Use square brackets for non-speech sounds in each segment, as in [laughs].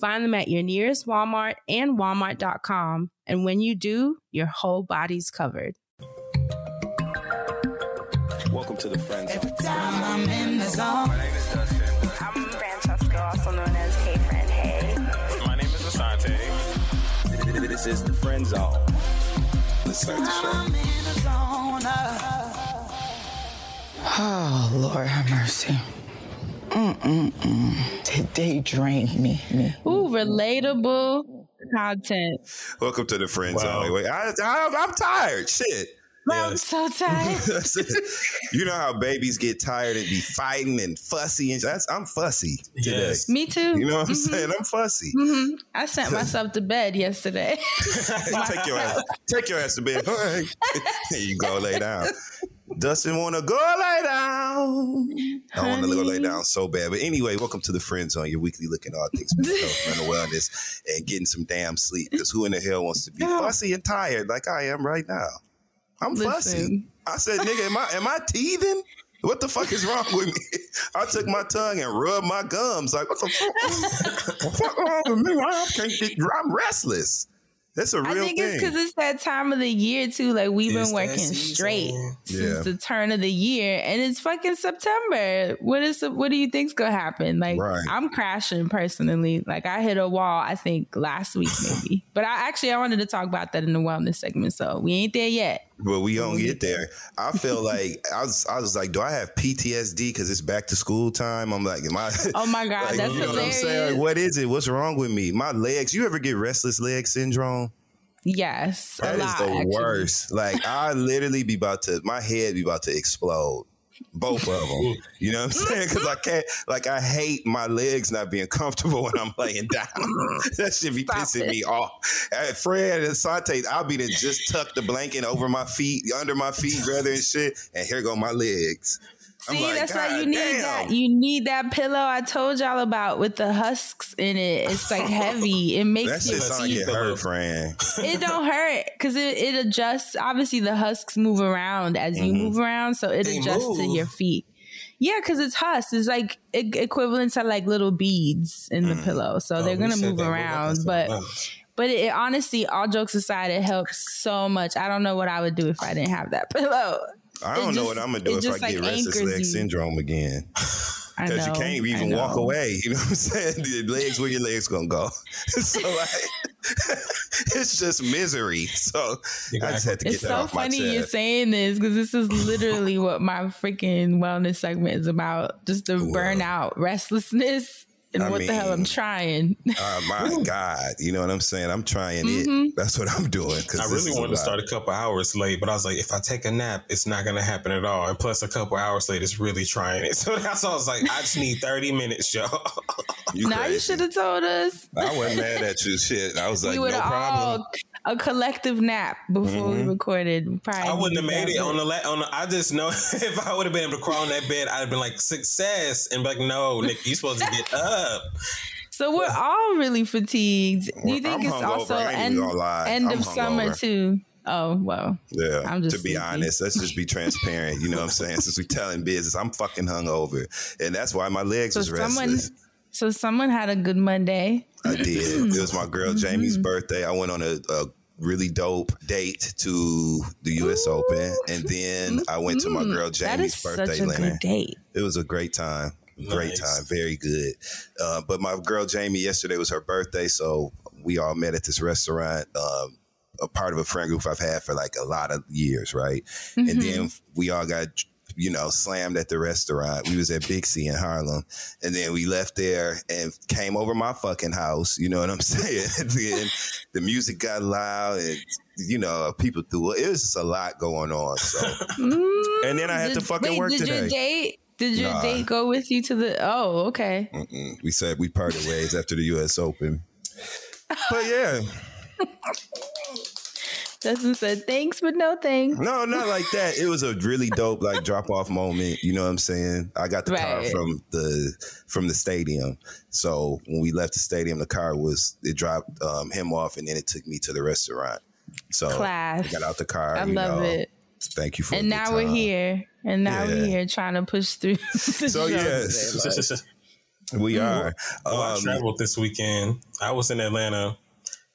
Find them at your nearest Walmart and walmart.com. And when you do, your whole body's covered. Welcome to the Friend Zone. Every time I'm in the zone. My name is Dustin. I'm Francesca, also known as K Friend Hey. My name is Asante. This is the Friend Zone. Let's start the show. I'm in the zone. uh. Oh, Lord have mercy. Mm-mm-mm. Today drained me. me. Ooh, relatable content. Welcome to the friend Wow. zone. Wait, I, I, I'm tired. Shit. I'm so tired. [laughs] you know how babies get tired and be fighting and fussy and that's I'm fussy today. Yes. Me too. You know what I'm saying? I'm fussy. hmm I sent [laughs] myself to bed yesterday. [laughs] take your ass, take your ass to bed. All right. You go lay down. Dustin wanna go lay down. I want to go lay down so bad. But anyway, welcome to the Friend Zone, your weekly look at all things mental health, [laughs] mental wellness, and getting some damn sleep. Because who in the hell wants to be fussy and tired like I am right now? I'm fussy. I said, nigga, am I am I teething? What the fuck is wrong with me? I took my tongue and rubbed my gums. Like, what the fuck? [laughs] what the fuck wrong with me? I can't get, I'm restless. That's a real I think it's because it's that time of the year too. Like we've It's been that working season. straight Yeah. since the turn of the year, and it's fucking September. What is what do you think's gonna happen? Like Right. I'm crashing personally. Like I hit a wall. I think last week maybe, but I actually I wanted to talk about that in the wellness segment. So we ain't there yet. But we don't get there. I feel [laughs] like I was. I was like, do I have PTSD because it's back to school time? I'm like, am I? [laughs] Oh my god, like, that's you know what I'm saying? Like, what is it? What's wrong with me? My legs. You ever get restless leg syndrome? yes, a That is lot, the actually. worst. Like I literally be about to, my head be about to explode. Both of them. You know what I'm [laughs] saying? Because I can't, like, I hate my legs not being comfortable when I'm laying down. [laughs] that should be Stop pissing it. me off. Hey, Fred and Sante, I'll be to just tuck the blanket over my feet, under my feet, rather and shit. And here go my legs. I'm See, like, that's why "God you need damn." that. You need that pillow I told y'all about with the husks in it. It's like [laughs] heavy. It makes shit your sound like feet. it hurt, friend. It don't hurt because it, it adjusts. Obviously, the husks move around as you Mhm. move around, so it They adjusts to your feet. Yeah, because it's husks. It's like e- equivalent to like little beads in the Mm. pillow, so Oh, they're gonna move that. We're around. But but it, honestly, all jokes aside, it helps so much. I don't know what I would do if I didn't have that [laughs] pillow. I don't know what I'm gonna do if just, I get restless leg you. syndrome again. Because you can't even walk away. You know what I'm saying? The legs where your legs gonna go. [laughs] so like [laughs] it's just misery. So I just had to get It's that so off my funny you're saying this because this is literally what my freaking wellness segment is about. Just the burnout, restlessness, and I what the hell I'm trying. [laughs] Oh my God. You know what I'm saying? I'm trying Mhm. it. That's what I'm doing. 'cause I really wanted to start a couple hours late, but I was like, if I take a nap, it's not going to happen at all. And plus, a couple hours late is really trying it. [laughs] So that's why I was like, I just need 30 minutes, y'all. You now you should have told us. I wasn't mad at you. Shit. I was like, we no would have problem. All a collective nap before we Mhm. recorded. Probably I wouldn't have made it on the la- on. The, I just know [laughs] if I would have been able to crawl on that bed, I'd have been like success, and be like, no, Nick, you supposed to get up. So we're all really fatigued. Do you think I'm it's also I ain't even end, end of summer hungover. too? Oh well. Yeah. I'm just to be sleepy. honest, let's just be transparent. You know what I'm saying? Since we're telling business, I'm fucking hungover. And that's why my legs So was someone restless. So someone had a good Monday. I did. It was my girl Mm-hmm. Jamie's birthday. I went on a, a really dope date to the U.S. Open, and then I went to my girl Mm, that is Jamie's birthday such a dinner. good date. It was a great time. Great Nice. time. Very good. Uh, but my girl Jamie, yesterday was her birthday, so we all met at this restaurant. Um, a part of a friend group I've had for like a lot of years, right? And then we all got you know slammed at the restaurant. We was at C in Harlem, and then we left there and came over my fucking house. You know what I'm [laughs] saying? and then the music got loud, and you know people threw it. Was just a lot going on. So, mm, and then I had to fucking wait, work did today. your date? Did your Nah. date go with you to the? Oh, okay. Mm-mm. We said we parted ways after the U.S. Open. But yeah, [laughs] Dustin said thanks, but no thanks. no, not like that. It was a really dope like drop off moment. You know what I'm saying? I got the car from the from the stadium. So when we left the stadium, the car was it dropped um, him off, and then it took me to the restaurant. So Class. I got out the car. I love know. it. Thank you for. a And good now we're here. And now Yeah. we're here trying to push through. [laughs] the So show yes, today, we [laughs] are. Well, I Um, traveled this weekend. I was in Atlanta,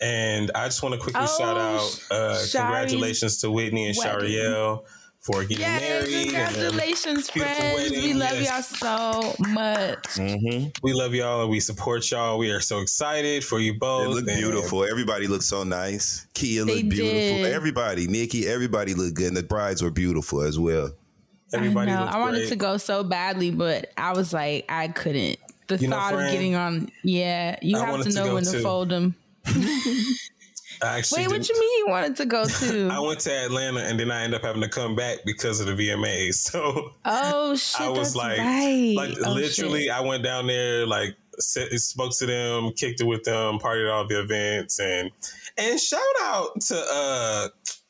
and I just want to quickly Oh, shout out uh, Shari's congratulations to Whitney and wedding. Shariel for getting Yay, married. and, congratulations, friends. we love yes. y'all so much. mhm. we love y'all and we support y'all. We are so excited for you both. It looked and- beautiful. Everybody looked so nice. Kia They looked beautiful. did. Everybody, Nikki, everybody looked good. And the brides were beautiful as well. Everybody I know. I wanted great. to go so badly, but I was like, I couldn't. The You know, thought of getting on, yeah, you I have to to know go when to too. fold them. I actually Wait, what didn't- you mean you wanted to go to? [laughs] I went to Atlanta and then I ended up having to come back because of the VMAs. [laughs] So oh shit, I was that's like, right. like Oh, literally, shit. I went down there, like spoke to them, kicked it with them, partied at all the events, and and shout out to uh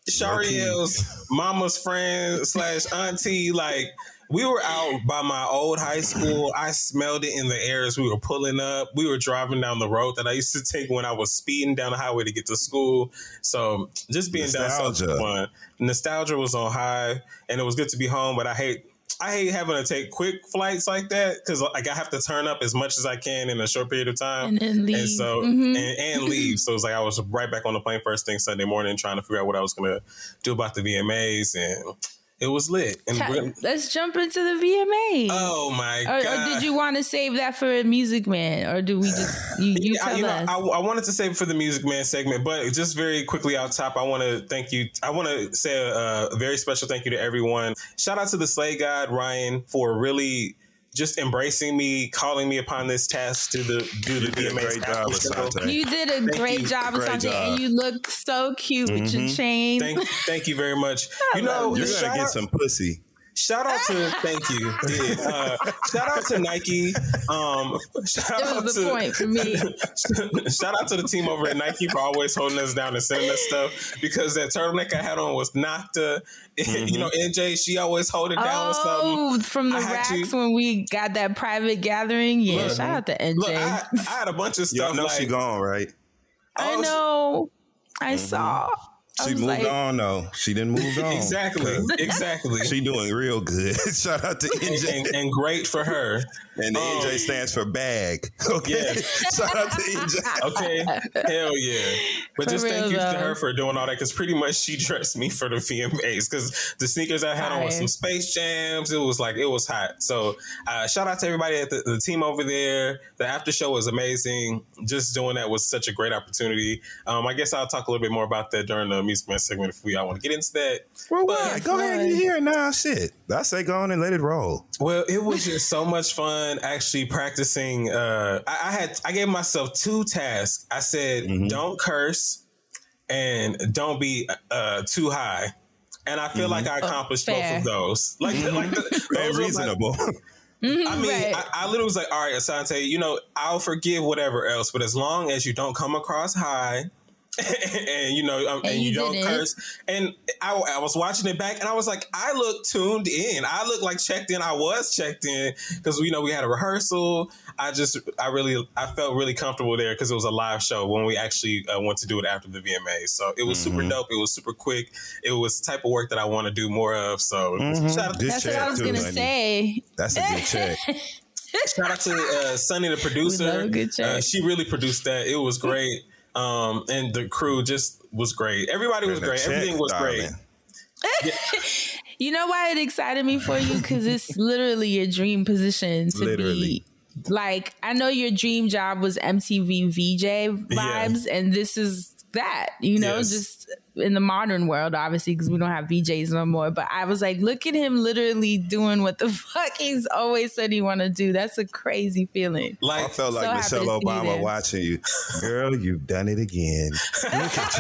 Shariel's mama's friend slash auntie. Like we were out by my old high school. I smelled it in the air as we were pulling up. We were driving down the road that I used to take when I was speeding down the highway to get to school. So just being down so Nostalgia. fun. Nostalgia was on high, and it was good to be home. But I hate. I hate having to take quick flights like that because like I have to turn up as much as I can in a short period of time and then leave. and so Mhm. and, and leave. So it's like I was right back on the plane first thing Sunday morning, trying to figure out what I was gonna do about the VMAs, and it was lit. And Ta- Let's jump into the VMA. oh my Or, god! or did you want to save that for a Music Man, or do we just you, [laughs] you I, tell you know, us? I, I wanted to save it for the Music Man segment, but just very quickly out top, I want to thank you. I want to say a, a very special thank you to everyone. Shout out to the Slay God Ryan for really just embracing me, calling me upon this task to the do the You did a VMAs great job. Asante. you did a great you. job, Great Asante, job. and you look so cute with your Mhm. chain. Thank, thank you very much. [laughs] You know, You're gonna get some pussy. Shout out to thank you. Yeah. Uh, shout out to Nike. Um, shout That out was to the point for me. [laughs] shout out to the team over at Nike for always holding us down and sending us stuff because that turtleneck I had on was Nocta. [laughs] you know, NJ, she always hold it down with something. Oh, from the racks to- when we got that private gathering. Yeah, Look, shout out to NJ. Look, I, I had a bunch of stuff. Y'all know like she gone, right? I oh, know. I saw. I She moved like, on though. She didn't move [laughs] on. exactly, exactly, She doing real good. [laughs] Shout out to NJ. and, and great for her. And the Um, NJ stands for bag. [laughs] Okay. Yeah. [laughs] Shout out to NJ. Okay, hell yeah. But For just thank real, you to her for doing all that because pretty much she [laughs] dressed me for the VMAs because the sneakers I had on was some Space Jams. It was like, it was hot. So uh, shout out to everybody at the, the team over there. The after show was amazing. Just doing that was such a great opportunity. Um, I guess I'll talk a little bit more about that during the Music Man segment if we all want to get into that. Well, But- why? Go ahead and hear it now. Shit. I say go on and let it roll. Well, it was just so much fun actually practicing. Uh, I, I had I gave myself two tasks. I said, Mm-hmm. "Don't curse," and "Don't be uh, too high." And I feel like I accomplished both of those. Like, like the, Very [laughs] those were my- reasonable. [laughs] I mean, Right. I, I literally was like, "All right, Asante, you know, I'll forgive whatever else, but as long as you don't come across high." [laughs] and you know, um, and, And you, you don't didn't. curse. And I, I was watching it back, and I was like, I look tuned in. I look like checked in. I was checked in because you know we had a rehearsal. I just, I really, I felt really comfortable there because it was a live show when we actually uh, went to do it after the VMA. So it was super Mm-hmm. dope. It was super quick. It was the type of work that I want to do more of. So Mhm. shout out to That's what I was too, gonna honey. say. That's a good check. [laughs] Shout out to uh, Sunny, the producer. love a good check. Uh, she really produced that. It was great. Um, and the crew just was great. Everybody was great. check, Everything was great. darling. [laughs] You know why it excited me for you? Because it's [laughs] literally your dream position to Literally. be. Like I know your dream job was MTV VJ vibes, and this is that. You know, Yes. just in the modern world, obviously, because we don't have VJs no more. But I was like, look at him literally doing what the [laughs] fuck he's always said he want to do. That's a crazy feeling. I felt like So Michelle to see you Obama watching you. Girl, you've done it again. Look at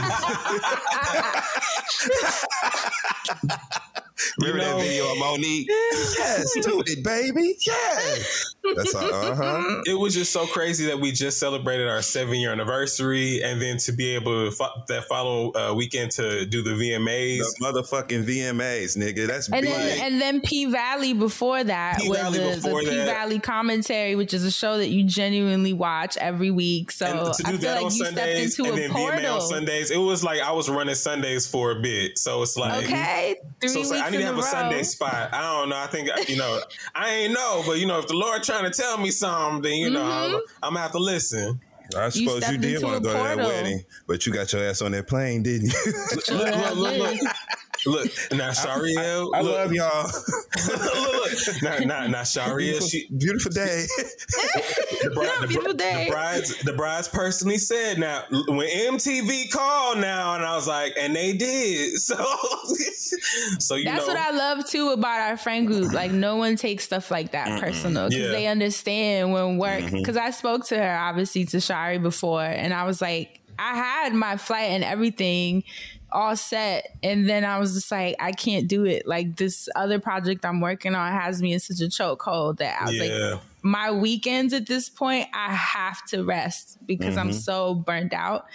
you. [laughs] [laughs] Remember know- that video of Monique? Yes, do it, baby. Yes. That's all. Uh huh. it was just so crazy that we just celebrated our seven year anniversary, and then to be able to fo- that follow uh, weekend to do the VMAs. The motherfucking VMAs, nigga. That's And big. then, and then P Valley before that was P-Valley the, before the P Valley commentary, which is a show that you genuinely watch every week. So and to I do feel that like on you Sundays stepped and into then a VMA on. Sundays, it was like I was running Sundays for a bit. So it's like, Okay, three so it's like weeks I need to have a a row. Sunday spot. I don't know. I think you know. [laughs] I ain't know, but you know, if the Lord trying to tell me something, then you know, Mm-hmm. I'm, I'm gonna have to listen. I suppose you, stepped did want to go to that wedding, but you got your ass on that plane, didn't you? Sure Look, look, look, [laughs] look. did. Look, now Shariel, I look, love y'all. [laughs] [laughs] look, look. Now, now, now Shariel, she, Beautiful day. [laughs] the, bride, the, Beautiful day. the brides, the brides personally said, now when MTV called now, and I was like, and they did. So, so you That's know, what I love too about our friend group. Like no one takes stuff like that personal because Yeah. they understand when work. Mm-hmm. Because I spoke to her obviously to Shari before, and I was like, I had my flight and everything all set, and then I was just like, I can't do it. Like this other project I'm working on has me in such a chokehold that I was yeah. like, my weekends at this point, I have to rest because I'm so burned out.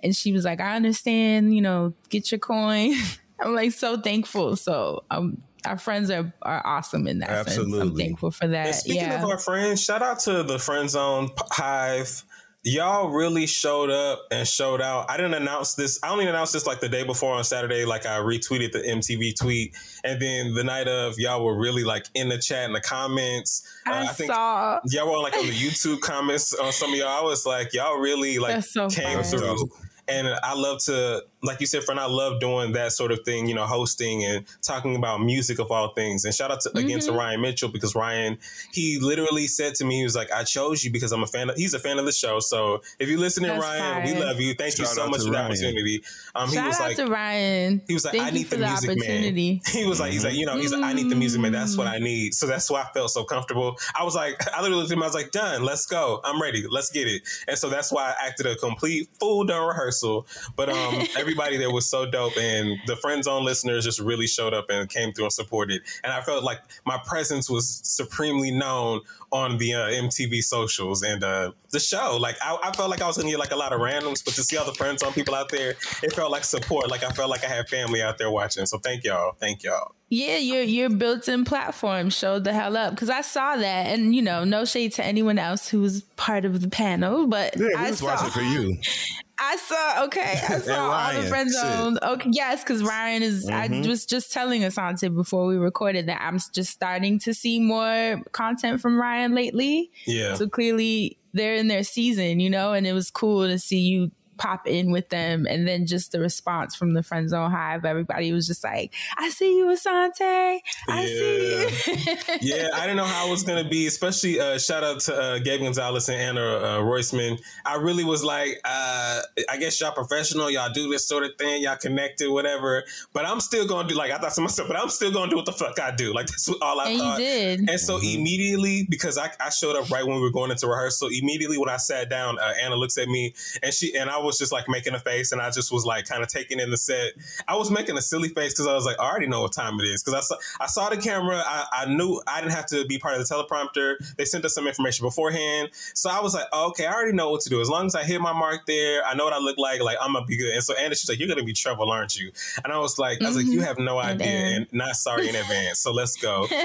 And she was like, I understand, you know, get your coin. [laughs] I'm like so thankful. So um our friends are, are awesome in that sense. I'm Absolutely. thankful for that. And speaking yeah. of our friends, shout out to the Friend Zone Hive. Y'all really showed up and showed out. I didn't announce this. I only announced this like the day before on Saturday. Like I retweeted the MTV tweet, and then the night of, y'all were really like in the chat in the comments. I, Uh, saw y'all were like on the YouTube [laughs] comments on some of y'all. I was like, y'all really like so came fun. through. And I love to, like you said, friend, I love doing that sort of thing, you know, hosting and talking about music of all things. And shout out to, again Mm-hmm. to Ryan Mitchell because Ryan, he literally said to me, he was like, I chose you because I'm a fan of, he's a fan of the show. So if you're listening, That's Ryan, we love you. Thank you so much to for the opportunity. Um, he Shout was out like, to Ryan. he was like, Thank I need for the music man. [laughs] He was like, he's like, you know, he's like, I need the music man. That's what I need. So that's why I felt so comfortable. I was like, I literally looked at him. I was like, done. Let's go. I'm ready. Let's get it. And so that's why I acted a complete fool during rehearsal. But um, [laughs] everybody there was so dope, and the friend zone listeners just really showed up and came through and supported. And I felt like my presence was supremely known on the uh, MTV socials and uh, the show. Like I, I felt like I was gonna get like a lot of randoms, but to see all the friends on people out there, it felt like support. Like I felt like I had family out there watching. So thank y'all, thank y'all. Yeah, your your built-in platform showed the hell up because I saw that, and you know, no shade to anyone else who was part of the panel, but Yeah, we I was saw, watching for you. [laughs] I saw okay, I [laughs] saw all the friend shit. zone. Okay, yes, because Ryan is. I Mhm. was just telling Asante before we recorded that I'm just starting to see more content from Ryan lately. Yeah. So clearly they're in their season, you know, and it was cool to see you pop in with them and then just the response from the friend zone hive everybody was just like i see you asante i see you [laughs] yeah, I didn't know how it was gonna be. Especially uh, shout out to uh, Gabe Gonzalez and Anna uh, Royceman. I really was like, uh, I guess y'all professional, y'all do this sort of thing, y'all connected, whatever. But I'm still gonna do like I thought to myself, but I'm still gonna do what the fuck I do. Like [laughs] that's all I and you thought. did And so immediately, because I, I showed up right when we were going into rehearsal, immediately when I sat down, uh, Anna looks at me and she and I was just like making a face, and I just was like kind of taking in the set. I was making a silly face because I was like, I already know what time it is because I saw I saw the camera. I, I knew I didn't have to be part of the teleprompter. They sent us some information beforehand, so I was like, oh, okay, I already know what to do. As long as I hit my mark there, I know what I look like. Like I'm gonna be good. And so Anna, she's like, you're gonna be trouble, aren't you? And I was like, I was like, you mm-hmm. have no And idea, then- and not sorry in advance. So let's go. [laughs]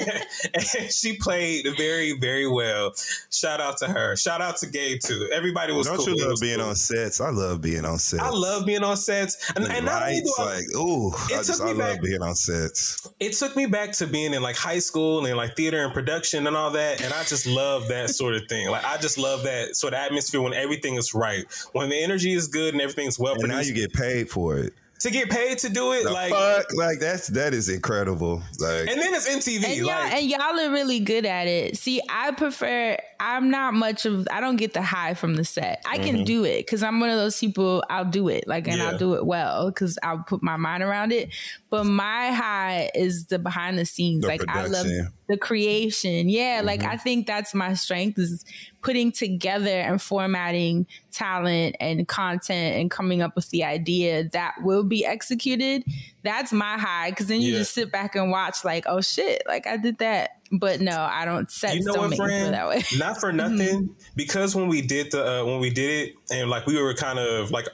[laughs] and she played very, very well. Shout out to her. Shout out to Gabe too. Everybody was Don't cool. you love was being cool. on sets? I love being on sets. I love being on sets, and, and do I, like, ooh, It I took just me I love being on sets. it took me back to being in like high school and like theater and production and all that, and I just love that sort of thing. Like I just love that sort of atmosphere when everything is right, when the energy is good and everything's well And now you get paid for it. To get paid to do it. The like, fuck, like that's that is incredible. Like, and then it's MTV. And y'all, like, and y'all are really good at it. See, I prefer. I'm not much of. I don't get the high from the set. I can mm-hmm. do it because I'm one of those people. I'll do it like, and Yeah. I'll do it well because I'll put my mind around it. But my high is the behind the scenes. The like I love the creation. Yeah, like I think that's my strength is putting together and formatting talent and content and coming up with the idea that will be executed. That's my high because then you Yeah. just sit back and watch like, oh shit, like I did that. But no, I don't set you know don't what, friend? that way. Not for [laughs] nothing, because when we did the uh, when we did it, and like we were kind of like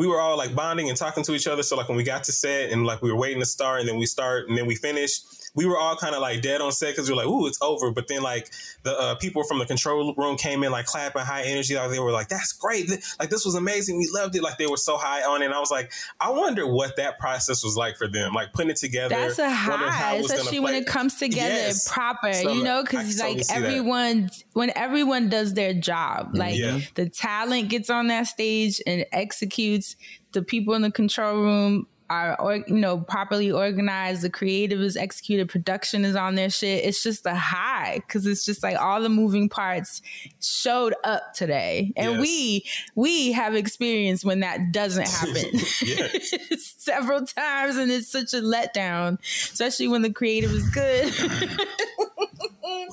we were all like bonding and talking to each other. So like when we got to set and like we were waiting to start, and then we start and then we finished. We were all kind of like dead on set because we were like, "Ooh, it's over!" But then like the uh, people from the control room came in like clapping, high energy. Like, they were like, "That's great! Th- Like this was amazing. We loved it!" Like they were so high on it. And I was like, I wonder what that process was like for them, like putting it together. That's a wondering how high, it was gonna especially when it comes together Yes. proper. So, you know, because like totally see that. everyone, when everyone does their job, like Yeah. the talent gets on that stage and executes. The people in the control room are, or, you know, properly organized. The creative is executed. Production is on their shit. It's just a high because it's just like all the moving parts showed up today, and Yes. we we have experience when that doesn't happen. [laughs] [laughs] Several times and it's such a letdown especially when the creative is good [laughs]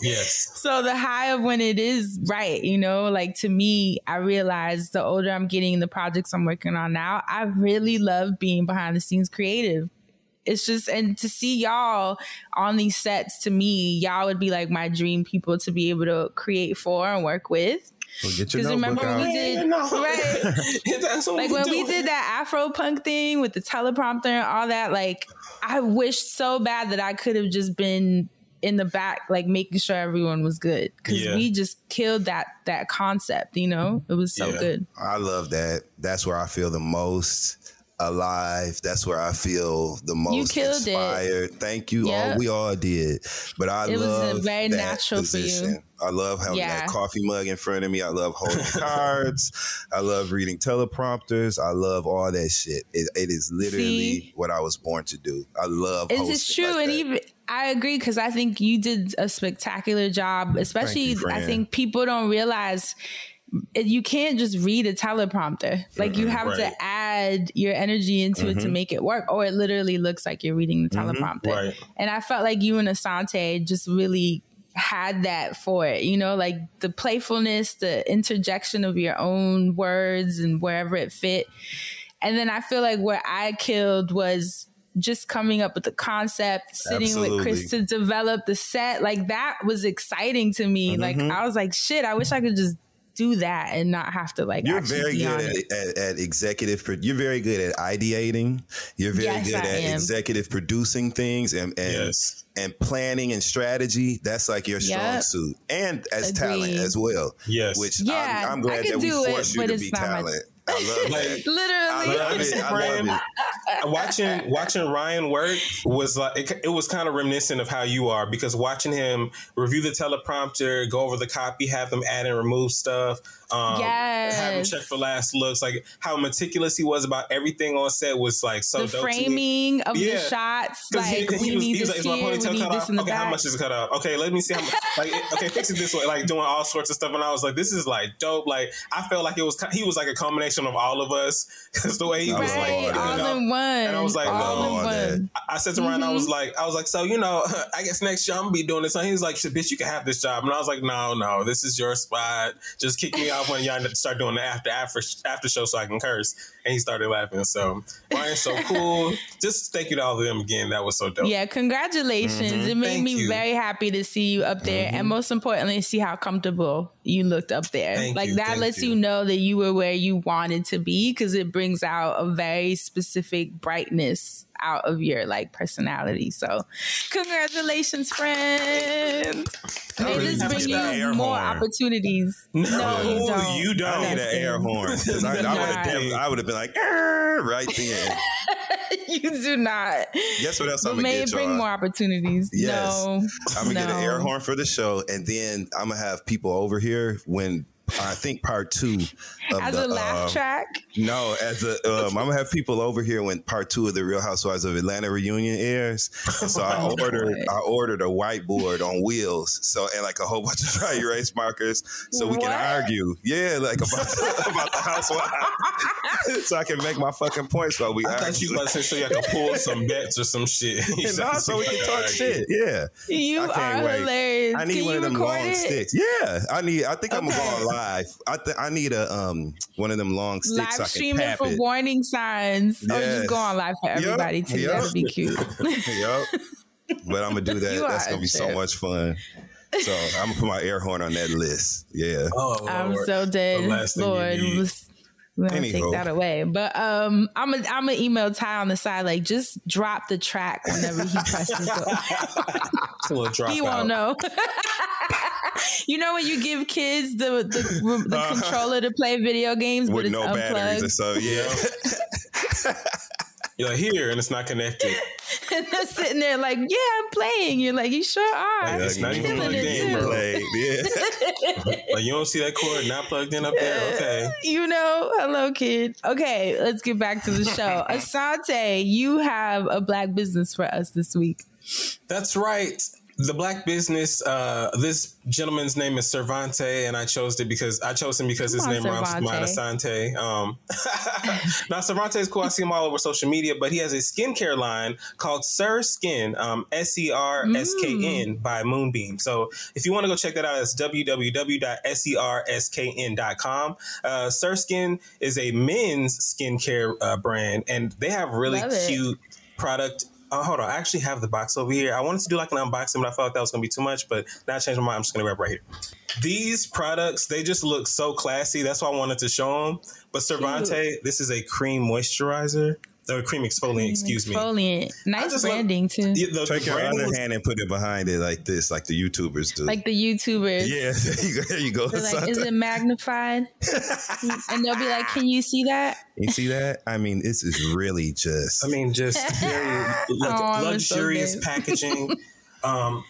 Yes. so the high of when it is right you know like to me i realize the older i'm getting the projects i'm working on now i really love being behind the scenes creative it's just and to see y'all on these sets to me y'all would be like my dream people to be able to create for and work with well, get your because remember notebook when we out. did No. [laughs] right [laughs] That's what like when we did that Afropunk thing with the teleprompter and all that, like I wish so bad that I could have just been in the back, like making sure everyone was good because Yeah. we just killed that that concept. You know, it was so Yeah. good. I love that. That's where I feel the most alive. That's where I feel the most it. inspired. Thank you. Yeah. All we all did. But I It was, love very that natural for you. position. I love having Yeah. that coffee mug in front of me. I love holding cards. I love reading teleprompters. I love all that shit. It, it is literally See? what I was born to do. I love. It's hosting just true, like and that. even I agree because I think you did a spectacular job. Especially, you, I think people don't realize it- you can't just read a teleprompter. Like you have right. to add your energy into it to make it work, or it literally looks like you're reading the teleprompter. Right. And I felt like you and Asante just really had that for it, you know, like the playfulness, the interjection of your own words and wherever it fit. And then I feel like where I killed was just coming up with the concept, sitting with Chris to develop the set. Like that was exciting to me. Mm-hmm. Like I was like, shit, I wish I could just do that and not have to like You're very be good at, at, at executive. pro- You're very good at ideating. You're very Yes, good I at am. executive producing things and and, Yes. and planning and strategy. That's like your strong Yep. suit, and as talent as well. Yes. Which Yeah, I'm, I'm glad that we do it, force you to be not my- talent. I love [laughs] that. Literally. I love it. I love it. watching watching Ryan work was like it, it was kind of reminiscent of how you are because watching him review the teleprompter, go over the copy, have them add and remove stuff, um, have him Yes. check for last looks, like how meticulous he was about everything on set was like so the dope to me. framing of Yeah. the shots. like he, he we was, need he was this like, my here, we ponytail need cut this off? in the Okay, how much is it cut off? Okay, let me see how much. Like, okay, fix it this way. Like doing all sorts of stuff, and I was like, this is like dope. Like I felt like it was he was like a combination of all of us [laughs] because the way he was Right, like, all know, in one. and I was like, all no, in that. one. I- I said to Ryan, I Mm-hmm. was like, I was like, so you know, [laughs] I guess next year I'm gonna be doing this. And he was like, bitch, you can have this job. And I was like, no, no, this is your spot. Just kick me off when y'all start doing the after after after show so I can curse. And he started laughing. So Ryan's so cool. [laughs] Just thank you to all of them again. That was so dope. Yeah, congratulations. Mm-hmm. It made Thank me you. very happy to see you up there. And mm-hmm. most importantly, see how comfortable you looked up there. Thank like you, that lets you. you. know that you were where you wanted to be because it brings out a very specific brightness out of your like personality. So congratulations, friend. May this bring you more horn. opportunities. No, you don't. you don't. Need an air horn because I, I would have Right. I would have been like right then. [laughs] you do not. Guess what else But I'm gonna may get it bring y'all? more opportunities. Yes. No. I'm gonna get an air horn for the show, and then I'm gonna have people over here when I think part two of [laughs] As the a laugh um, track. No, as a um, I'm gonna have people over here when part two of the Real Housewives of Atlanta reunion airs. And so I [laughs] ordered I ordered a whiteboard on wheels, so and like a whole [laughs] bunch of dry erase markers, so we can argue. Yeah, like about the, about the housewives, so I can make my fucking points while we I thought you argue. was to say so you could pull some bets or some shit. You And also we can talk argue. shit. Yeah, You I can't are wait. hilarious. I need Can one of them long it? sticks. Yeah, I need. I think I'm gonna go Okay. On live. I th- I need a um one of them long sticks. Live so I can streaming tap for it. warning signs, or Yes. just go on live for Yup, everybody too. yup. That'd be cute. [laughs] yep. But I'm gonna do [laughs] that. You That's gonna be so much fun. So I'm gonna put my air horn on that list. Yeah. Oh, I'm so dead, The last thing you Lord. need. let's- We're gonna take Anyhow. that away, but um, I'm a I'm gonna email Ty on the side like just drop the track whenever he presses go. It's a little he out. won't know. [laughs] [laughs] you know when you give kids the the, the [laughs] Uh-huh. controller to play video games, but With it's no batteries and so yeah. You're like here, and it's not connected. [laughs] and they're sitting there like, "Yeah, I'm playing." You're like, "You sure are." It's not even plugged it, in, too. bro. Played, yeah. Like you don't see that cord not plugged in up there. Okay. you know, hello, kid. Okay, let's get back to the show. Asante, you have a black business for us this week. That's right. The black business. Uh, this gentleman's name is Cervante, and I chose it because I chose him because his Come on, name rhymes with mine, Cervante. Asante. Um, [laughs] now Cervante is cool. I see him all over social media, but he has a skincare line called Ser Skn, um, S E R S K N by Moonbeam. So if you want to go check that out, it's www.serskn.com. Uh, Ser Skn is a men's skincare uh, brand, and they have really Love it. cute product. Oh, hold on. I actually have the box over here. I wanted to do like an unboxing, but I felt that was to be too much. But now I changed my mind. I'm just to wrap right here. These products, they just look so classy. That's why I wanted to show them. But Cervante, this is a cream moisturizer. Or cream exfoliant, excuse me. Exfoliant. Nice just love- branding too. Yeah, the- Take the your branding other was- hand and put it behind it like this, like the YouTubers do. Like the YouTubers. yeah, [laughs] there you go. There you go. They're like, is it magnified? [laughs] and they'll be like, Can you see that? You see that? I mean, this is really just. I mean, just [laughs] very lu- Oh, I'm so luxurious packaging. um,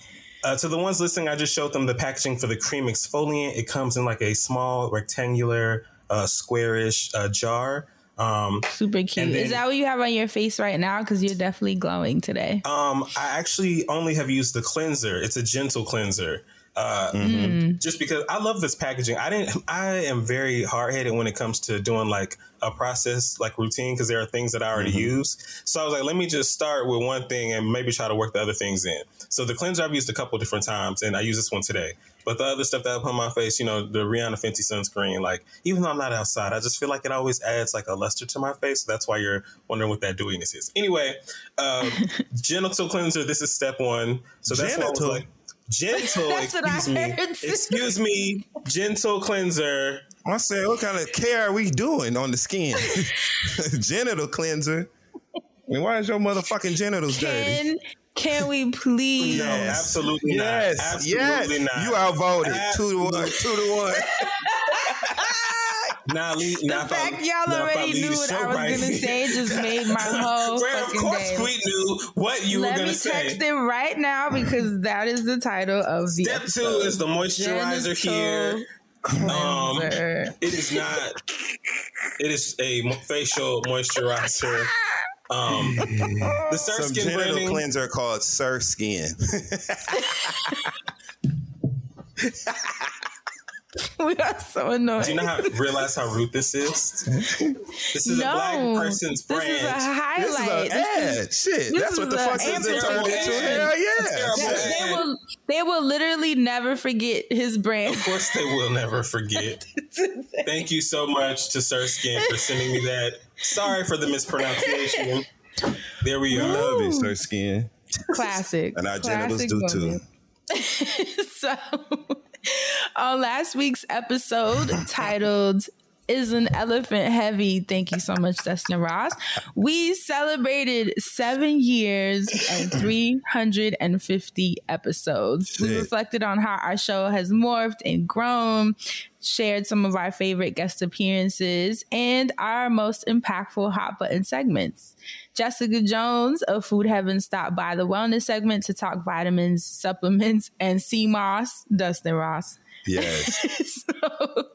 uh, to the ones listening, I just showed them the packaging for the cream exfoliant. It comes in like a small rectangular, uh, squarish uh, jar. Um, Super cute. Then- Is that what you have on your face right now? Because you're definitely glowing today. Um, I actually only have used the cleanser. It's a gentle cleanser. Uh, Mm. just because I love this packaging. I didn't. [laughs] I am very hard headed when it comes to doing like a process like routine because there are things that I already use. So I was like, let me just start with one thing and maybe try to work the other things in. So the cleanser I've used a couple different times, and I use this one today. But the other stuff that I put on my face, you know, the Rihanna Fenty sunscreen, like even though I'm not outside, I just feel like it always adds like a luster to my face. So that's why you're wondering what that dewiness is. Anyway, um, [laughs] genital cleanser. This is step one. So that's what I was Genital? like. Gentle, [laughs] That's what I excuse me. heard. Excuse me. Gentle cleanser. I said, what kind of care are we doing on the skin? [laughs] Genital cleanser. I mean, why is your motherfucking genitals dirty? Can can we please? No, absolutely yes, not. Absolutely yes. not. You outvoted two to one, two to one. [laughs] Now, leave, The fact y'all already knew what I was gonna say just made my [laughs] whole Well, of fucking course day. we knew what you Let were me going to say. Let me text it right now because that is the title of the Step two is the moisturizer Genital here. Um, it is not. It is a facial moisturizer. [laughs] Um, [laughs] the Sir Some Skin genital branding. cleanser called Ser Skn. [laughs] [laughs] [laughs] we are so annoying. Do you know how realize how rude this is? This is no, a black person's brand. this is a highlight. this is an This is- ad. Shit, this that's is what the fuck this is turned into. amplification. Hell yeah. They, they will they will literally never forget his brand. Of course, they will never forget. [laughs] Thank you so much to Ser Skn for sending me that. Sorry for the mispronunciation. There we are. Love it, Ser Skn. Classic. And our genitals do woman. too. [laughs] so on last week's episode [laughs] titled is an elephant heavy? Thank you so much Dustin Ross. We celebrated seven years and [clears throat] 350 episodes. We reflected on how our show has morphed and grown shared some of our favorite guest appearances and our most impactful hot button segments. Jessica Jones of Food Heaven stopped by the wellness segment to talk vitamins, supplements, and sea moss. Dustin Ross. Yes. [laughs] so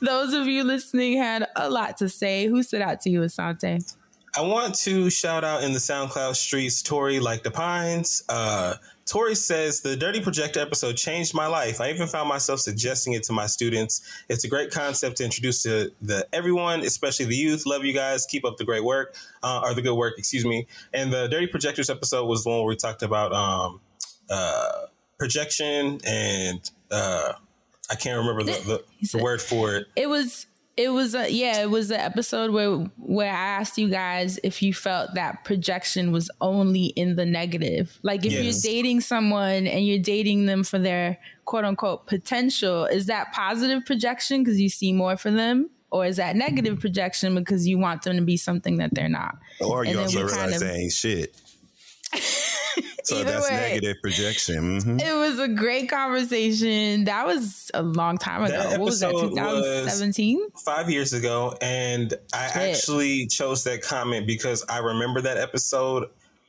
those of you listening had a lot to say. Who stood out to you, Asante? I want to shout out in the SoundCloud streets, Tori like the Pines. Uh, Tori says the Dirty Projector episode changed my life. I even found myself suggesting it to my students. It's a great concept to introduce to the everyone, especially the youth. Love you guys. Keep up the great work, uh, or the good work, excuse me. And the Dirty Projectors episode was the one where we talked about um, uh, projection and uh, I can't remember the, the, the word for it. It was it was a yeah, it was an episode where where I asked you guys if you felt that projection was only in the negative. Like if Yes. you're dating someone and you're dating them for their quote unquote potential, is that positive projection because you see more for them? Or is that negative projection because you want them to be something that they're not? Or you And then also realize kind of- they ain't shit. [laughs] So Either that's way. negative projection. Mhm. It was a great conversation. That was a long time ago. That what was that? episode was- 2017? five years ago, and I Shit. actually chose that comment because I remember that episode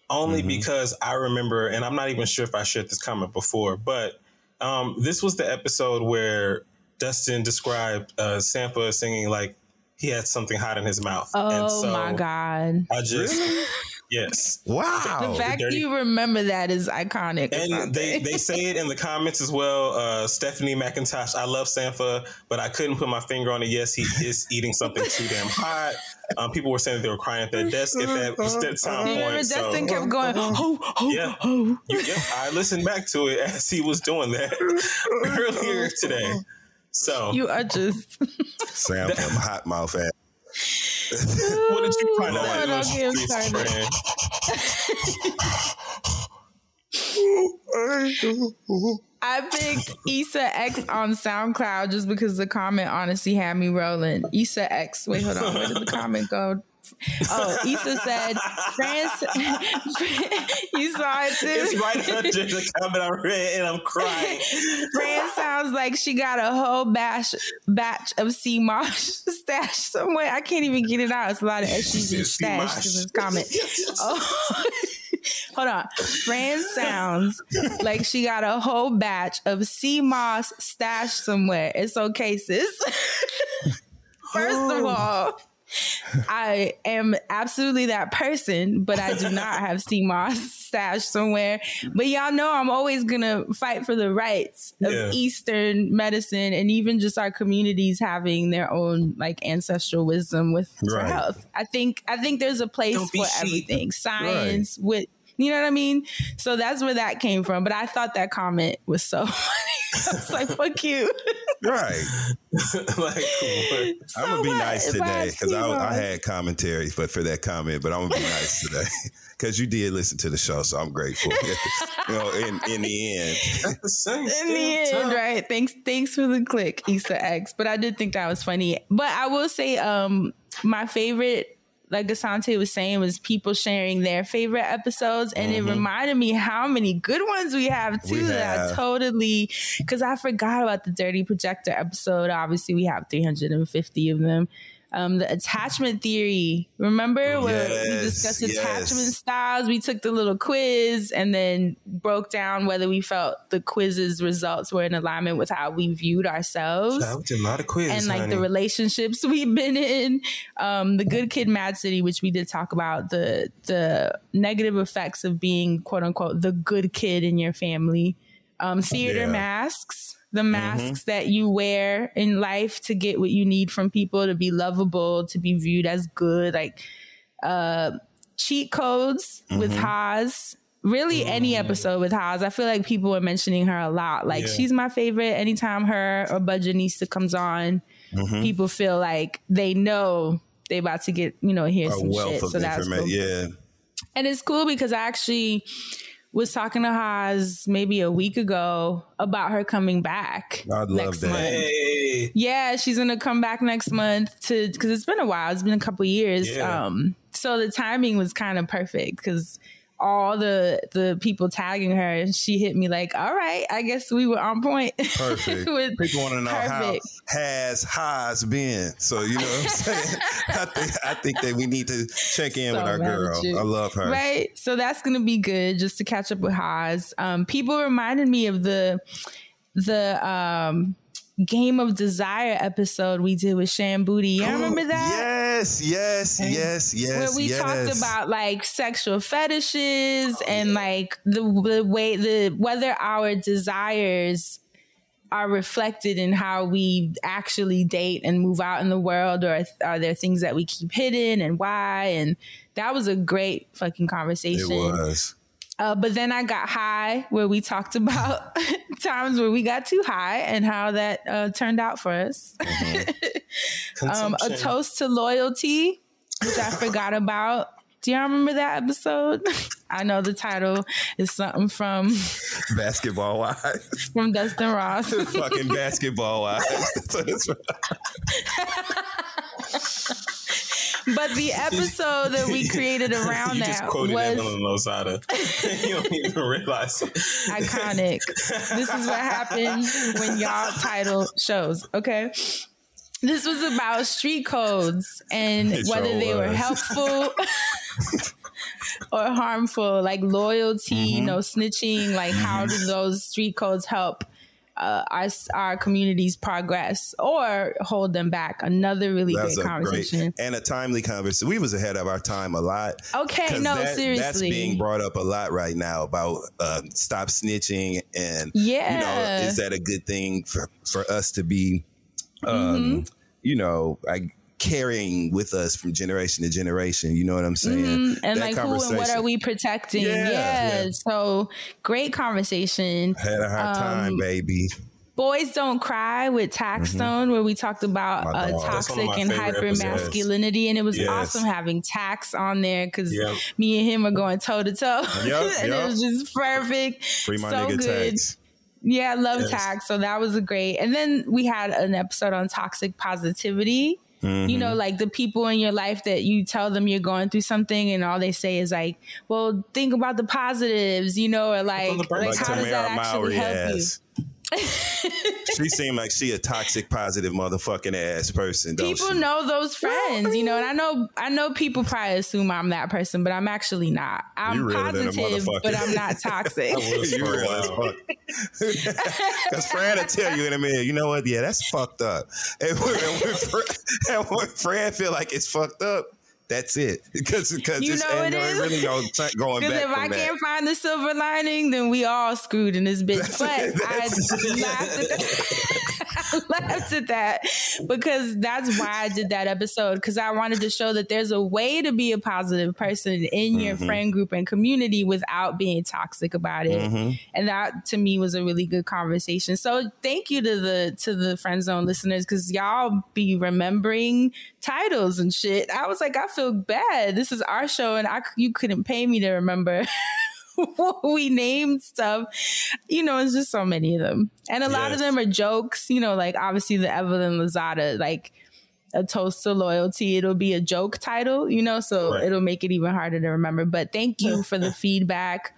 only because I remember, and I'm not even sure if I shared this comment before, but um, this was the episode where Dustin described uh, Sampha singing like he had something hot in his mouth. Oh and so my god! I just [laughs] yes. Wow. The fact dirty- you remember that is iconic. And they, they say it in the comments as well. Uh, Stephanie McIntosh, I love Sampha, but I couldn't put my finger on it. Yes, he is eating something too damn hot. Um, people were saying that they were crying at their desk at that, [laughs] that time You remember point. So, Dustin kept going, [laughs] ho, ho, yeah, ho. you, yeah, I listened back to it as he was doing that [laughs] earlier today. So, You are just. Sam from hot mouth ass. What did you find No, out? don't get him Streets, started. friend? I picked Issa X on SoundCloud just because the comment honestly had me rolling. Issa X. Wait, hold on. Where did the comment go? Oh, Issa said, France. [laughs] you saw it too. It's right under the comment I read, and I'm crying. [laughs] Fran sounds like she got a whole batch batch of sea mosh [laughs] stashed somewhere. I can't even get it out. It's a lot of and stashed in this comment. Oh. Hold on. Fran sounds like she got a whole batch of sea moss stashed somewhere. It's okay, sis. First of all, I am absolutely that person, but I do not have sea moss [laughs] stashed somewhere. But y'all know I'm always gonna fight for the rights of Yeah. Eastern medicine and even just our communities having their own like ancestral wisdom with Right. health. I think I think there's a place for sheep. everything. Science with you know what I mean? So that's where that came from. But I thought that comment was so [laughs] funny. I was like, [laughs] fuck you. Right. [laughs] like, what? I'm gonna be nice today because I, I sea-moss? had commentary, but for that comment, but I'm gonna be nice today because you did listen to the show, so I'm grateful. you know, in in the end, At the in the end, time. right? Thanks, thanks for the click, Issa X. But I did think that was funny. But I will say, um, my favorite, like Asante was saying, was people sharing their favorite episodes, and it mm-hmm. reminded me how many good ones we have too. We that I totally, because I forgot about the Dirty Projector episode. Obviously, we have 350 of them. Um, the attachment theory. Remember where we Yes, discussed yes. attachment styles? We took the little quiz and then broke down whether we felt the quiz's results were in alignment with how we viewed ourselves Child, a lot of quizzes, and like honey. the relationships [laughs] we've been in. Um, the Good Kid, Mad City, which we did talk about the the negative effects of being quote unquote the good kid in your family. Um, theater Yeah. Masks, the masks that you wear in life to get what you need from people to be lovable, to be viewed as good, like uh, cheat codes with Mm-hmm. Haas. Really, any episode with Haas. I feel like people are mentioning her a lot. Like Yeah. she's my favorite. Anytime her or Budgetnista comes on, Mm-hmm. people feel like they know they about to get you know hear a some wealth shit. of So that's cool. Yeah, And it's cool because I actually was talking to Haas maybe a week ago about her coming back. I'd love next that. month. Hey, Yeah, she's gonna come back next month to because it's been a while. It's been a couple years. Yeah. Um, so the timing was kind of perfect because all the the people tagging her, and she hit me like, "All right, I guess we were on point." perfect. [laughs] With- People want to know perfect. how has has been. So you know what I'm saying. [laughs] I think I think that we need to check in So with our girl. you. I love her. Right. So that's gonna be good just to catch up with Haas. Um, people reminded me of the the um Game of Desire episode we did with Shan Boodram. You remember that? Yes, yes, yes, yes. Where we yes. talked about like sexual fetishes oh, and like the, the way the whether our desires are reflected in how we actually date and move out in the world or are there things that we keep hidden and why and that was a great fucking It conversation was. Uh, but then I got high, where we talked [laughs] about times where we got too high and how that uh, turned out for us. [laughs] um, a toast to loyalty, which I forgot about. Do y'all remember that episode? [laughs] I know the title is something from [laughs] Basketball wives. from Dustin Ross. [laughs] Fucking basketball wives. That's what it's but the episode that we created around you just that quoted was Evelyn Lozada. you don't even realize it. iconic. this is what happens when y'all title shows. Okay. This was about street codes and It whether sure they were helpful [laughs] or harmful, like loyalty, Mm-hmm. no snitching. Like, how do those street codes help uh, us, our communities progress or hold them back? Another really That was great conversation. great and a timely conversation. We was ahead of our time a lot. Okay, no, that- That's being brought up a lot right now about uh, stop snitching and yeah, you know is that a good thing for for us to be, um, Mm-hmm. you know, like carrying with us from generation to generation. You know what I'm saying? Mhm. And That like who and what are we protecting? Yeah. Yeah. Yeah. So great conversation. Had a hard Um, time, baby. Boys Don't Cry with Taxstone, where we talked about Mm-hmm. Uh, dog. That's one toxic and hyper masculinity. And it was Yes. awesome having Tax on there because Yep. me and him are going toe to toe. [laughs] And yep. it was just perfect. Free my so nigga good. tax. Yeah, I love Yes. tax. So that was a great. And then we had an episode on toxic positivity. Mm-hmm. You know, like the people in your life that you tell them you're going through something, and all they say is like, "Well, think about the positives," you know, or like, like Like how does that actually help you? Ass. she seemed like she a toxic, positive motherfucking ass person. Don't People she? know those friends, you know, and I know I know people probably assume I'm that person, but I'm actually not. I'm You realer than a positive, but I'm not [laughs] toxic. was you for a real as while. fuck. [laughs] Because Fran will tell you in a minute, you know what? Yeah, that's fucked up. And when, and when, Fran, and when Fran feel like it's fucked up, that's it. [laughs] Because because You it's know and it it is. really going, going Because back if I that. can't find the silver lining, then we all screwed in this bitch. But I That's- laughed at that. I [laughs] laughed at that because that's why I did that episode because I wanted to show that there's a way to be a positive person in your Mm-hmm. friend group and community without being toxic about it. Mm-hmm. And that to me was a really good conversation. So thank you to the to the friend zone listeners because y'all be remembering titles and shit. I was like, I feel bad. This is our show, and I you couldn't pay me to remember. [laughs] [laughs] we named stuff, you know, it's just so many of them, and a lot of them are jokes. You know, like obviously the Evelyn Lozada, like a toast to loyalty. It'll be a joke title, you know, so Right. it'll make it even harder to remember. But thank you for the [laughs] feedback.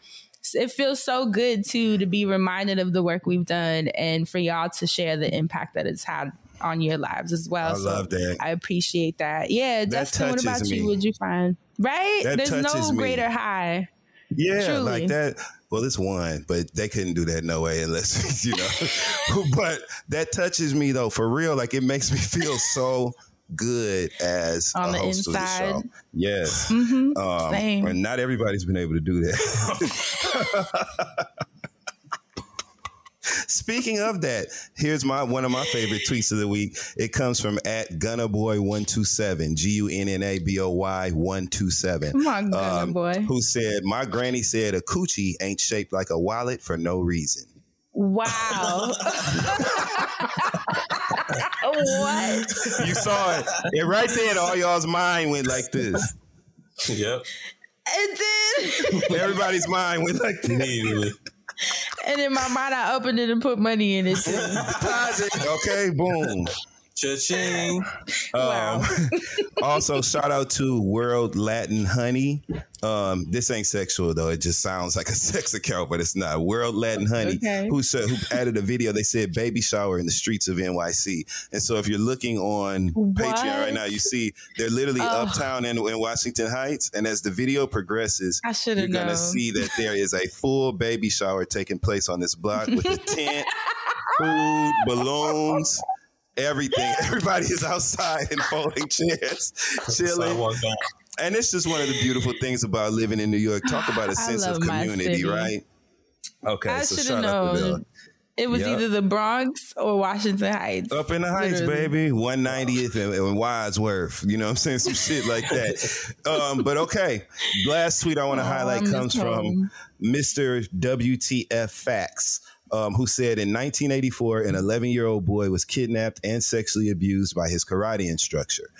It feels so good too to be reminded of the work we've done and for y'all to share the impact that it's had on your lives as well. I love that. I appreciate that. Yeah, Dustin, what about me. you? What'd you find? Right? That There's no me. greater high. Yeah, Truly. like that. Well, it's one, but they couldn't do that no way unless [laughs] you know. [laughs] but that touches me though, for real. Like it makes me [laughs] feel so good as On a the host of the inside. show. Yes, Mhm. um, Same. and not everybody's been able to do that. Speaking of that, here's my one of my favorite tweets of the week. It comes from at Gunnaboy127, G U N N A B O Y 127. Come on, Gunna um, boy. Who said, My granny said a coochie ain't shaped like a wallet for no reason. Wow. [laughs] what? You saw it. It right there, all y'all's mind went like this. Yep. It did. Everybody's mind went like this. Immediately. And in my mind, I opened it and put money in it too. [laughs] Okay, boom. Cha-ching. [laughs] Wow. Um, [laughs] also, shout out to World Latin Honey. Um, this ain't sexual though; it just sounds like a [laughs] sex account, but it's not. World Latin Honey, Okay. who said who added a video. They said baby shower in the streets of NYC, and so if you're looking on Patreon right now, you see they're literally Oh. uptown in, in Washington Heights, and as the video progresses, I you're have gonna see that there is a full baby shower taking place on this block with a tent. food, balloons, everything. [laughs] Everybody is outside in folding chairs, [laughs] chilling. And it's just one of the beautiful things about living in New York. Talk about a sense of community, right? Okay, I so should shout have out to Bill. known. It was Yep. either the Bronx or Washington Heights. Up in the Heights, Literally. baby. 190th and, and Wadsworth. You know what I'm saying? Some shit like that. [laughs] Um, but okay. Last tweet I want to Oh, highlight I miss comes from. Mr. WTF Facts, um, who said in 1984, an 11 year old boy was kidnapped and sexually abused by his karate instructor.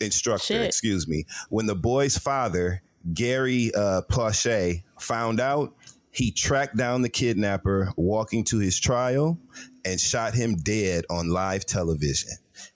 Instructor, Shit. excuse me. When the boy's father, Gary uh, Plauché, found out, he tracked down the kidnapper, walking to his trial, and shot him dead on live television.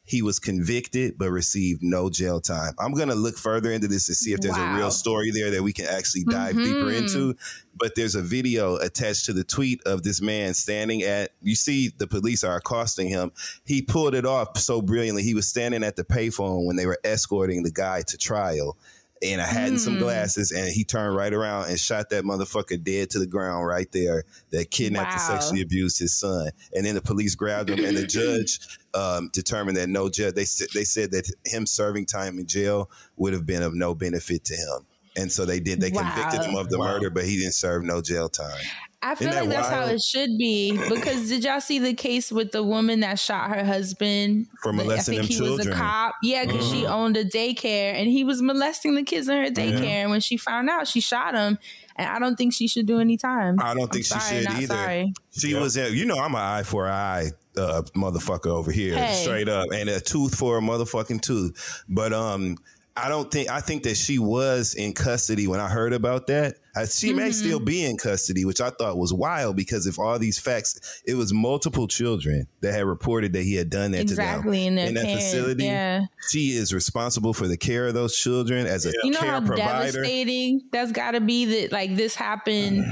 He was convicted but received no jail time. I'm going to look further into this to see if there's a real story there that we can actually dive deeper Mhm. into. But there's a video attached to the tweet of this man standing at, you see, the police are accosting him. He pulled it off so brilliantly. He was standing at the payphone when they were escorting the guy to trial in I had and some Mm. glasses, and he turned right around and shot that motherfucker dead to the ground right there that kidnapped and sexually abused his son. And then the police grabbed him, and the judge um, determined that no judge. They said they said that him serving time in jail would have been of no benefit to him. And so they did. They convicted him of the Wow. murder, but he didn't serve no jail time. I feel Isn't like that that's how it should be. Because did y'all see the case with the woman that shot her husband For The- molesting I think them he was a children. cop. Yeah, because she Mhm. owned a daycare and he was molesting the kids in her daycare. And when she found out, she shot him. And I don't think she should do any time. I don't I'm think she sorry, should not either. Sorry. She was, in, you know, I'm an eye for an eye uh, motherfucker over here, Hey. straight up, and a tooth for a motherfucking tooth. But um, I don't think I think that she was in custody when I heard about that. She may Mm-hmm. still be in custody, which I thought was wild because if all these facts, it was multiple children that had reported that he had done that Exactly. to In them their in that parents. facility. Yeah. She is responsible for the care of those children as a You know care how provider. devastating that's got to be that like this happened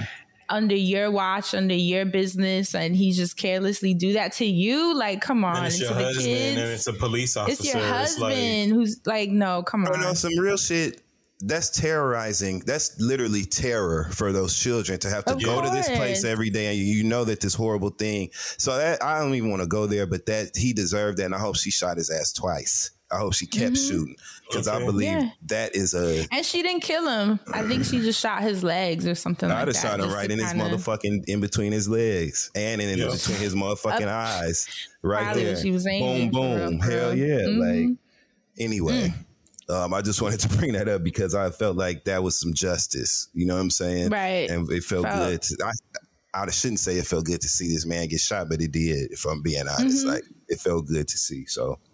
under your watch, under your business, and he just carelessly do that to you. Like, come on, And it's and your to the husband, kids. and it's a police officer. It's your like- husband who's like, no, come Oh on. no, some real shit. That's terrorizing. That's literally terror for those children to have to Of go to this place every day and you, you know that this horrible thing. So that I don't even want to go there, but that he deserved that, and I hope she shot his ass twice. I hope she kept shooting because I believe Mm-hmm. Yeah. that is a. And she didn't kill him. I think she just shot his legs or something I'd like have that. shot him just right in his kinda- motherfucking in between his legs and in, in Yeah. between his motherfucking eyes, right Probably there. she was boom, boom, hell real. yeah! Mhm. Like anyway. Um, I just wanted to [laughs] bring that up because I felt like that was some justice. You know what I'm saying? Right. And it felt, Felt. good. To, I, I shouldn't say it felt good to see this man get shot, but it did. If I'm being honest, Mhm. like it felt good to see. So I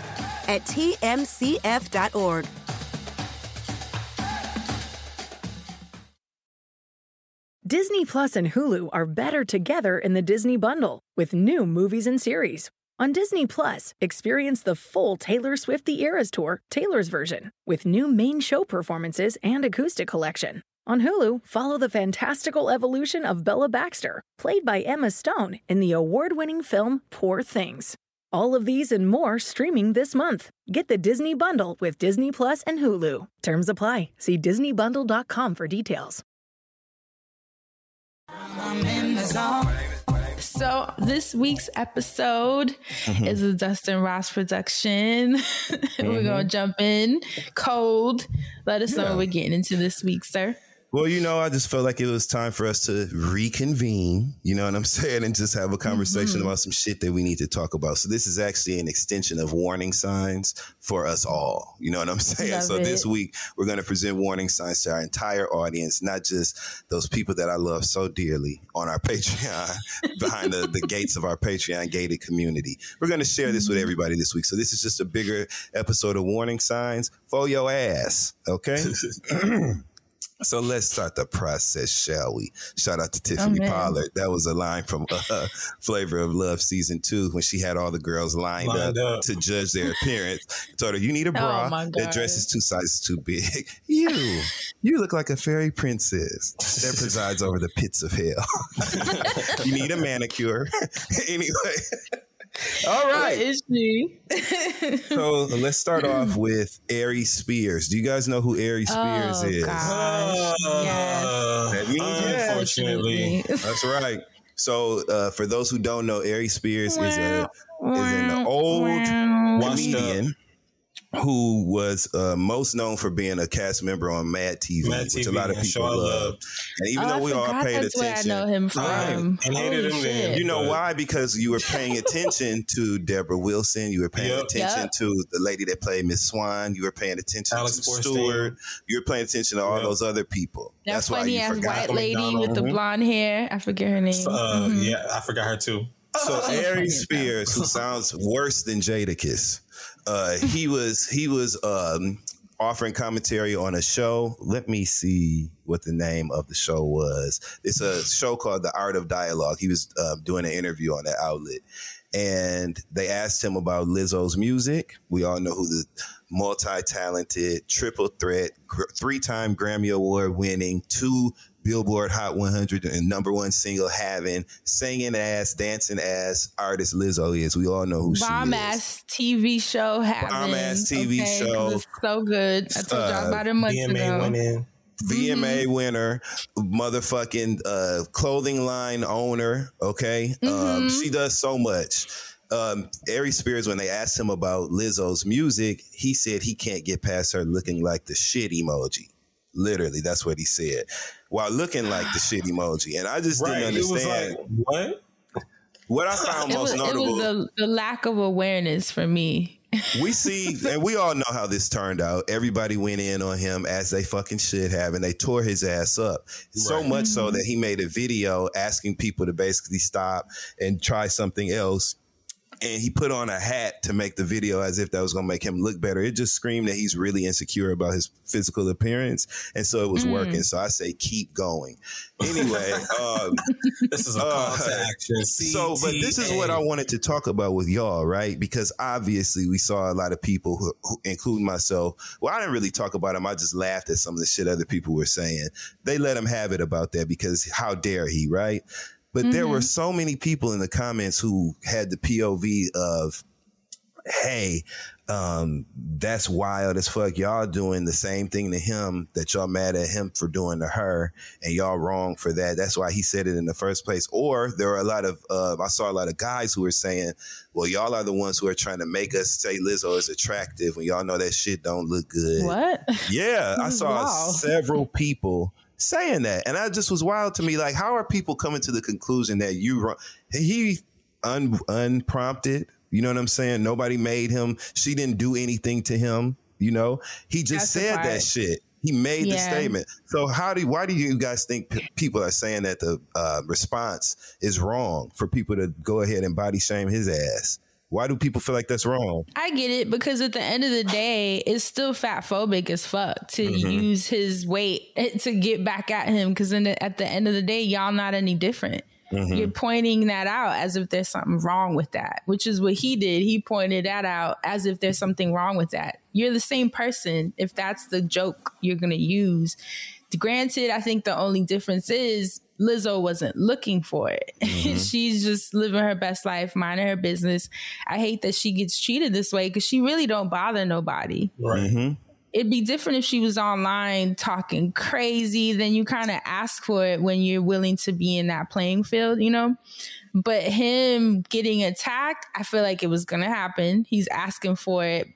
at tmcf.org. Disney Plus and Hulu are better together in the Disney Bundle with new movies and series. On Disney Plus, experience the full Taylor Swift The Eras Tour, Taylor's version, with new main show performances and acoustic collection. On Hulu, follow the fantastical evolution of Bella Baxter, played by Emma Stone in the award winning film Poor Things. All of these and more streaming this month. Get the Disney Bundle with Disney Plus and Hulu. Terms apply. See DisneyBundle.com for details. I'm in the zone. So this week's episode Mm-hmm. is a Dustin Ross production. [laughs] We're gonna jump in cold. Let us know Yeah. what we're getting into this week, sir. Well, you know, I just felt like it was time for us to reconvene, you know what I'm [laughs] saying, and just have a conversation Mm-hmm. about some shit that we need to talk about. So this is actually an extension of warning signs for us all. You know what I'm [laughs] saying? Love so this week we're going to present warning signs to our entire audience, not just those people that I love so dearly on our [laughs] Patreon, behind the, the gates of our Patreon gated community. We're going to share this with Mm-hmm. everybody this week. So this is just a bigger episode of warning signs for your ass, okay? [clears throat] So let's start the process, shall we? Shout out to Tiffany man. Pollard. That was a line from uh, [laughs] Flavor of Love season two when she had all the girls lined, Lined up, up. to judge their appearance. Told her, "You need a [laughs] bra. my that God. dress is two sizes too big. [laughs] You, you look like a fairy princess that presides over the pits of hell. you need a manicure. anyway, all What is she? So let's start off [laughs] with Aries Spears. Do you guys know who Aries Spears Oh, is? God. Yes. Uh, That means yes. unfortunately. That's right. So, uh, for those who don't know, Ari Spears is a is an old Washed comedian who was uh, most known for being a cast member on Mad TV, Mad which a lot of people I love. love. And even Oh, though I we all paid that's where attention, I know him from. Right. And hated him then. shit. you know But- why? Because you were paying attention to Deborah Wilson. You were paying Yep. attention Yep. to the lady that played Miss Swan. You were paying attention Alex to Borstein. Stewart. You were paying attention to all Yep. those other people. That That's why funny you ass forgot. white lady McDonald. with the Mhm. blonde hair. I forget her name. Uh, Mhm. Yeah, I forgot her too. So [laughs] funny Aries [laughs] [laughs] Spears, who sounds worse than Jadakiss, uh, he was he was um, offering commentary on a show. Let me see what the name of the show was. It's a show called The Art of Dialogue. He was uh, doing an interview on that outlet, and they asked him about Lizzo's music. We all know who the multi-talented, triple threat, gr- three-time Grammy Award winning, two Billboard Hot 100 and number one single having, singing ass, dancing ass artist Lizzo is. We all know who Bomb she is. ass TV show having. Bomb-ass TV 'cause show. It's so good. I told Uh, y'all about it months BMA ago. went in. VMA Mm-hmm. winner, motherfucking uh, clothing line owner. Okay, um, Mhm. she does so much. Um, Aries Spears, when they asked him about Lizzo's music, he said he can't get past her looking like the shit emoji. Literally, that's what he said. While looking like the shit emoji, and I just Right. didn't It was understand like, what? what I found It most was, it notable. was a, the lack of awareness for me. we [laughs] see, and we all know how this turned out. Everybody went in on him as they fucking should have, and they tore his ass up. So Right. much so mm-hmm. that he made a video asking people to basically stop and try something else. And he put on a hat to make the video as if that was going to make him look better. It just screamed that he's really insecure about his physical appearance. And so it was Mm. working. So I say, keep going. Anyway, [laughs] um, This is a Uh, call to action. so, but this is what I wanted to talk about with y'all, right? Because obviously we saw a lot of people, who, who, including myself. Well, I didn't really talk about him. I just laughed at some of the shit other people were saying. They let him have it about that because how dare he, right? But there were so many people in the comments who had the POV of, hey, um, that's wild as fuck. Y'all doing the same thing to him that y'all mad at him for doing to her, and y'all wrong for that. That's why he said it in the first place. Or there are a lot of, uh, I saw a lot of guys who were saying, well, y'all are the ones who are trying to make us say Lizzo is attractive when y'all know that shit don't look good. What? Yeah, I [laughs] saw Wow. several people saying that, and that just was wild to me. Like, how are people coming to the conclusion that you wrong? He un, unprompted. You know what I'm saying? Nobody made him. She didn't do anything to him. You know, he just That's said that shit. He made the statement. So how do why do you guys think p- people are saying that the uh, response is wrong for people to go ahead and body shame his ass? Why do people feel like that's wrong? I get it because at the end of the day, it's still fat phobic as fuck to Mm-hmm. use his weight to get back at him. Because then at the end of the day, y'all not any different. Mm-hmm. You're pointing that out as if there's something wrong with that, which is what he did. He pointed that out as if there's something wrong with that. You're the same person if that's the joke you're going to use. Granted, I think the only difference is Lizzo wasn't looking for it. [laughs] She's just living her best life, minding her business. I hate that she gets treated this way because she really don't bother nobody Right. Mm-hmm. it'd be different if she was online talking crazy then you kind of ask for it when you're willing to be in that playing field you know but him getting attacked i feel like it was gonna happen he's asking for it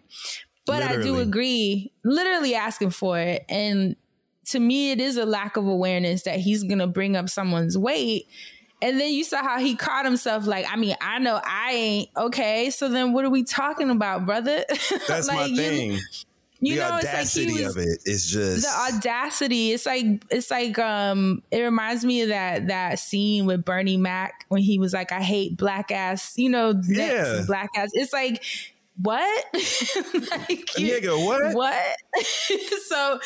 but i do agree literally asking for it and to me it is a lack of awareness that he's gonna bring up someone's weight and then you saw how he caught himself like, I mean, I know I ain't okay. So then what are we talking about, brother? [laughs] That's my Like, you- thing. You the know, it's like he was of it is just the audacity. It's like it's like um it reminds me of that that scene with Bernie Mac when he was like, I hate black ass, you know, Yeah. black ass. It's like what? [laughs] like you- Nigga, what? What? [laughs] so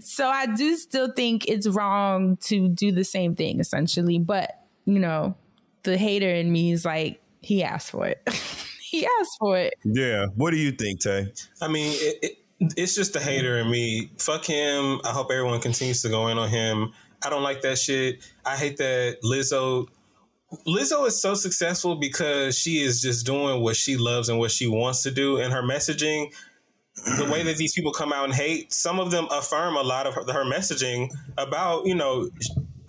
so I do still think it's wrong to do the same thing essentially, but you know, the hater in me is like, he asked for it. [laughs] he asked for it. Yeah. What do you think, Tay? I mean, it, it, it's just the hater in me. Fuck him. I hope everyone continues to go in on him. I don't like that shit. I hate that Lizzo. Lizzo is so successful because she is just doing what she loves and what she wants to do, and her messaging. The way that these people come out and hate, some of them affirm a lot of her, her messaging about you know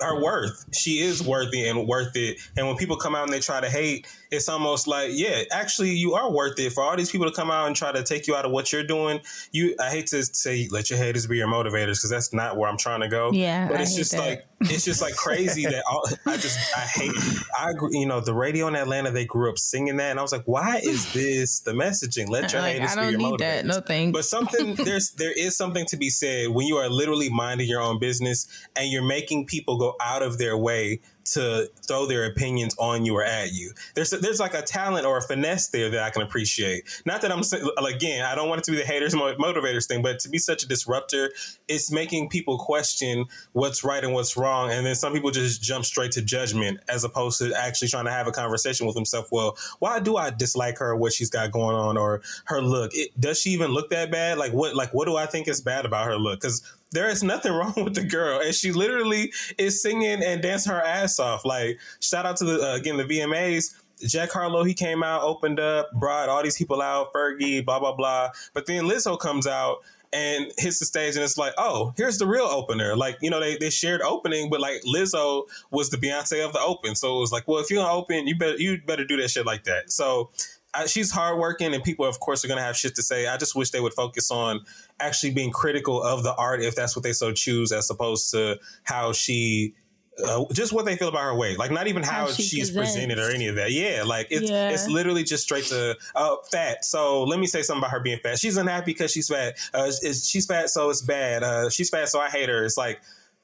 her worth. She is worthy and worth it. And when people come out and they try to hate, it's almost like, yeah, actually, you are worth it. For all these people to come out and try to take you out of what you're doing, you. I hate to say let your haters be your motivators because that's not where I'm trying to go. Yeah, but it's just that. like it's just like crazy that all, I just I hate. I. You know, the radio in Atlanta, they grew up singing that, and I was like, why is this the messaging? Let your [laughs] Like, haters be your motivators. that. No thanks. But something [laughs] there's there is something to be said when you are literally minding your own business and you're making people go out of their way to throw their opinions on you or at you. There's there's like a talent or a finesse there that I can appreciate. Not that I'm again, I don't want it to be the haters motivators thing, but to be such a disruptor, it's making people question what's right and what's wrong, and then some people just jump straight to judgment as opposed to actually trying to have a conversation with themselves. Well, why do I dislike her? What she's got going on or her look? It, does she even look that bad? Like what? Like what do I think is bad about her look? Because there is nothing [laughs] wrong with the girl, and she literally is singing and dancing her ass off. Like shout out to the uh, again the VMAs. Jack Harlow, he came out, opened up, brought all these people out, Fergie, blah blah blah. But then Lizzo comes out and hits the stage, and it's like, oh, here's the real opener. Like you know, they they shared opening, but like Lizzo was the Beyonce of the open, so it was like, well, if you're gonna open, you better you better do that shit like that. So. I, she's hardworking, and people, of course, are going to have shit to say. I just wish they would focus on actually being critical of the art, if that's what they so choose, as opposed to how she uh, just what they feel about her weight. Like not even how, How she she's presents. presented or any of that. Yeah, like it's Yeah. it's literally just straight to uh, fat. So let me say something about her being fat. She's unhappy because she's fat. Uh, is she's fat, so it's bad. Uh, she's fat, so I hate her. It's like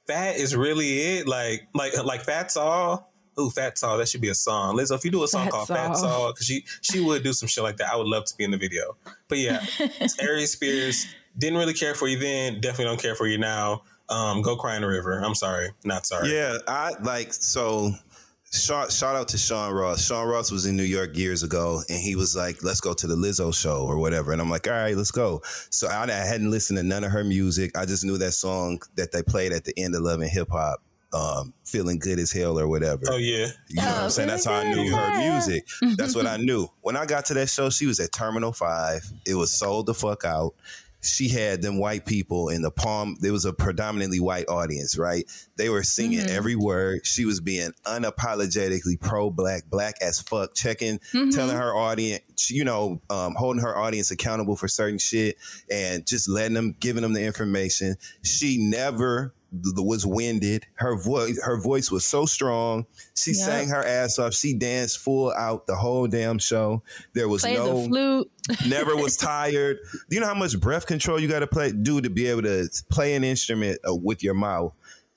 fat is really it. Like like like fat's all. Ooh, Fat Saw. That should be a song. Lizzo, if you do a song Fat called Fat Saw. Saw, because she she would do some shit like that. I would love to be in the video. But yeah, [laughs] Aries Spears didn't really care for you then. Definitely don't care for you now. Um, go cry in the river. I'm sorry, not sorry. Yeah, I like so. Shout, shout out to Sean Ross. Sean Ross was in New York years ago, and he was like, "Let's go to the Lizzo show or whatever." And I'm like, "All right, let's go." So I, I hadn't listened to none of her music. I just knew that song that they played at the end of Love and Hip Hop, um, "Feeling Good as Hell" or whatever. Oh yeah. You know what I'm saying? That's how I knew her music. That's what I knew. When I got to that show, she was at Terminal 5. It was sold the fuck out. She had them white people in the palm. There was a predominantly white audience, right? They were singing Mhm. every word. She was being unapologetically pro black, black as fuck, checking, Mhm. telling her audience, you know, um, holding her audience accountable for certain shit and just letting them, giving them the information. She never was winded. Her voice, her voice was so strong. She Yep. sang her ass off. She danced full out the whole damn show. There was Play no the flute. [laughs] never was tired. Do you know how much breath control you got to play do to be able to play an instrument uh, with your mouth,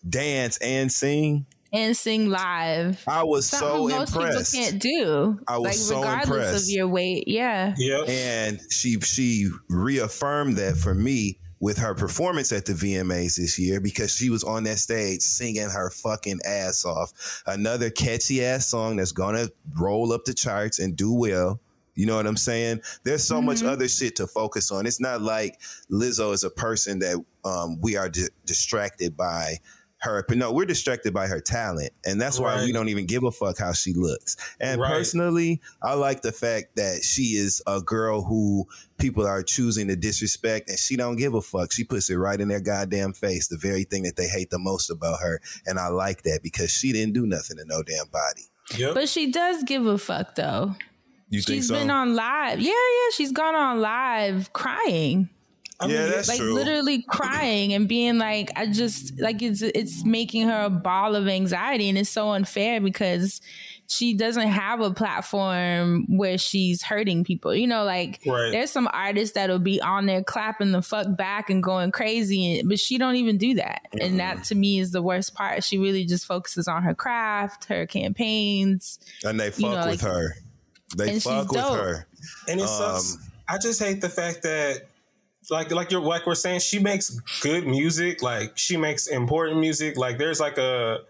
dance and sing? and sing live. I was Something so most impressed. people can't do. I was like so regardless impressed. of your weight. Yeah. Yep. And she she reaffirmed that for me with her performance at the VMAs this year because she was on that stage singing her fucking ass off. Another catchy ass song that's gonna roll up the charts and do well. You know what I'm saying? There's so much other shit to focus on. It's not like Lizzo is a person that um, we are di- distracted by her. But no, we're distracted by her talent, and that's why we don't even give a fuck how she looks. And Right. personally, I like the fact that she is a girl who people are choosing to disrespect, and she don't give a fuck. She puts it right in their goddamn face, the very thing that they hate the most about her. And I like that because she didn't do nothing to no damn body. Yep. But she does give a fuck though. You think She's so? been on live. Yeah, yeah. She's gone on live crying. I yeah, mean, that's like true. literally crying and being like, I just like it's it's making her a ball of anxiety and it's so unfair because she doesn't have a platform where she's hurting people. You know, like Right. there's some artists that'll be on there clapping the fuck back and going crazy, but she don't even do that. And that to me is the worst part. She really just focuses on her craft, her campaigns. and they fuck you know, with like- her. They fuck with her. And it sucks. Um, I just hate the fact that like like you're like we're saying, she makes good music. Like she makes important music. Like there's like a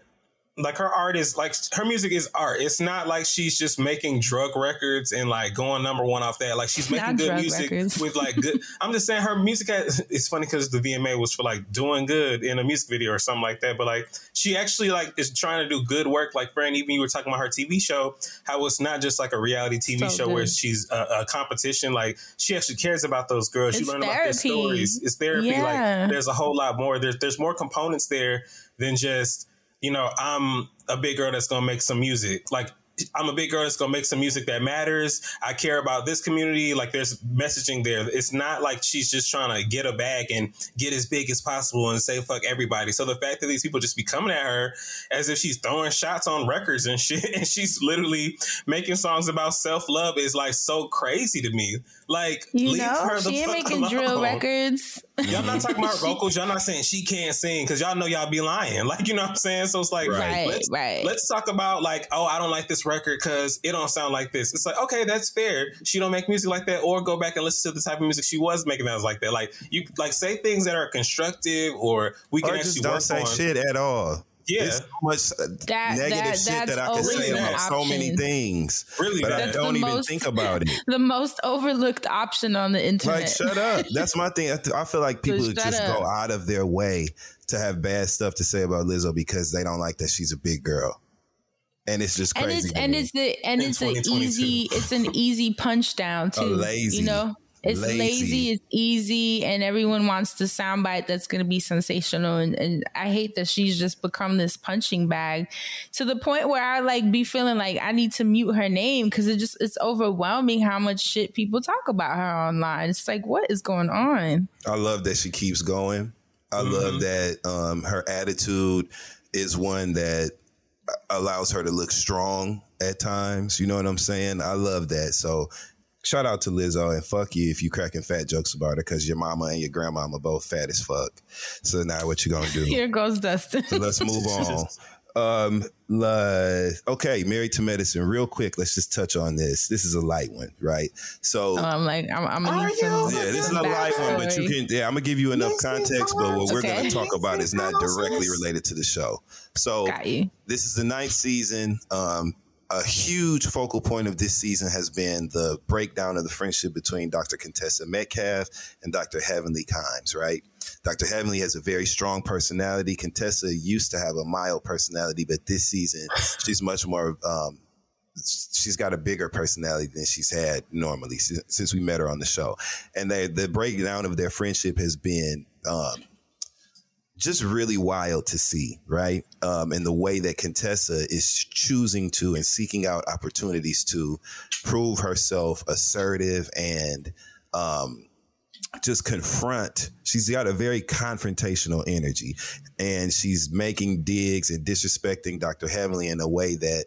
like her art is like her music is art. It's not like she's just making drug records and like going number one off that. Like she's making Not good music records. with like good. [laughs] I'm just saying her music. Has, it's funny because the VMA was for like doing good in a music video or something like that. But like she actually like is trying to do good work. Like friend, even you were talking about her TV show, how it's not just like a reality TV So show where she's a, a competition. Like she actually cares about those girls. It's you learn about their stories. It's therapy. Yeah. Like there's a whole lot more. There's there's more components there than just you know I'm a big girl that's gonna make some music. Like I'm a big girl that's gonna make some music that matters. I care about this community. Like there's messaging there. It's not like she's just trying to get a bag and get as big as possible and say fuck everybody. So the fact that these people just be coming at her as if she's throwing shots on records and [laughs] shit, and she's literally making songs about self love is like so crazy to me. Like You leave know, her the she ain't fuck making drill records. Y'all not talking about [laughs] vocals. Y'all not saying she can't sing because y'all know y'all be lying. [laughs] Like you know what I'm saying. So it's like Right, let's, right. let's talk about like oh I don't like this record because it don't sound like this. It's like okay that's fair. She don't make music like that, or go back and listen to the type of music she was making that was like that. Like you like say things that are constructive, or we can Or actually just don't work say on. shit at all. Yeah. There's so much uh, That- negative that- shit that I can say an about so many things. Really, but I don't even most- think about it. [laughs] The most overlooked option on the internet. Like, shut up. [laughs] That's my thing. I, th- I feel like people shut just up. go out of their way to have bad stuff to say about Lizzo because they don't like that she's a big girl. And it's just and crazy. it's and it's the and In it's an easy it's an easy punch down [laughs] too. lazy. You know, it's Lazy. lazy. it's easy, and everyone wants the soundbite that's going to be sensational. And, and I hate that she's just become this punching bag to the point where I like be feeling like I need to mute her name because it just it's overwhelming how much shit people talk about her online. It's like what is going on? I love that she keeps going. I love that um, her attitude is one that allows her to look strong at times. You know what I'm saying? I love that. So shout out to Lizzo and fuck you if you cracking fat jokes about her because your mama and your grandmama both fat as fuck. So now what you gonna do? [laughs] Here goes Dustin. So let's move on. Um, la- okay, married to medicine. Real quick, let's just touch on this. This is a light one, right? So I'm like I'm, I'm gonna need some. yeah, this is a some light one, but you can. Yeah, I'm gonna give you enough context, but what we're Okay. gonna talk about is not directly related to the show. So this is the ninth season. Um, a huge focal point of this season has been the breakdown of the friendship between Dr. Contessa Metcalf and Dr. Heavenly Kimes, right? Dr. Heavenly has a very strong personality. Contessa used to have a mild personality, but this season she's much more. Um, she's got a bigger personality than she's had normally since, we met her on the show, and they, the breakdown of their friendship has been. Um, just really wild to see, right? Um, and the way that Contessa is choosing to and seeking out opportunities to prove herself assertive and um, just confront. She's got a very confrontational energy, and she's making digs and disrespecting Dr. Heavenly in a way that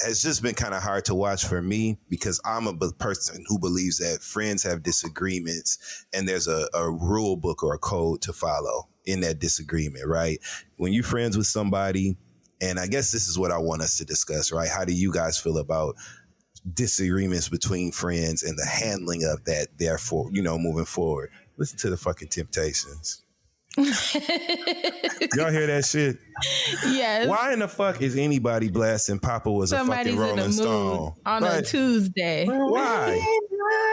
has just been kind of hard to watch for me because I'm a b- person who believes that friends have disagreements and there's a, a rule book or a code to follow in that disagreement, right? When you're friends with somebody, and I guess this is what I want us to discuss, right? How do you guys feel about disagreements between friends and the handling of that, therefore, you know, moving forward? Listen to the fucking Temptations. Y'all hear that shit? Yes. Why in the fuck is anybody blasting Papa was Somebody's a fucking Rolling Stone? on a Tuesday. Why?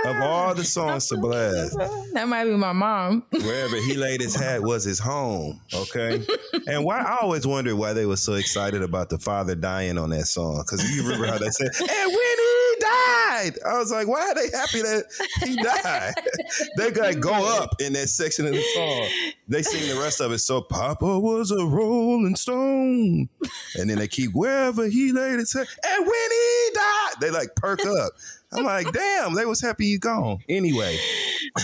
Of all the songs to blast, That might be my mom. wherever he laid his hat was his home. Okay, and why I always wondered why they were so excited about the father dying on that song because you remember how they said, "And when he died," I was like, "Why are they happy that he [laughs] died?" [laughs] they like go up in that section of the song. They sing the rest of it. So Papa was a Rolling Stone, and then they keep wherever he laid his head. And when he died, they like perk up. I'm like, damn, they was happy you gone. Anyway,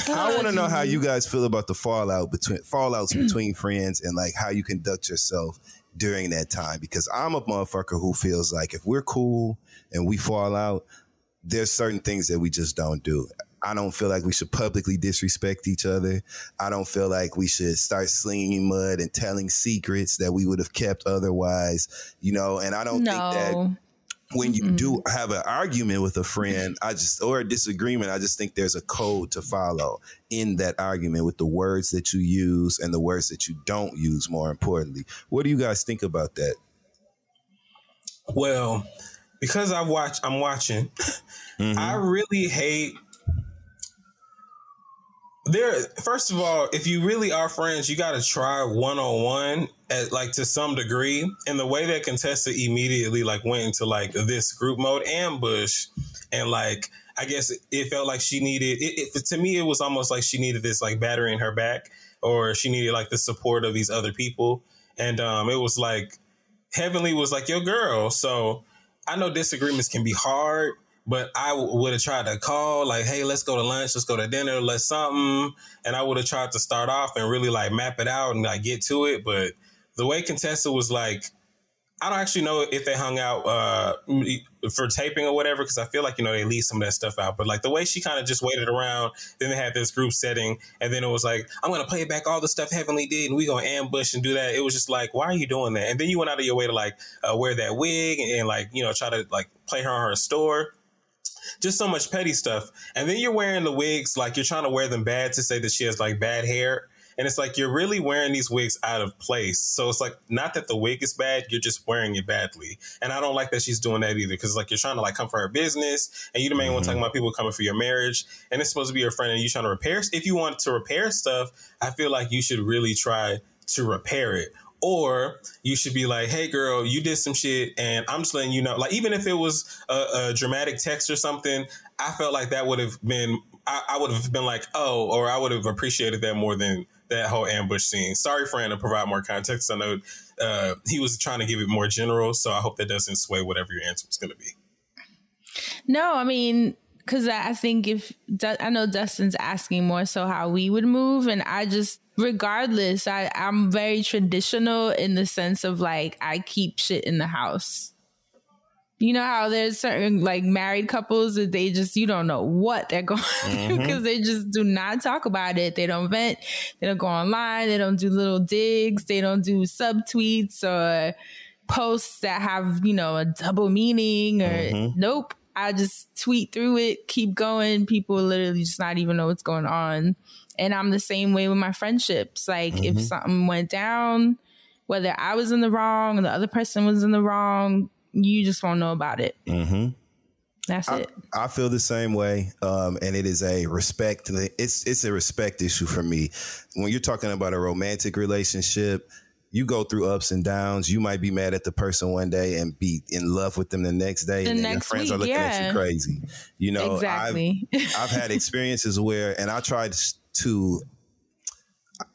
I want to know how you guys feel about the fallout between fallouts [clears throat] between friends and like how you conduct yourself during that time. Because I'm a motherfucker who feels like if we're cool and we fall out, there's certain things that we just don't do. I don't feel like we should publicly disrespect each other. I don't feel like we should start slinging mud and telling secrets that we would have kept otherwise, you know. And I don't think that No. When you do mm-hmm. have an argument with a friend, I just or a disagreement, I just think there's a code to follow in that argument with the words that you use and the words that you don't use. More importantly, what do you guys think about that? Well, because I watch, I'm watching. [laughs] I mm-hmm. really hate. There, first of all, if you really are friends, you got to try one on one at like to some degree. And the way that Contessa immediately like went into like this group mode ambush, and like I guess it felt like she needed it, it. To me, it was almost like she needed this like battery in her back, or she needed like the support of these other people. And um, it was like Heavenly was like your girl, so I know disagreements can be hard, but I w- would have tried to call like, hey, let's go to lunch, let's go to dinner, let's something, and I would have tried to start off and really like map it out and like get to it. But the way Contessa was like, I don't actually know if they hung out uh, for taping or whatever because I feel like you know they leave some of that stuff out. But like the way she kind of just waited around, then they had this group setting, and then it was like I'm gonna play back all the stuff Heavenly did, and we gonna ambush and do that. It was just like, why are you doing that? And then you went out of your way to like uh, wear that wig and, and like you know try to like play her on her store. Just so much petty stuff, and then you're wearing the wigs like you're trying to wear them bad to say that she has like bad hair. And it's like you're really wearing these wigs out of place. So it's like not that the wig is bad, you're just wearing it badly. And I don't like that she's doing that either because like you're trying to like come for her business, and you the main one talking mm-hmm. about people coming for your marriage, and it's supposed to be your friend, and you trying to repair. If you want to repair stuff, I feel like you should really try to repair it. Or you should be like, hey, girl, you did some shit, and I'm just letting you know. Like, even if it was a, a dramatic text or something, I felt like that would have been, I, I would have been like, oh, or I would have appreciated that more than that whole ambush scene. Sorry, Fran, to provide more context. I know uh, he was trying to give it more general, so I hope that doesn't sway whatever your answer is going to be. No, I mean, because I think if I know Dustin's asking more so how we would move, and I just regardless, I I'm very traditional in the sense of like I keep shit in the house. You know how there's certain like married couples that they just you don't know what they're [laughs] going through mm-hmm. because they just do not talk about it. They don't vent. They don't go online. They don't do little digs. They don't do subtweets or posts that have you know a double meaning or mm-hmm. nope. I just tweet through it, keep going. People literally just not even know what's going on. And I'm the same way with my friendships. Like if something went down, whether I was in the wrong or the other person was in the wrong, you just won't know about it. Mm-hmm. That's I, it. I feel the same way, um, and it is a respect. It's it's a respect issue for me. When you're talking about a romantic relationship, you go through ups and downs. You might be mad at the person one day and be in love with them the next day, The and then your next friends are week, looking at you crazy. You know, Exactly. I've, [laughs] I've had experiences where, and I tried to.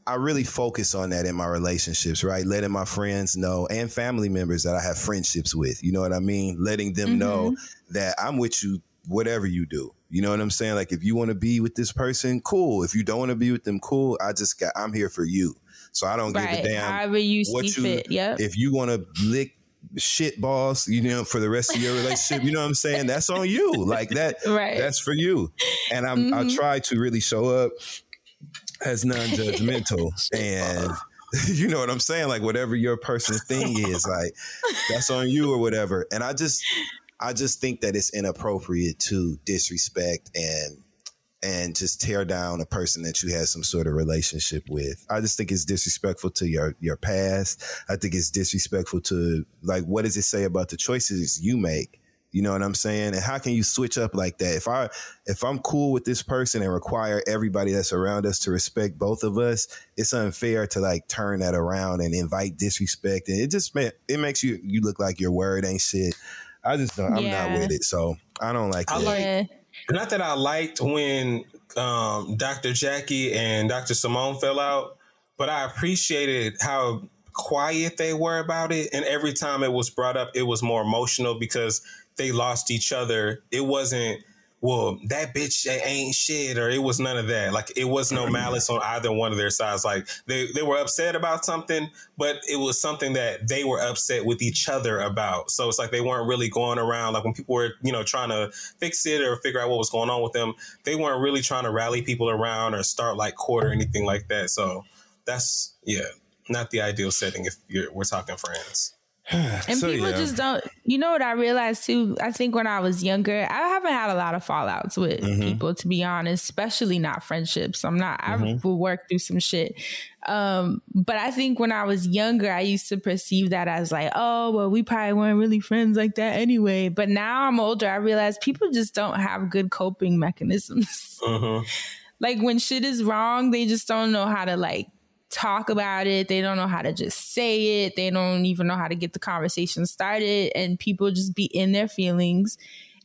I really focus on that in my relationships, right? Letting my friends know and family members that I have friendships with. You know what I mean? Letting them know Mm-hmm. that I'm with you, whatever you do. You know what I'm saying? Like if you want to be with this person, cool. If you don't want to be with them, cool. I just got I'm here for you. So I don't give a damn However you what see you fit. Yep. if you want to lick shit balls, you know, for the rest of your relationship, you know what I'm saying? That's on you. Like that [laughs] Right. that's for you. And I'm I Mhm. try to really show up as non-judgmental [laughs] and [laughs] you know what I'm saying? Like whatever your personal thing is, like that's on you or whatever. And I just I just think that it's inappropriate to disrespect and and just tear down a person that you had some sort of relationship with. I just think it's disrespectful to your your past. I think it's disrespectful to like what does it say about the choices you make? You know what I'm saying? And how can you switch up like that? If I if I'm cool with this person and require everybody that's around us to respect both of us, it's unfair to like turn that around and invite disrespect. And it just ma- it makes you you look like your word ain't shit. I just don't, I'm Yeah. not with it. So I don't like it. I that. like- yeah. Not that I liked when um, Dr. Jackie and Dr. Simone fell out, but I appreciated how quiet they were about it. And every time it was brought up, it was more emotional because they lost each other. It wasn't, well, that bitch ain't shit, or it was none of that. Like it was no [laughs] malice on either one of their sides. Like they, they were upset about something, but it was something that they were upset with each other about. So it's like they weren't really going around like when people were, you know, trying to fix it or figure out what was going on with them, they weren't really trying to rally people around or start like court or anything like that. So that's yeah, not the ideal setting if you're we're talking friends. [sighs] And So, people yeah. just don't. You know what I realized too? I think when I was younger, I haven't had a lot of fallouts with Mm-hmm. people, to be honest, especially not friendships. I'm not, I will work through some shit. Um, but I think when I was younger, I used to perceive that as like, oh, well, we probably weren't really friends like that anyway. But now I'm older, I realize people just don't have good coping mechanisms. Mhm. [laughs] like when shit is wrong, they just don't know how to like talk about it. They don't know how to just say it. They don't even know how to get the conversation started. And people just be in their feelings.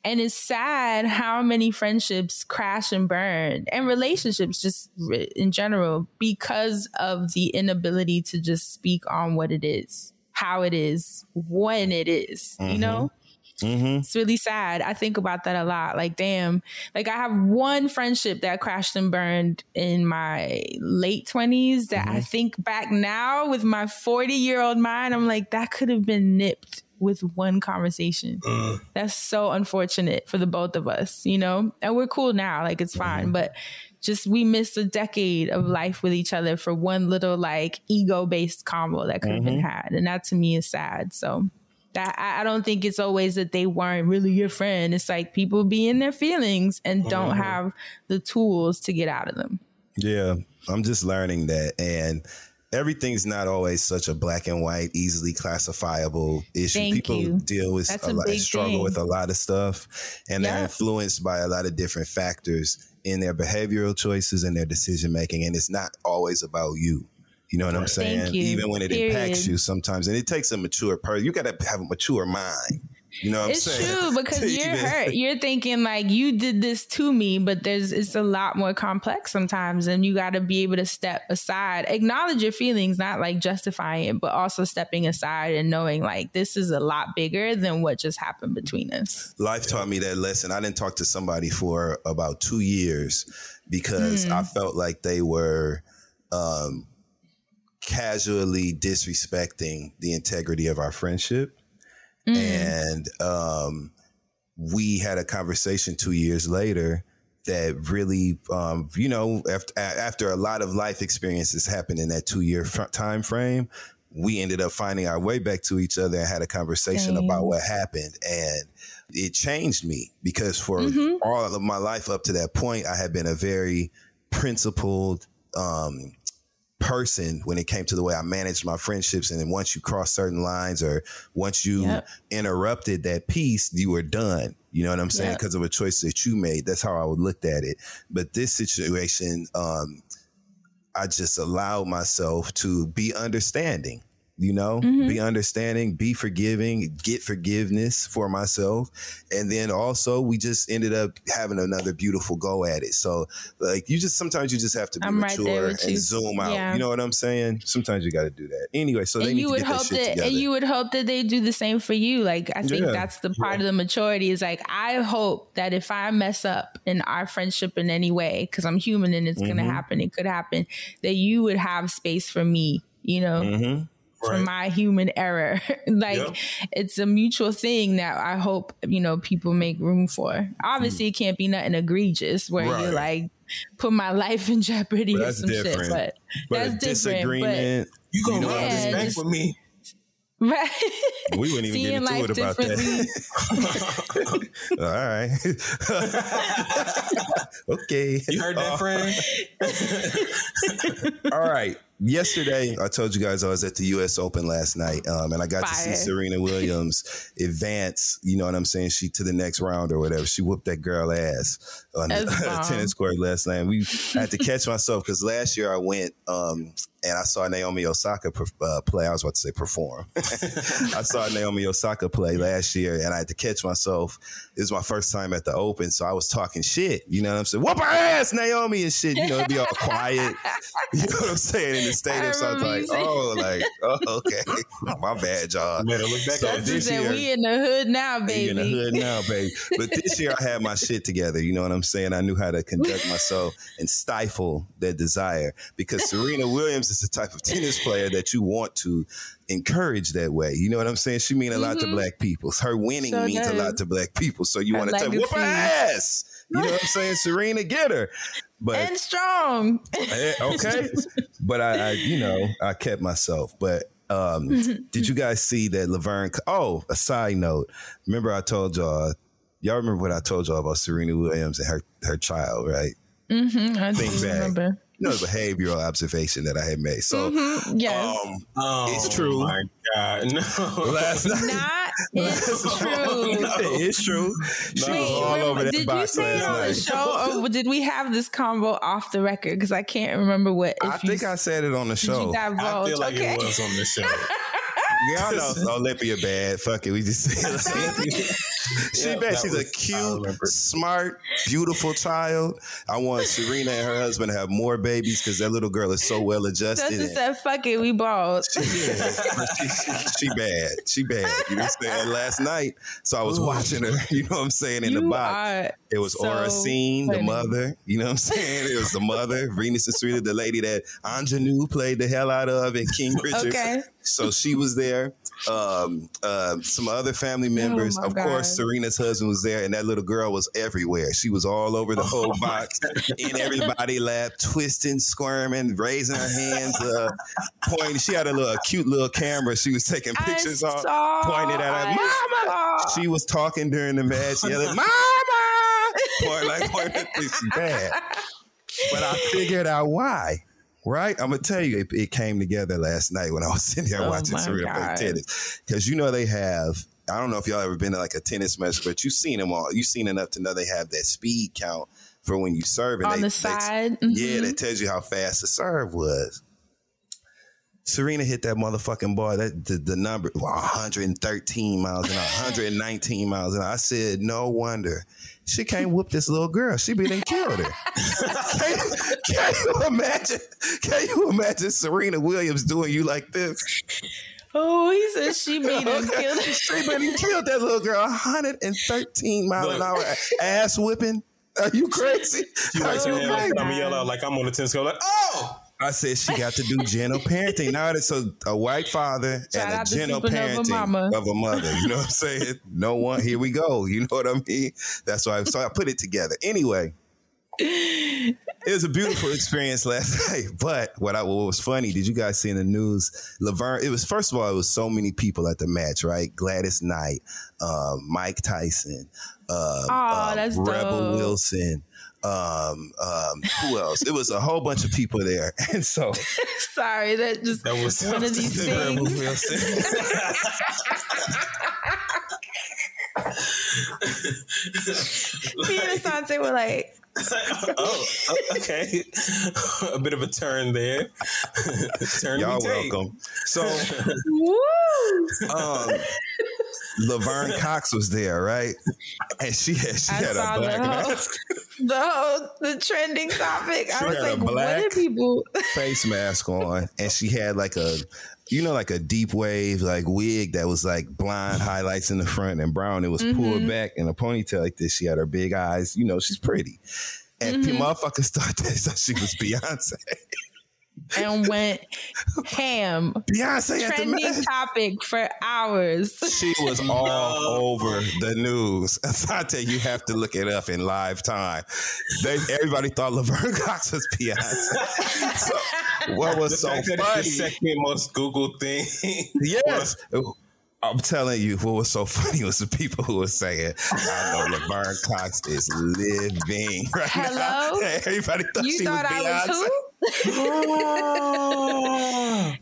And it's sad how many friendships crash and burn and relationships just in general because of the inability to just speak on what it is, how it is, when it is, you know? Mm-hmm. Mm-hmm. It's really sad. I think about that a lot. Like, damn, like I have one friendship that crashed and burned in my late 20s that I mm-hmm. think back now with my 40 year old mind, I'm like, that could have been nipped with one conversation. Mm. That's so unfortunate for the both of us, you know? And we're cool now. Like, it's fine. Mm-hmm. But just we missed a decade of life with each other for one little like ego based combo that could have been mm-hmm. had. And that to me is sad. So I I don't think it's always that they weren't really your friend. It's like people be in their feelings and don't mm-hmm. have the tools to get out of them. Yeah, I'm just learning that, and everything's not always such a black and white, easily classifiable issue. Thank People you. deal with That's a lot, struggle thing. with a lot of stuff, and they're influenced by a lot of different factors in their behavioral choices and their decision making, and it's not always about you. You know what I'm saying? Even when it impacts you sometimes, and it takes a mature person. You got to have a mature mind. You know what it's I'm saying? true [laughs] because you're hurt. You're thinking like you did this to me, but there's it's a lot more complex sometimes, and you got to be able to step aside, acknowledge your feelings, not like justifying it, but also stepping aside and knowing like this is a lot bigger than what just happened between us. life taught me that lesson. I didn't talk to somebody for about two years because Hmm. I felt like they were um, casually disrespecting the integrity of our friendship. Hmm. And um, we had a conversation two years later that really, um, you know, after, after a lot of life experiences happened in that two year fr- time frame, we ended up finding our way back to each other and had a conversation Dang. about what happened. And it changed me because for Mm-hmm. all of my life up to that point, I had been a very principled, um, person when it came to the way I managed my friendships. And then once you cross certain lines or once you Yep. interrupted that piece, you were done. You know what I'm saying? Yep. Because of a choice that you made. That's how I would looked at it. But this situation, um, I just allowed myself to be understanding. You know, Mm-hmm. be understanding, be forgiving, get forgiveness for myself. And then also we just ended up having another beautiful go at it. So like you just sometimes you just have to be I'm mature with and you. zoom out. Yeah. You know what I'm saying? Sometimes you gotta do that. Anyway, so they and need you to would get that shit that together. and you would hope that they do the same for you like i think Yeah. that's the part of the maturity is like i hope that if i mess up in our friendship in any way because i'm human and it's Mm-hmm. gonna happen it could happen that you would have space for me you know Mm-hmm. For Right. my human error [laughs] like Yep. it's a mutual thing that i hope you know people make room for obviously hmm. it can't be nothing egregious where Right. you're like put my life in jeopardy or some different. shit but, but that's different but disagreement. You gonna You run what this back saying? with me? Right. We wouldn't even Seeing get into life it about that. differently. [laughs] All right. [laughs] okay. You heard that, Uh, friend? [laughs] All right. Yesterday, I told you guys I was at the U.S. Open last night, um, and I got to see Serena Williams advance. You know what I'm saying? She to the next round or whatever. She whooped that girl ass on the That's bomb. tennis court last night. We I had to catch myself because last year I went um, and I saw Naomi Osaka per, uh, play. I was about to say perform. [laughs] I saw Naomi Osaka play last year, and I had to catch myself. This is my first time at the Open, so I was talking shit. You know what I'm saying? Whoop her ass, Naomi, and shit. You know, it'd be all quiet. [laughs] You know what I'm saying in the [laughs] stadium? So I was like, oh, like, oh, okay, [laughs] my bad, y'all. Better look back So at this that year- we in the hood now, We baby. in the hood now, baby. But this year I had my shit together. You know what I'm saying? I knew how to conduct myself and stifle that desire because Serena Williams is the type of tennis player that you want to encourage that way. You know what I'm saying? She mean a lot to black people. Her winning Sure means a lot to black people. So you want to tell whoop her ass. You know what I'm saying? Serena, get her. But and strong. Eh, okay. [laughs] but I, I, you know, I kept myself. But Um, [laughs] did you guys see that Laverne? Oh, a side note. Remember I told y'all. Y'all remember what I told y'all about Serena Williams and her her child, right? Mm-hmm. I Think back. remember. You know, the behavioral observation that I had made. So, Mhm, Yes. um, Oh, it's true. my God. No. Last night, Not it's [laughs] true. it's true. She Wait, was all rem- over that did you box say it last on the show, or did we have this convo off the record? Because I can't remember what. If I think I said it on the show. I feel like okay. it was on the show. [laughs] Yeah, I know. [laughs] Olympia bad. Fuck it. We just said she Yeah, bad. She's a was- I cute, smart, beautiful child. I want Serena and her husband to have more babies because that little girl is so well adjusted. Justin and- said, "Fuck it, we bald." [laughs] she, she, she bad. She bad. You know what I'm saying? Last night, so I was watching her. [laughs] You know what I'm saying in the box. are It was so Oracene, the mother. You know what I'm saying? It was the mother, Venus and Serena, the lady that Aunjanue played the hell out of in King [laughs] Richard. Okay. So she was there. Um, um, some other family members. Oh my of course, God. Serena's husband was there, and that little girl was everywhere. She was all over the whole box, in everybody lap, twisting, squirming, raising her hands, uh, pointing. She had a little a cute little camera. She was taking pictures off, pointed at her. I Mama! saw. She was talking during the match, yelling, [laughs] "Mama!" Point like pointing at this bad. But I figured out why. Right, I'm gonna tell you, it, it came together last night when I was sitting there Oh watching Serena play tennis. Because you know they have. I don't know if y'all ever been to like a tennis match, but you've seen them all. You've seen enough to know they have that speed count for when you serve. and on they- the they- side. Mm-hmm. yeah, that tells you how fast the serve was. Serena hit that motherfucking ball. That the, the number well, 113 miles and 119 [laughs] miles and. I said, no wonder she can't whoop this little girl. She be done killed her. [laughs] can, can you imagine? Can you imagine Serena Williams doing you like this? Oh, he said she [laughs] beat him, killed him. [laughs] she been killed that little girl. 113 mile an hour ass whipping. Are you crazy? You Are like you to crazy? I'm gonna yell out like I'm on the tennis court, like, oh! I said she got to do gentle parenting. Now it's a, a white father Shout and a out to gentle Supernova parenting Mama. of a mother. You know what I'm saying? No one. Here we go. You know what I mean? That's why. So I put it together. Anyway, it was a beautiful experience last [laughs] night. But what I what was funny? Did you guys see in the news? Laverne. It was first of all, it was so many people at the match. Right? Gladys Knight, um, Mike Tyson, um, um, that's Rebel dope. Wilson. Um, um, who else? It was a whole bunch of people there, [laughs] and so [laughs] Sorry, that just That was one of these things. Me and Asante were like, [laughs] oh, oh, okay. [laughs] a bit of a turn there. [laughs] turn Y'all we welcome. So, um, Laverne Cox was there, right? And she had she I had saw a the black whole, mask, the whole the trending topic. I was had a like, what black- are people? face mask on, and she had like a, you know, like a deep wave like wig that was like blonde highlights in the front and brown. It was Mm-hmm. pulled back in a ponytail like this. She had her big eyes. You know, she's pretty. And Mm-hmm. motherfuckers [laughs] thought that she was Beyonce. [laughs] and went ham. Beyonce at the Trending topic for hours. She was [laughs] all over the news. [laughs] Asante, you have to look it up in live time. They, everybody thought Laverne [laughs] Cox was Beyonce. So, what The was so fact that it's funny? the second most Google thing. Yes. I'm telling you, what was so funny was the people who were saying, I know Laverne Cox is living right now. Hello? Everybody thought you she thought was I Beyonce. was who? [laughs] and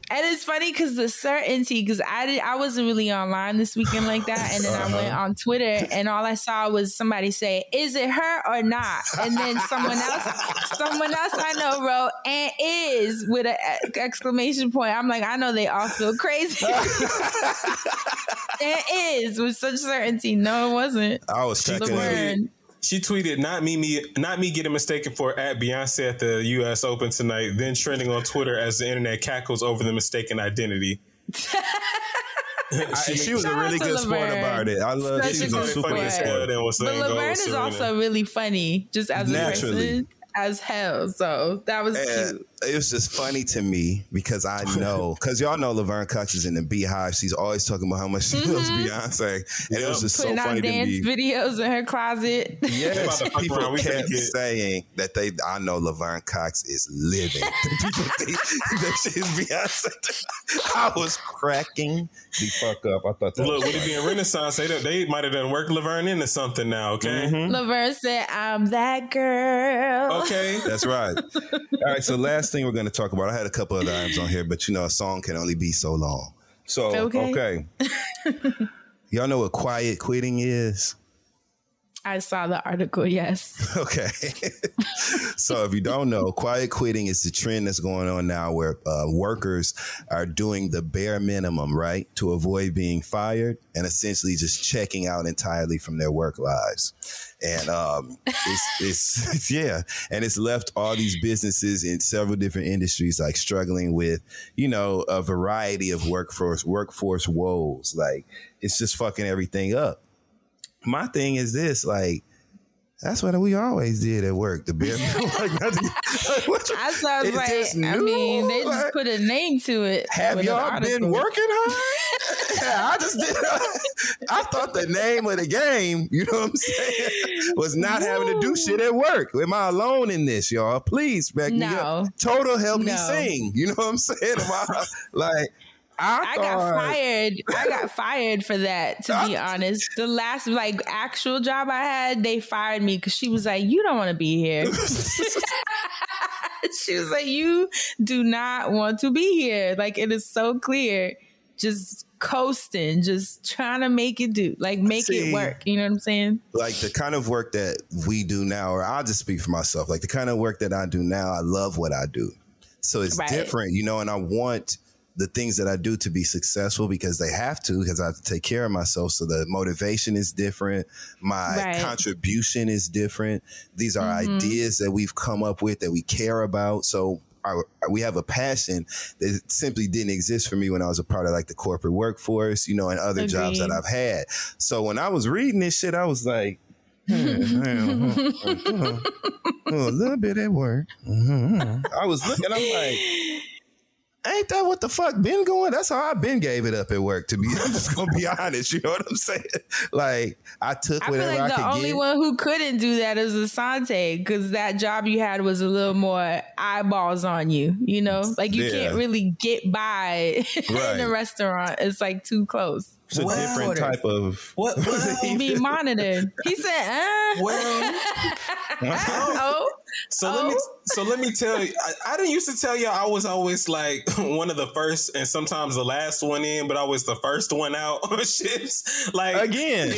it's funny because the certainty, because I did, I wasn't really online this weekend like that, and then I went Uh-huh. on Twitter, and all I saw was somebody say, "Is it her or not?" And then someone else, someone else I know wrote, "And is" with an exclamation point. I'm like, I know they all feel crazy. [laughs] [laughs] and is with such certainty. No, it wasn't. I was checking it. She tweeted, "Not me, me, not me getting mistaken for at Beyonce at the U.S. Open tonight." Then trending on Twitter as the internet cackles over the mistaken identity. I- she was a really to good sport about it. I love Such she's a a super funny good sport. hell. was But Laverne is Serena. also really funny, just as a Naturally. person, as hell. So that was And cute. It was just funny to me because I know [laughs] because y'all know Laverne Cox is in the BeyHive. She's always talking about how much she loves Beyonce, and it was just Putting so on funny to dance me. videos in her closet. Yes, About to fuck people around, we finna kept get- saying that they. I know Laverne Cox is living. [laughs] [laughs] people think that she's Beyonce. I was cracking the fuck up. I thought that Look, was with it funny. being Renaissance, they, they might have done worked Laverne into something now, okay? Mm-hmm. Laverne said, I'm that girl. Okay. That's right. All right. So last thing we're going to talk about. I had a couple of items on here, but you know, a song can only be so long. So Okay. okay. [laughs] Y'all know what quiet quitting is? I saw the article, yes. [laughs] Okay. [laughs] so if you don't know, quiet quitting is the trend that's going on now where uh, workers are doing the bare minimum, right, to avoid being fired and essentially just checking out entirely from their work lives. And um, it's, [laughs] it's, it's, yeah. And it's left all these businesses in several different industries like struggling with, you know, a variety of workforce, workforce woes. Like it's just fucking everything up my thing is this like that's what we always did at work. The bare [laughs] like nothing. I It's like, just I mean, they just like- put a name to it. Have y'all been working hard? [laughs] yeah, I just did. [laughs] I thought the name of the game, you know what I'm saying, was not having to do shit at work. Am I alone in this, y'all? Please back me up. Total help me sing. You know what I'm saying? I, like I, I thought, got fired. I got [laughs] fired for that. To be honest, the last like actual job I had, they fired me because she was like, "You don't want to be here." [laughs] she was like, "You do not want to be here." Like it is so clear, just coasting, just trying to make it do, like make See. it work. You know what I'm saying? like the kind of work that we do now, or I'll just speak for myself. Like the kind of work that I do now, I love what I do. So it's Right. different, you know, and I want the things that I do to be successful because they have to, because I have to take care of myself. So the motivation is different. My Right. contribution is different. These are Mhm. ideas that we've come up with that we care about. So our, we have a passion that simply didn't exist for me when I was a part of like the corporate workforce, you know, and other jobs that I've had. So when I was reading this shit, I was like, hmm, hmm, hmm, hmm, hmm, a little bit at work. Mhm. I was looking, I'm like, ain't that what the fuck been going? That's how I been gave it up at work. To be, [laughs] I'm just gonna be honest. You know what I'm saying? Like I took I feel whatever I, like the only get. one who couldn't do that is Asante because that job you had was a little more eyeballs on you. You know, like you Yeah. can't really get by [laughs] in a restaurant. It's like too close. It's a different type of. What? [laughs] Be [laughs] monitored. He said, uh. Well, oh. [laughs] So let me so let me tell you. I, I didn't used to tell y'all I was always like one of the first and sometimes the last one in, but I was the first one out on shifts. Like Again.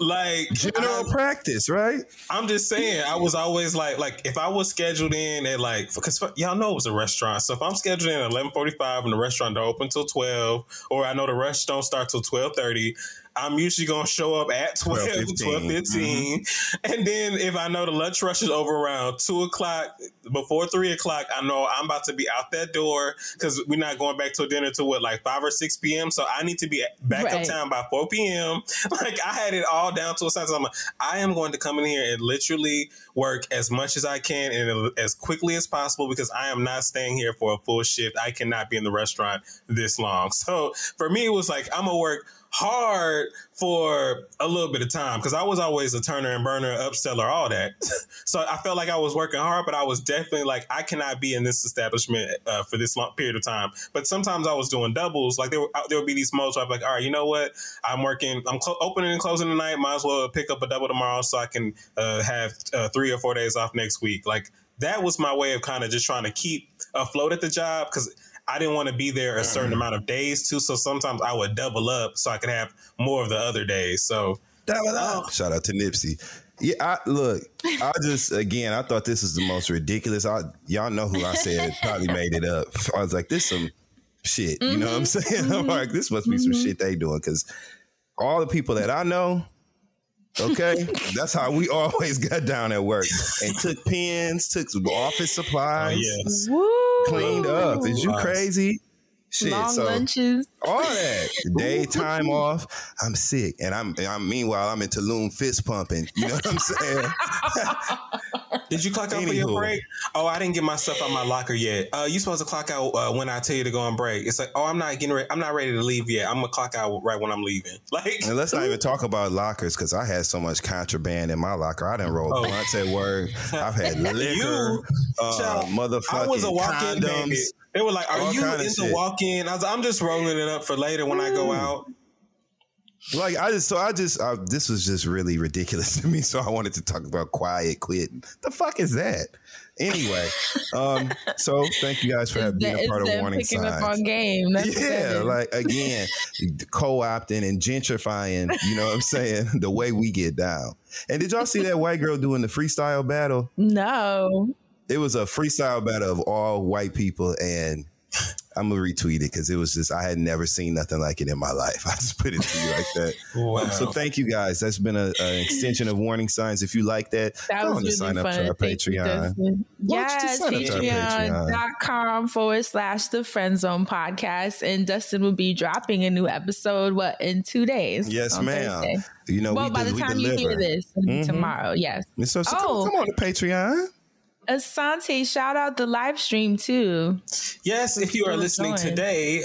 Like General I- practice, right? I'm just saying, I was always like, like if I was scheduled in at like, because y'all know it was a restaurant. So if I'm scheduled in at 11:45 and the restaurant don't open till 12, or I know the rest don't start till 12:30. I'm usually gonna show up at 12, [laughs] 12:15. 12, 15. Mm-hmm. And then if I know the lunch rush is over around two o'clock, before three o'clock, I know I'm about to be out that door because we're not going back to dinner till what, like 5 or 6 p.m. So I need to be back Right. uptown by 4 p.m. [laughs] Like I had it all down to a science. I'm like, I am going to come in here and literally work as much as I can and as quickly as possible because I am not staying here for a full shift. I cannot be in the restaurant this long. [laughs] So for me, it was like I'm gonna work hard for a little bit of time because I was always a turner and burner, upseller, all that. [laughs] so I felt like I was working hard, but I was definitely like, I cannot be in this establishment uh, for this long period of time. But sometimes I was doing doubles. Like there, were, there would be these modes where I'm like, all right, you know what? I'm working, I'm clo- opening and closing tonight. Might as well pick up a double tomorrow so I can uh, have uh, three or four days off next week. Like that was my way of kind of just trying to keep afloat at the job because I didn't want to be there a certain mm-hmm. amount of days too. So sometimes I would double up so I could have more of the other days. So double oh. up. Shout out to Nipsey. Yeah, I, look, I just again, I thought this was the most ridiculous. I, y'all know who I said [laughs] probably made it up. I was like, this some shit. You know what I'm mm-hmm. saying? [laughs] I'm mm-hmm. like, this must be some shit they doing because all the people that I know. Okay, that's how we [laughs] always got down at work and took pens, took office oh, supplies, yes. Cleaned up. Is you crazy? Shit, long so lunches. all that [laughs] daytime off. I'm sick, and I'm, I'm meanwhile I'm in Tulum fist pumping. You know what I'm saying? [laughs] Did you clock out for your break? Oh, I didn't get my stuff out my locker yet. Uh, you supposed to clock out uh, when I tell you to go on break. It's like, oh, I'm not getting ready. I'm not ready to leave yet. I'm gonna clock out right when I'm leaving. [laughs] Like, And let's not even talk about lockers because I had so much contraband in my locker. I didn't roll Oh. blunts at work. I've had liquor, You, uh, child, motherfucking I was a walk-in condoms. baby. They were like, "Are all you into shit. walk-in?" I was, I'm just rolling it up for later when I go out. Like I just, so I just, I, this was just really ridiculous [laughs] to me. So I wanted to talk about quiet quit. The fuck is that? Anyway, um, so thank you guys for [laughs] It's being a part of Warning picking Signs. up on game. That's yeah, like again, co-opting and gentrifying. You know what I'm saying? [laughs] The way we get down. And did y'all see that white girl doing the freestyle battle? no. It was a freestyle battle of all white people, and [sighs] I'm gonna retweet it because it was just I had never seen nothing like it in my life. [laughs] I just put it to you like that. [laughs] Wow. So thank you guys. That's been an extension of Warning Signs. If you like that, That go was on really and sign up to our Thank Patreon. Dustin. Why don't you just Yes, sign up to our Patreon? patreon.com forward slash the friend zone podcast. And Dustin will be dropping a new episode, what, in two days? Yes, ma'am. Thursday. You know, well, we, by de- the time deliver. you hear this, it'll be Mhm. tomorrow. Yes. So, so Oh. come, come on to Patreon. Asante, shout out the live stream too. Yes, if you are listening going. today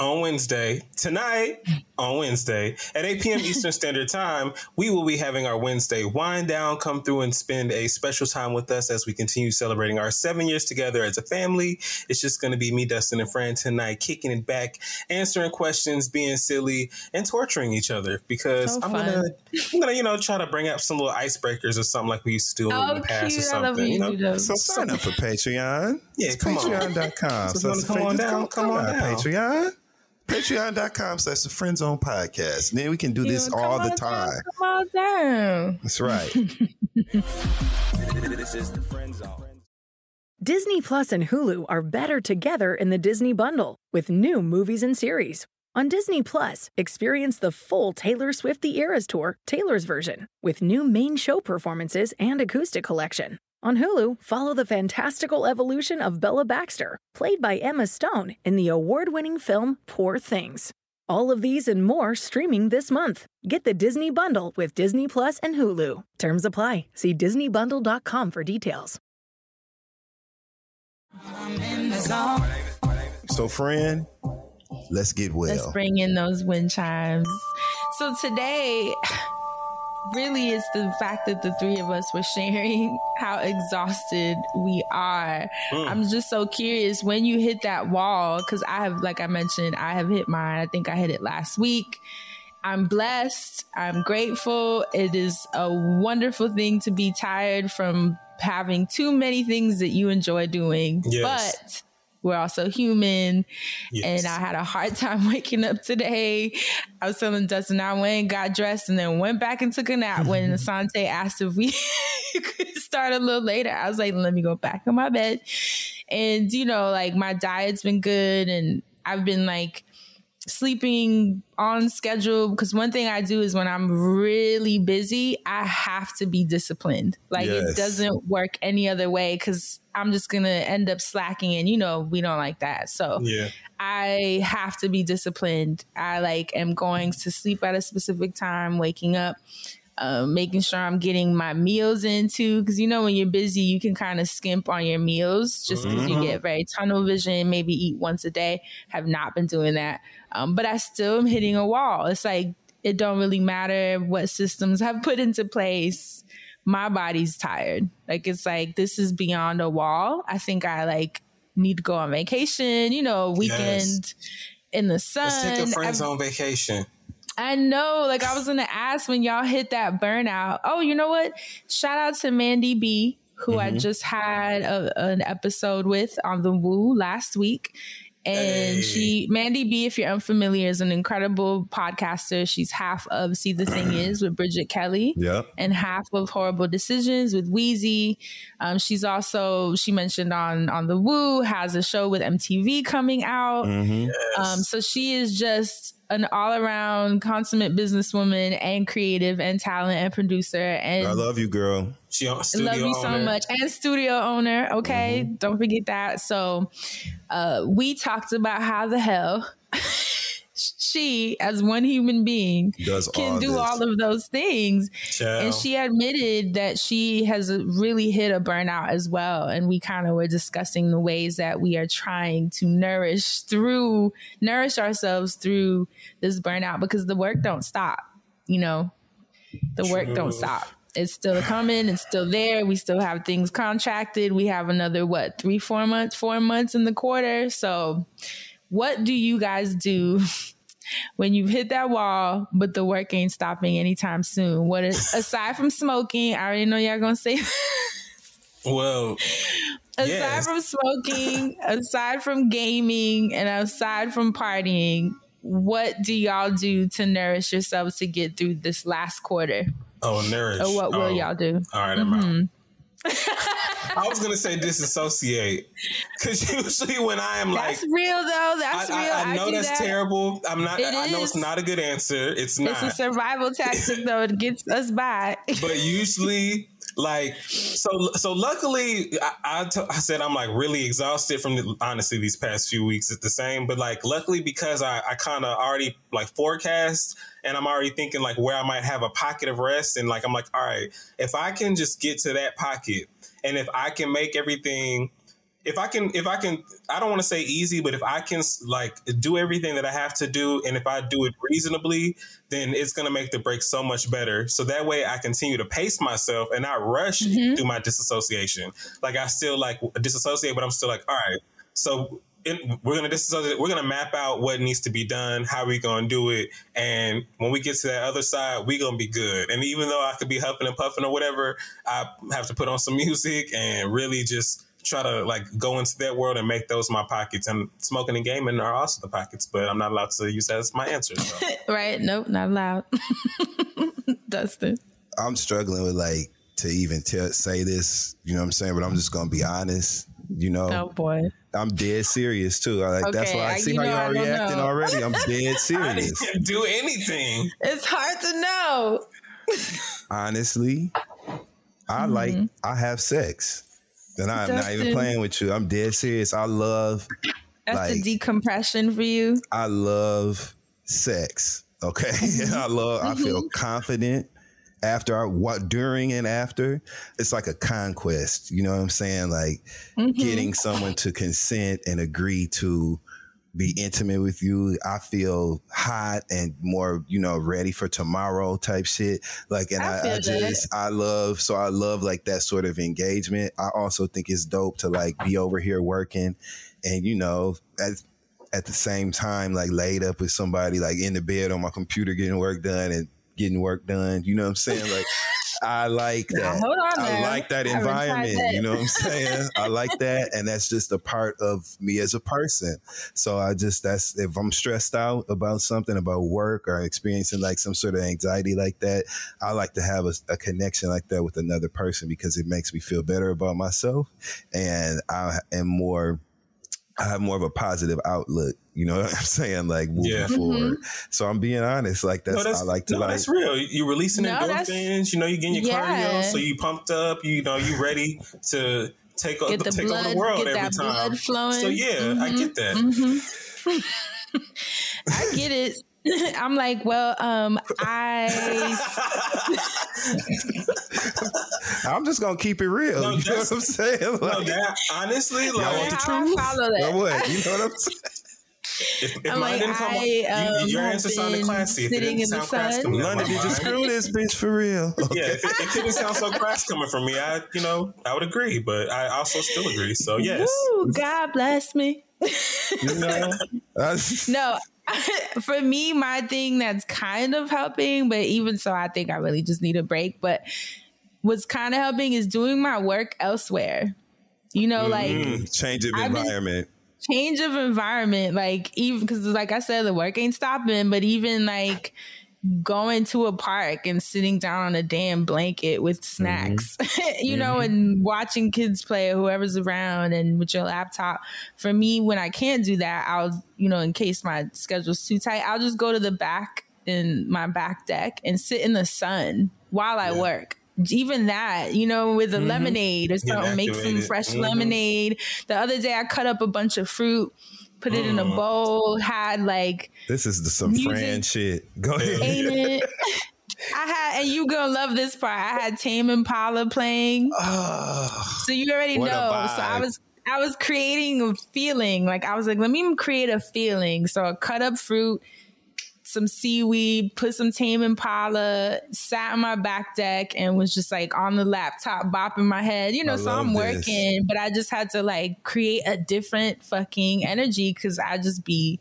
on Wednesday, tonight on Wednesday at 8 p.m. Eastern Standard Time, we will be having our Wednesday wind down. Come through and spend a special time with us as we continue celebrating our seven years together as a family. It's just going to be me, Dustin, and Fran tonight, kicking it back, answering questions, being silly, and torturing each other because So I'm fun. gonna, I'm gonna, you know, try to bring up some little icebreakers or something like we used to do in Oh, the past cute. or something. You you know. So sign up for Patreon. Yeah, It's come on. Patreon.com. So So come it's on just down, come on down. Patreon. Patreon.com slash the Friend Zone Podcast. And then we can do this all the on down, time. Come on down. That's right. This is the friend zone. Disney Plus and Hulu are better together in the Disney bundle with new movies and series. On Disney Plus, experience the full Taylor Swift The Eras Tour, Taylor's version, with new main show performances and acoustic collection. On Hulu, follow the fantastical evolution of Bella Baxter, played by Emma Stone in the award winning film Poor Things. All of these and more streaming this month. Get the Disney Bundle with Disney Plus and Hulu. Terms apply. See DisneyBundle.com for details. I'm in the zone. So, friend, let's get well. Let's bring in those wind chimes. So today, really, it's the fact that the three of us were sharing [laughs] how exhausted we are. Hmm. I'm just so curious when you hit that wall, because I have, like I mentioned, I have hit mine. I think I hit it last week. I'm blessed. I'm grateful. It is a wonderful thing to be tired from having too many things that you enjoy doing. Yes. But we're also human. Yes. And I had a hard time [laughs] waking up today. I was telling Dustin I went and got dressed and then went back and took a nap when mm-hmm. Asante asked if we [laughs] could start a little later. I was like, let me go back in my bed. And, you know, like my diet's been good and I've been like sleeping on schedule because one thing I do is when I'm really busy, I have to be disciplined. Like Yes. it doesn't work any other way because I'm just gonna end up slacking, and you know we don't like that. So Yeah. I have to be disciplined. I like am going to sleep at a specific time, waking up, um, making sure I'm getting my meals into. Because you know when you're busy, you can kind of skimp on your meals just because you get very tunnel vision. Maybe eat once a day. Have not been doing that, um, but I still am hitting a wall. It's like it don't really matter what systems have put into place. My body's tired. Like it's like this is beyond a wall. I think I like need to go on vacation. You know, weekend in the sun. Let's take a friends I've- on vacation. I know. Like I was gonna ask when y'all hit that burnout. Oh, you know what? Shout out to Mandii B, who I mm-hmm. just had a, an episode with on the Woo last week. And Hey. she, Mandii B, if you're unfamiliar, is an incredible podcaster. She's half of See the Thing [clears throat] Is with Bridget Kelly Yep. and half of Horrible Decisions with Weezy. Um, she's also she mentioned on on the Woo has a show with MTV coming out. hmm Um, so she is just an all around consummate businesswoman and creative and talent and producer and I love you, girl. She on studio love you so owner. much and studio owner. Okay, don't forget that. So uh, we talked about how the hell [laughs] she, as one human being, Does can all do this. all of those things. Child. And she admitted that she has really hit a burnout as well. And we kind of were discussing the ways that we are trying to nourish through, nourish ourselves through this burnout because the work don't stop, you know, the work don't stop. It's still coming. It's still there. We still have things contracted. We have another, what, three, four months, four months in the quarter. So, what do you guys do [laughs] when you've hit that wall, but the work ain't stopping anytime soon? What is [laughs] aside from smoking? I already know y'all gonna say. [laughs] Well, aside Yes. from smoking, aside from gaming, and aside from partying, what do y'all do to nourish yourselves to get through this last quarter? oh, nourish. Or what will Oh, y'all do? All right, I'm out. Mm-hmm. I was gonna say disassociate because usually when I am like, That's real though. That's I, real. I, I know do that's that. terrible. I'm not. It I know it's not a good answer. It's not. It's a survival tactic though. It gets us by. [laughs] but usually like so so luckily I, I, t- I said i'm like really exhausted from the, honestly these past few weeks it's the same but like luckily because i, I kind of already like forecast and i'm already thinking like where i might have a pocket of rest and like i'm like all right if i can just get to that pocket and if i can make everything if I can, if I can, I don't want to say easy, but if I can like do everything that I have to do, and if I do it reasonably, then it's going to make the break so much better. So that way, I continue to pace myself and not rush mm-hmm. through my disassociation. Like I still like disassociate, but I'm still like, all right. So in, we're gonna disassociate. We're gonna map out what needs to be done, how we gonna do it, and when we get to that other side, we gonna be good. And even though I could be huffing and puffing or whatever, I have to put on some music and really just try to like go into that world and make those my pockets. And smoking and gaming are also the pockets, but I'm not allowed to use that as my answer. So. [laughs] right? Nope, not allowed. [laughs] Dustin. I'm struggling with like to even tell say this, you know what I'm saying? But I'm just gonna be honest. You know, Oh boy. I'm dead serious too. I, like that's why I I- see you how y'all don't reacting know. already. I'm [laughs] dead I serious. didn't do anything. It's hard to know. Honestly, I mm-hmm. like I have sex. And I'm not even playing with you. I'm dead serious. I love That's Like- the decompression for you. I love sex. Okay. [laughs] I love I feel mm-hmm. confident after I what during and after. It's like a conquest. You know what I'm saying? Like mm-hmm. getting someone to consent and agree to be intimate with you. I feel hot and more, you know, ready for tomorrow type shit. Like, and I I, I, just, I love, so I love like that sort of engagement. I also think it's dope to like be over here working and, you know, at, at the same time, like laid up with somebody like in the bed on my computer getting work done and getting work done. You know what I'm saying? Like, [laughs] I like that. on I like that I haven't tried environment. that. You know what I'm [laughs] saying? I like that. And that's just a part of me as a person. So I just, that's, if I'm stressed out about something, about work or experiencing like some sort of anxiety like that, I like to have a, a connection like that with another person because it makes me feel better about myself. And I am more, I have more of a positive outlook. You know [laughs] what I'm saying? Like moving Yeah. forward. So I'm being honest. Like that's, I like to no, like. that's real. You're releasing No, that's- endorphins. You know, you're getting your Yeah. cardio, so you pumped up. You know, you ready to take, o- Get the take over blood, the world get every that time. blood flowing. So yeah, I Mhm. get that. Mhm. [laughs] I get it. [laughs] I'm like, well, um, I I'm just gonna keep it real. No, you know what I'm saying? no, that honestly, y'all like want the how I follow that. Or what? You know what I'm saying? [laughs] if, if I'm mine like, didn't come, I, you- um, your have answer sounded classy. If it sitting didn't in the sound crass sun. coming London, did you screw this bitch for real? [laughs] Yeah, if it, it couldn't sound so crass [laughs] coming from me. I, you know, I would agree, but I also still agree. So yes, Woo, God bless me. You know? That's- No, for me, my thing that's kind of helping, but even so, I think I really just need a break. But what's kind of helping is doing my work elsewhere. You know, like Mm, change of I've been- environment. Change of environment like even because like i said the work ain't stopping but even like going to a park and sitting down on a damn blanket with snacks mm-hmm. [laughs] you know mm-hmm. and watching kids play or whoever's around and with your laptop. For me when i can't do that i'll you know in case my schedule's too tight i'll just go to the back in my back deck and sit in the sun while i work even that, you know, with a Mhm. lemonade or something, make some activated. fresh Mhm. lemonade. The other day I cut up a bunch of fruit, put it in a Mm. bowl, had like This is the, some Music. Fran shit. Go ahead. ain't it? [laughs] I had, and you gonna love this part. I had Tame Impala playing, Ah, so you already know. So I was, I was creating a feeling. Like I was like, let me create a feeling. So I cut up fruit, some seaweed, put some Tame Impala, sat on my back deck, and was just like on the laptop bopping my head. You know, I so I'm this. working, but I just had to like create a different fucking energy because I just be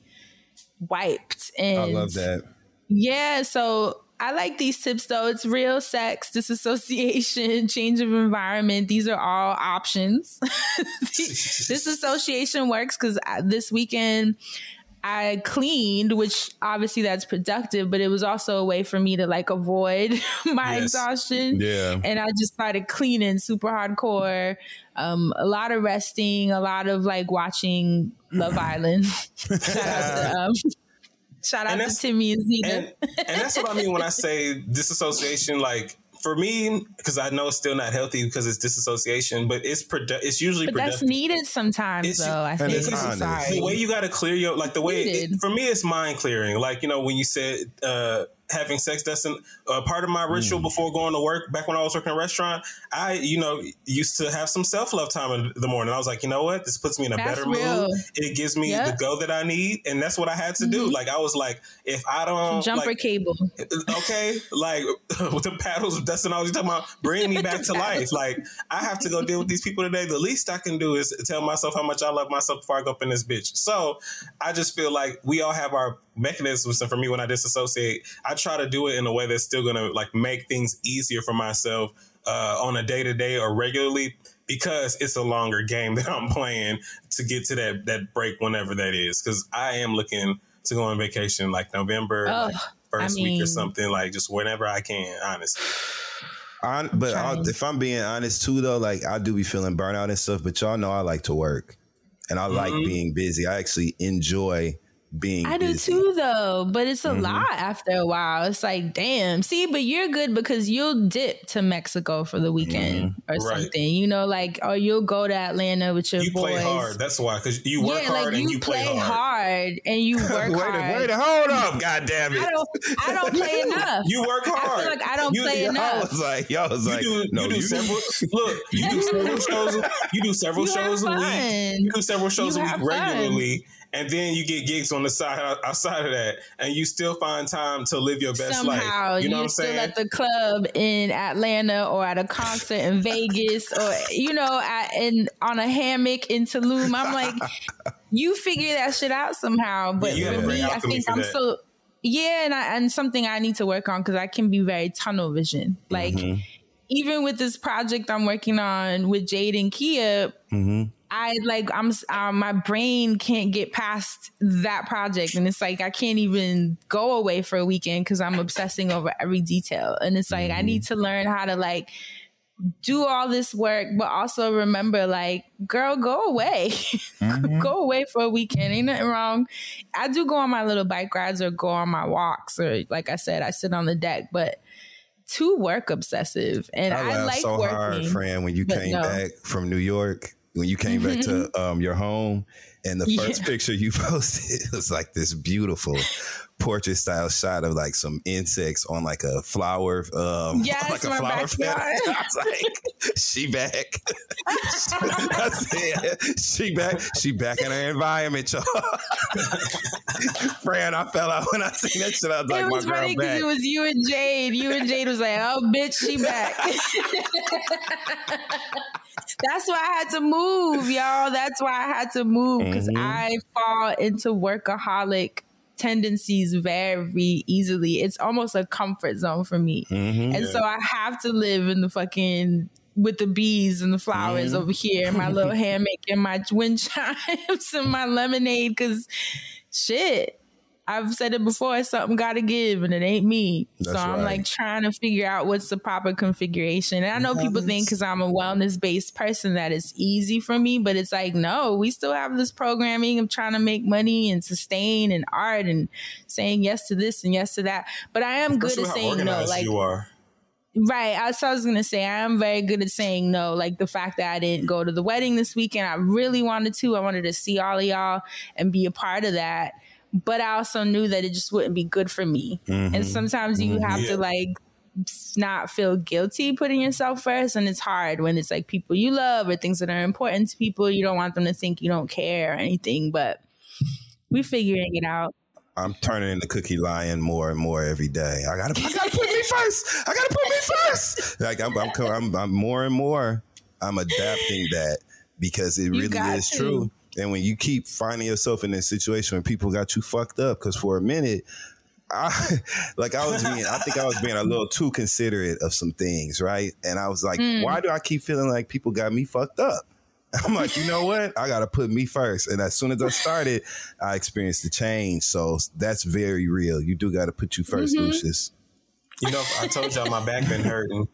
wiped. And I love that. yeah, so I like these tips though. It's real sex, disassociation, [laughs] change of environment. These are all options. [laughs] Disassociation [laughs] works because uh, this weekend I cleaned, which obviously that's productive, but it was also a way for me to like avoid [laughs] my Yes. exhaustion. Yeah. And I just started cleaning super hardcore. Um, a lot of resting, a lot of like watching Love Island. [laughs] shout out to um, [laughs] shout out to Timmy and Zeta. and and that's what I mean when I say disassociation. Like for me, because I know it's still not healthy because it's disassociation, but it's produ- It's usually but that's needed sometimes, It's- though. I think. it's in the way you got to clear your like the way it, for me it's mind clearing. Like you know when you said uh having sex that's an, uh, part of my Mm. ritual before going to work back when i was working in a restaurant i you know used to have some self-love time in the morning i was like you know what this puts me in a That's better real. mood it gives me Yep. the go that i need and that's what i had to do Mhm. like i was like if i don't Jumper like, cable. [laughs] okay, like [laughs] with the paddles, Dustin always talking about bring me back to [laughs] life. Like I have to go deal with these people today. The least I can do is tell myself how much I love myself before I go up in this bitch. So I just feel like we all have our mechanisms. And for me, when I disassociate, I try to do it in a way that's still gonna like make things easier for myself uh, on a day to day or regularly. Because it's a longer game [laughs] that I'm playing to get to that that break whenever that is. Because I am looking to go on vacation like November, Ugh, like first I week or something, like just whenever I can, honestly. On, but I'll, if I'm being honest too, though, like I do be feeling burnout and stuff. But y'all know I like to work, and I like Mhm. being busy. I actually enjoy being. I do busy. too, though, but it's a Mhm. lot after a while. It's like, damn. See, but you're good because you'll dip to Mexico for the weekend or Mm-hmm. Right. something. You know, like, or you'll go to Atlanta with your You boys. play hard. That's why, because you work yeah, hard like and you, you play, hard. hard and you [laughs] work wait, hard. a, wait, hold up, God damn it! I don't, I don't [laughs] play enough. You work I hard. feel like I don't You- play y'all I was like, y'all was You like, do, no, you do you several. Look, you do [laughs] several shows. You do several You shows a week. You do several shows You a week have fun. And then you get gigs on the side [laughs] outside of that, and you still find time to live your best Somehow life. You know you're what I'm still at the club in Atlanta or at a concert in Vegas or you know at in on a hammock in Tulum. I'm like, [laughs] you figure that shit out somehow. But you for me, I think I'm that. so yeah, and I, and something I need to work on because I can be very tunnel vision. Like Mm-hmm. even with this project I'm working on with Jade and Kia, hmm I like I'm uh, my brain can't get past that project, and it's like I can't even go away for a weekend because I'm obsessing over every detail, and it's like I need to learn how to like do all this work, but also remember, like, girl, go away, [laughs] go away for a weekend. Ain't nothing wrong. I do go on my little bike rides or go on my walks, or like I said, I sit on the deck, but too work obsessive, and I I, like so working. hard, Fran, when you came no. back from New York. When you came back to [laughs] um, your home, and the first Yeah. picture you [laughs] posted was like this beautiful portrait style shot of like some insects on like a flower, um, [laughs] Yes, like a flower backyard. I was like, she back. I said, she back. She back in her environment, y'all. Fran, I fell out when I seen that shit. I was like, it my was girl funny because back. it was you and Jade. You and Jade was like, "Oh, bitch, she back." That's why I had to move, y'all. That's why I had to move because Mhm. I fall into workaholic tendencies very easily. It's almost a comfort zone for me, Mhm. and so I have to live in the fucking with the bees and the flowers Mm-hmm. over here, my little [laughs] hammock and my wind [laughs] chimes and my lemonade. Because shit, I've said it before, something got to give, and it ain't me. That's so I'm right. like trying to figure out what's the proper configuration. And I know people think because I'm a wellness based person that it's easy for me, but it's like no, we still have this programming of trying to make money and sustain and art and saying yes to this and yes to that. But I am good at saying no. Like you are. Right. I was, I was gonna say I am very good at saying no. Like the fact that I didn't go to the wedding this weekend, I really wanted to. I wanted to see all of y'all and be a part of that. But I also knew that it just wouldn't be good for me. Mhm. And sometimes you have Yeah. to like not feel guilty putting yourself first. And it's hard when it's like people you love or things that are important to people. You don't want them to think you don't care or anything. But we're figuring it out. I'm turning into Cookie Lyon more and more every day. I gotta, I gotta put me first. I gotta put me first. Like I'm, I'm, I'm, I'm more and more. I'm adapting that because it You really is to. true. And when you keep finding yourself in this situation when people got you fucked up, because for a minute, I [laughs] like I was being, I think I was being a little too considerate of some things, right? And I was like, Mm. why do I keep feeling like people got me fucked up? [laughs] I'm like, you know what? I got to put me first. And as soon as I started, I experienced the change. So that's very real. You do got to put you 1st Mhm. Lucious. You know, I told y'all my back been hurting.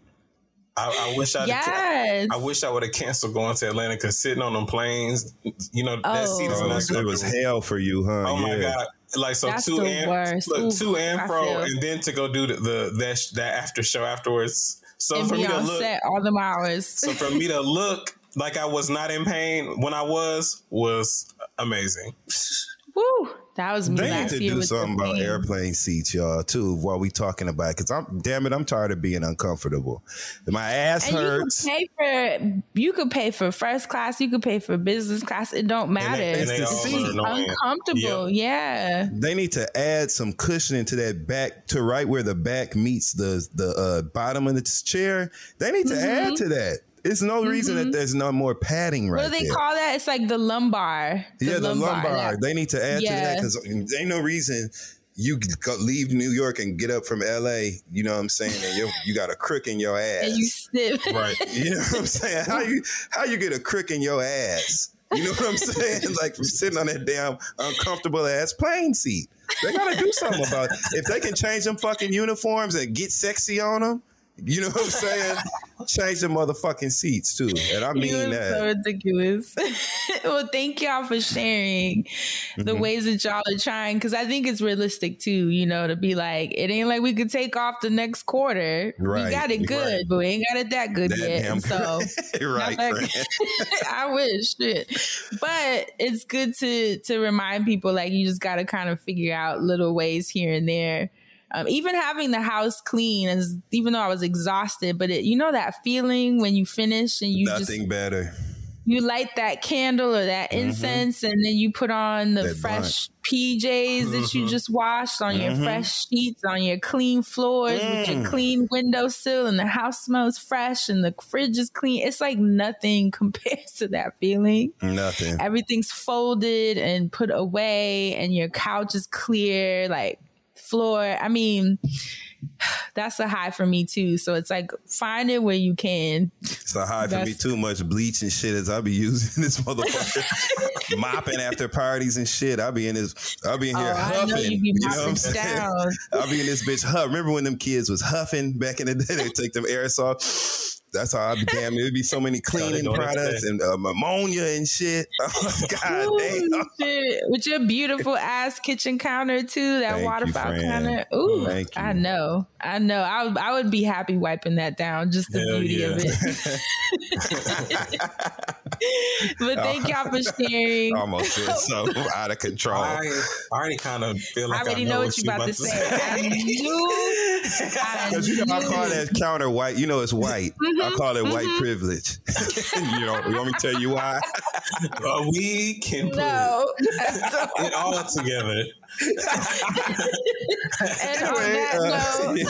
I, I wish I Yes. I wish I would have canceled going to Atlanta because sitting on them planes, you know, that seat is Oh. Oh, it was, it was comfortable. hell for you, huh? Oh my god! Like so, That's two and worst. look, Oof, two and fro, and then to go do the, the that sh- that after show afterwards. So and for me to look, set all them hours. so for me to look like I was not in pain when I was was amazing. Woo! That was me They need to year do something about pain. airplane seats, y'all, too, while we talking about it. Because I'm, damn it, I'm tired of being uncomfortable. My ass And hurts. you could pay for you could pay for first class, you could pay for business class. It don't matter. and they seat. uncomfortable. Yeah. They need to add some cushioning to that back, to right where the back meets the the uh, bottom of the chair. They need to add to that. It's no reason that mm-hmm. there's no more padding right what do they there. call that? It's like the lumbar. yeah, the lumbar. that- They need to add to that because there ain't no reason you leave New York and get up from L.A. You know what I'm saying? And you you got a crook in your ass. and you stiff. Right. [laughs] You know what I'm saying? How you how you get a crick in your ass? You know what I'm [laughs] saying? [laughs] Like from sitting on that damn uncomfortable ass plane seat. They gotta do something about it. If they can change them fucking uniforms and get sexy on them, you know what I'm saying? [laughs] Change the motherfucking seats too. And I You mean are that. so ridiculous. [laughs] well, thank y'all for sharing the Mhm. ways that y'all are trying because I think it's realistic too, you know, to be like, it ain't like we could take off the next quarter. Right, We got it good, right. but we ain't got it that good That yet. so [laughs] right, right. I wish shit. But it's good to to remind people like you just gotta kind of figure out little ways here and there. Um, even having the house clean is even though I was exhausted, but it, you know that feeling when you finish and you just Nothing better. you light that candle or that incense and then you put on the Mm-hmm. That fresh PJs that you Mhm. just washed on your Mhm. fresh sheets, on your clean floors with your Mm. clean windowsill and the house smells fresh and the fridge is clean. It's like nothing [laughs] compares to that feeling. Nothing. Everything's folded and put away and your couch is clear, like floor. I mean, [sighs] that's a high for me too. So it's like find it where you can. It's a high for me too much bleach and shit as I be [laughs] using this motherfucker. [laughs] Mopping after parties and shit. I be in this I be in here Oh, I huffing. know you be know what I'm saying? [laughs] I'll be in this bitch huff. Remember when them kids was huffing back in the day? They take them aerosol. That's how I began. [laughs] There'd be so many cleaning know what I'm products and um, ammonia and shit. [laughs] Oh, [laughs] God Ooh, damn. shit. With your beautiful ass kitchen counter too, that Thank water you, counter. Ooh, Thank you. I know, I know. I would, I would be happy wiping that down. Just the Hell beauty yeah. of it. but thank y'all for sharing. Almost said so out of control. I, I already kind of feel I like already I know know what you about to say. I knew. I Because you know, I call knew. that counter white. You know, it's white. I call it white privilege. [laughs] you know, you want me to tell you why? [laughs] But we can put No. it all together. [laughs] and on that uh, note,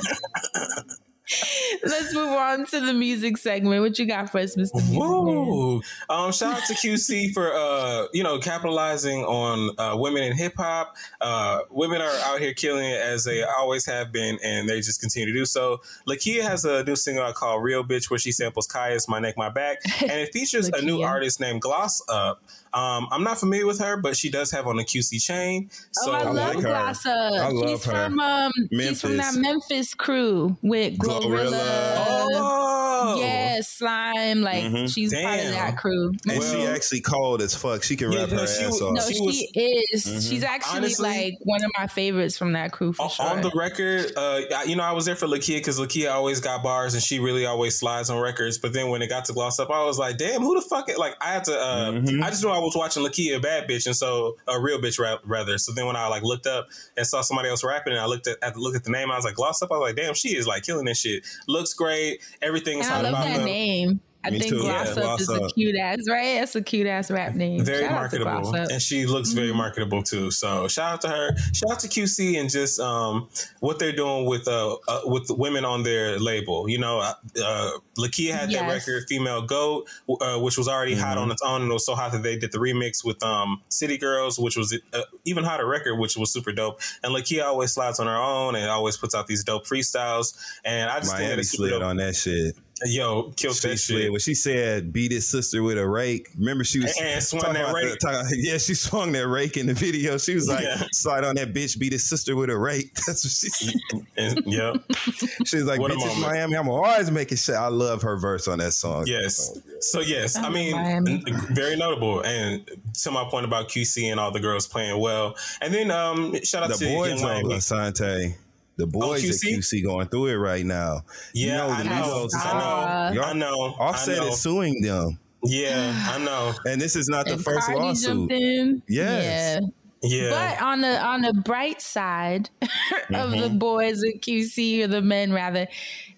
let's move on to the music segment. What you got for us, Mr. Woo! Um, shout out to QC for uh, you know capitalizing on uh, women in hip hop. Uh, women are out here killing it as they always have been, and they just continue to do so. Lakeyah has a new single called "Real Bitch" where she samples Khia's "My Neck, My Back," and it features a new artist named Gloss Up. Um, I'm not familiar with her, but she does have on the QC chain. So oh, I, love like her. Gloss Up. I love he's her. from um, he's from that Memphis. Memphis crew with Glorilla. Glorilla. Oh, Yes, slime. Like Mhm. she's part of that crew. And Well- she actually cold as fuck. She can Yeah, rap no, her she ass off. No, She she, was- is. Mhm. She's actually Honestly- like one of my favorites from that crew for On- sure. On the record, uh, you know, I was there for Lakeyah because Lakeyah always got bars and she really always slides on records. But then when it got to Gloss Up, I was like, damn, who the fuck? Like, I had to, uh, Mhm. I just knew I was watching Lakeyah, a bad bitch, and so a real bitch ra- rather. So then when I like looked up and saw somebody else rapping, and I looked at, at looked at the name, I was like, Gloss Up. I was like, damn, she is like killing this shit. Looks great. Everything is and I hot love about that name. I Me think too. Gloss Yeah, Up is a cute ass, right? That's a cute ass rap name. Very Shout marketable, and she looks very Mhm. marketable too. So shout out to her. Shout out to QC and just um, what they're doing with uh, uh with women on their label. You know, uh, uh, Lakeyah had that record, Female Goat, uh, which was already hot Mhm. on its own, and it was so hot that they did the remix with um, City Girls, which was uh, even hotter record, which was super dope. And Lakeyah always slides on her own and always puts out these dope freestyles. And I just think that Miami it's super slid dope. on that shit. Yo, killed She that shit. when she said beat his sister with a rake. Remember she was And swung talking that about the- rake. talking- [laughs] yeah, she swung that rake in the video. She was like, Yeah. slide on that bitch, beat his sister with a rake. [laughs] That's what she said. And, yeah. [laughs] She was like, What a bitch, it's. Miami. I'm always making shit. I love her verse on that song. Yes. So yes, I Oh, mean, Miami. very notable. And to my point about QC and all the girls playing well. And then um, shout out The to boys Young on Miami. Asante. The boys at QC? QC going through it right now. You Yeah, know, the I know. Is I know. Y'all- I know. Offset I know. is suing them. Yeah, I know. [sighs] And this is not the And first Cardi lawsuit. in. Yes. Yeah. Yeah. But on the on the bright side [laughs] of Mm-hmm. the boys at QC or the men rather,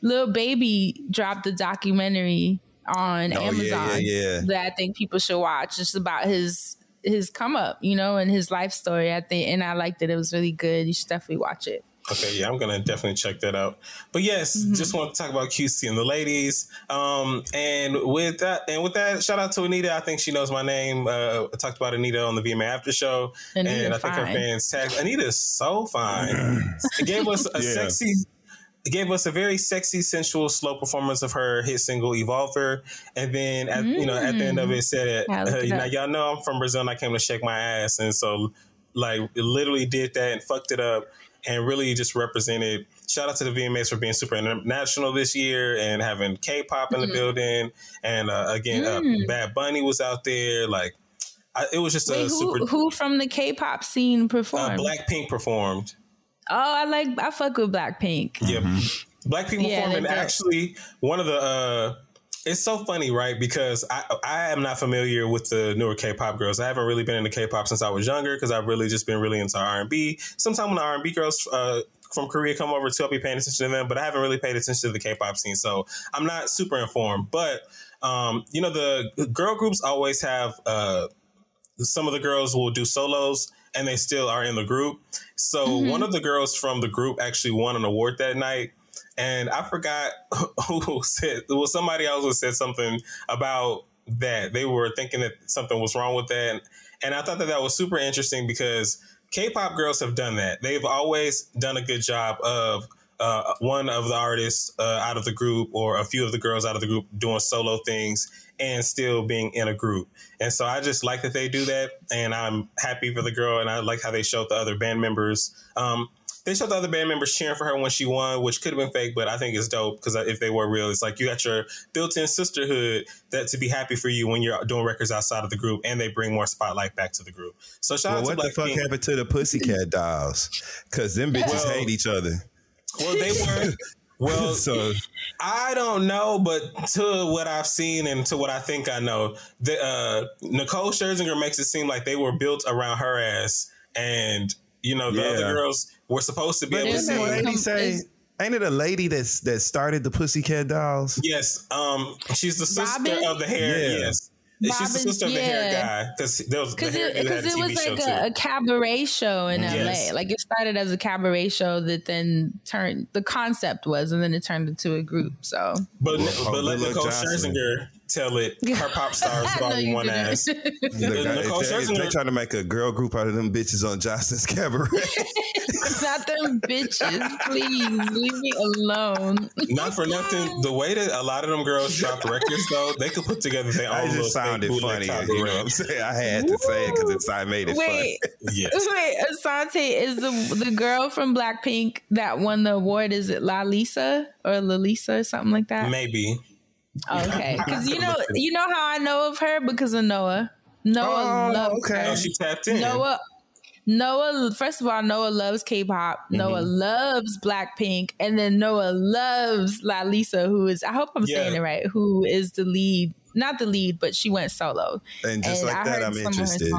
Lil Baby dropped a documentary on Oh, Amazon yeah, yeah. that I think people should watch. Just about his his come up, you know, and his life story. I think, and I liked it. It was really good. You should definitely watch it. Okay, yeah, I'm gonna definitely check that out. But yes, Mm-hmm. just want to talk about QC and the ladies. Um, and with that, and with that, shout out to Anitta. I think she knows my name. Uh, I talked about Anitta on the VMA After Show, Anitta and I think her fans tagged Anitta is so fine. [laughs] it gave us a Yeah. sexy. It gave us a very sexy, sensual, slow performance of her hit single "Envolver," and then at, you know at the end of it said, Yeah, uh, it "Now y'all know I'm from Brazil, and I came to shake my ass," and so like literally did that and fucked it up and really just represented shout out to the VMAs for being super international this year and having K-pop in the building and uh, again uh, Bad Bunny was out there like I, it was just Wait, a who super who from the K-pop scene uh, performed? Blackpink performed oh, I like I fuck with Blackpink. yeah Blackpink Yeah, performed and did. actually one of the uh it's so funny, right? Because I I am not familiar with the newer K-pop girls. I haven't really been into K-pop since I was younger because I've really just been really into R and B. Sometimes when the R and B girls uh, from Korea come over too, I'll be paying attention to them. But I haven't really paid attention to the K-pop scene, so I'm not super informed. But um, you know, the girl groups always have uh, some of the girls will do solos and they still are in the group. So one of the girls from the group actually won an award that night. And I forgot [laughs] who said Well, somebody else said something about that. They were thinking that something was wrong with that. And I thought that that was super interesting because K-pop girls have done that. They've always done a good job of uh, one of the artists uh, out of the group or a few of the girls out of the group doing solo things and still being in a group. And so I just like that they do that. And I'm happy for the girl. And I like how they showed the other band members. Um, they showed the other band members cheering for her when she won, which could have been fake, but I think it's dope because if they were real, it's like you got your built-in sisterhood that to be happy for you when you're doing records outside of the group, and they bring more spotlight back to the group. So shout Well, out what to the fuck Blackpink. happened to the Pussycat Dolls? Because them bitches Well- hate each other. Well, they were. Well, [laughs] So I don't know, but to what I've seen and to what I think I know, the uh, Nicole Scherzinger makes it seem like they were built around her ass, and you know the Yeah. other girls were supposed to be but able to didn't the sing. lady say? Ain't it a lady that's that started the Pussycat Dolls? Yes, um, she's the sister Robin? of the hair. Yeah. Yes, she's the Robin, sister of the hair guy because there was Because hair it, cause it TV was like a, a cabaret show in Yes. LA. Like it started as a cabaret show that then turned, the concept was, and then it turned into a group. So but Oh, but let Lil Nicole Johnson. Scherzinger tell it. [laughs] Her pop stars [laughs] I know volume one ass. The guy- Nicole they, Scherzinger- they trying to make a girl group out of them bitches on Johnson's [laughs] Cabaret. Not them bitches. Please leave me alone. Not for nothing. The way that a lot of them girls dropped records, though, they could put together their own I just found fake it bootleg funny. You know what I'm saying? I had to say it because it's I made it Wait, Yes. wait. Asante is the the girl from Blackpink that won the award. Is it La Lisa or La Lisa or something like that? Maybe. Okay, because you know, you know how I know of her because of Noah. Noah Oh, loves okay. her. Oh, she tapped in. Noah. Noah, first of all, Noah loves K-pop. Mm-hmm. Noah loves Blackpink, and then Noah loves La Lisa, who is I hope I'm Yeah. saying it right. Who is the lead? Not the lead, but she went solo. And just like that, I'm some of her interested.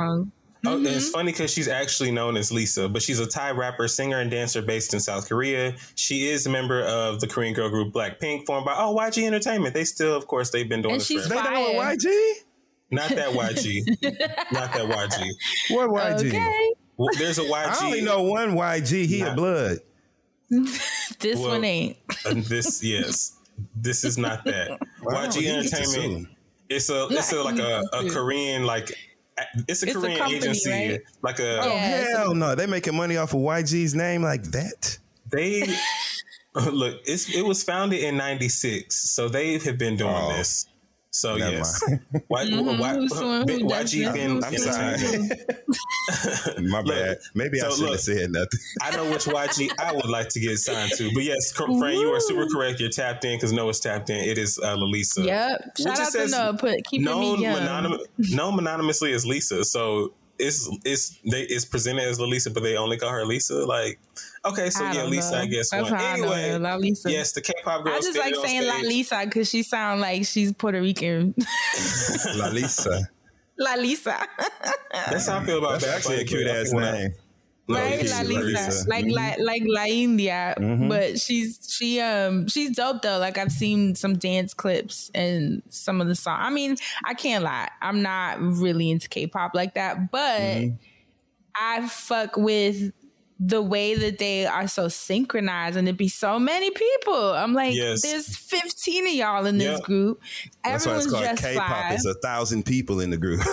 Songs. Oh, Mm-hmm. it's funny because she's actually known as Lisa, but she's a Thai rapper, singer, and dancer based in South Korea. She is a member of the Korean girl group Blackpink, formed by oh YG Entertainment. They still, of course, they've been doing And this she's forever. They know Fire. what YG? Not that YG, [laughs] not that YG. What YG? Okay, Well, There's a YG. I only know one YG. He a blood. [laughs] this Well, one ain't. And this, yes, this is not that. Wow, YG he gets it Entertainment. It's a it's a, like a, a Korean like it's a It's a Korean company, agency right? like a Oh Yeah, it's a- hell no! They making money off of YG's name like that. they [laughs] [laughs] look it's it was founded in 96 so they have been doing Oh. this so Never yes mind. [laughs] why, Mhm, why, who's doing- who does YG that? I'm in sorry. the- [laughs] My Look, bad. Maybe I shouldn't look. have said nothing. [laughs] I know which YG I would like to get signed to but yes cor- Fran you are super correct you're tapped in because Noah's tapped in it is uh, Lalisa Yep. Which Shout it out to says Noah. Put keeping known me young. mononym, known anonymously as Lisa. So it's it's they it's presented as Lisa, but they only call her Lisa. Like, okay, so I yeah, Lisa, know. I guess That's one. how I know Anyway, her, La Lisa. yes, the K-pop girl. I just like on saying La. Lisa because she sounds like she's Puerto Rican. [laughs] La Lisa. La Lisa. [laughs] That's how I feel about That's Bad actually a Bunny, cute ass think name. No, right, it's La La Lisa, Lisa. like Mhm. like like La India, Mhm. but she's she um she's dope though. Like I've seen some dance clips and some of the song. I mean, I can't lie, I'm not really into K-pop like that, but Mm-hmm. I fuck with the way that they are so synchronized and it'd be so many people. I'm like, Yes. there's 15 of y'all in this Yeah. group. That's why Everyone's it's called dressed K-pop. fly. It's a thousand people in the group. [laughs]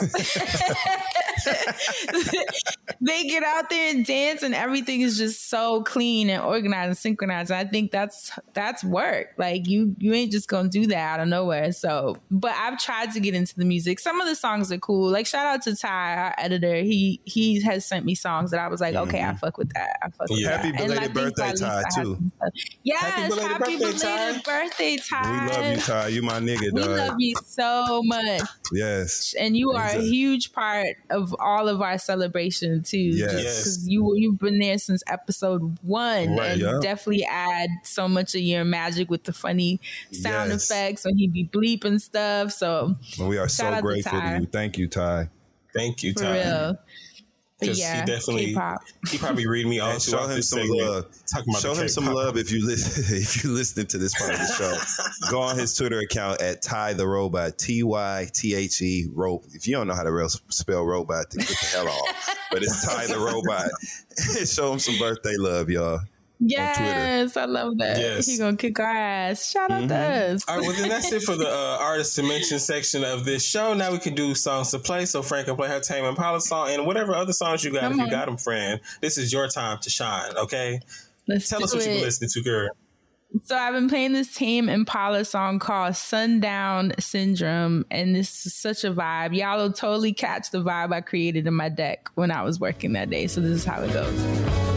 they get out there and dance and everything is just so clean and organized and synchronized. I think that's that's work. Like you you ain't just gonna do that out of nowhere. So but I've tried to get into the music. Some of the songs are cool. Like shout out to Ty, our editor. He he has sent me songs that I was like, okay, I mm-hmm. fuck with that. I fuck Yeah. Happy And belated think birthday, Ty, too. some. Yes, Happy belated happy birthday, belated Ty. birthday, Ty. we love you, Ty. You my nigga, We dog. love you so much Yes. and you are a huge part of all of our celebration too. Yes. because you you've been there since episode one, Right, and yeah. definitely add so much of your magic with the funny sound Yes. effects when he be bleeping stuff. So Well, we are so grateful to Ty. you. Thank you, Ty. Thank you, for Ty. real, but Because yeah, he definitely K-pop. he probably read me all And show him some segment, love. About Show him some K-pop. love if you listen [laughs] if you listening to this part of the show. [laughs] Go on his Twitter account at Ty the Robot, T Y T H E Rope. If you don't know how to real spell robot, then get the hell off. But it's Ty the Robot. [laughs] Show him some birthday love, y'all. Yes, I love that. Yes. He gonna kick our ass. Shout out to us. All right, well then that's it for the uh, [laughs] artist to mention section of this show. Now we can do songs to play. So Fran can play her Tame Impala song and whatever other songs you got. Come if you on. got them, friend, this is your time to shine. Okay, Let's tell us what you've been listening to, girl. So I've been playing this Tame Impala song called Sundown Syndrome, and this is such a vibe. Y'all will totally catch the vibe I created in my deck when I was working that day. So this is how it goes.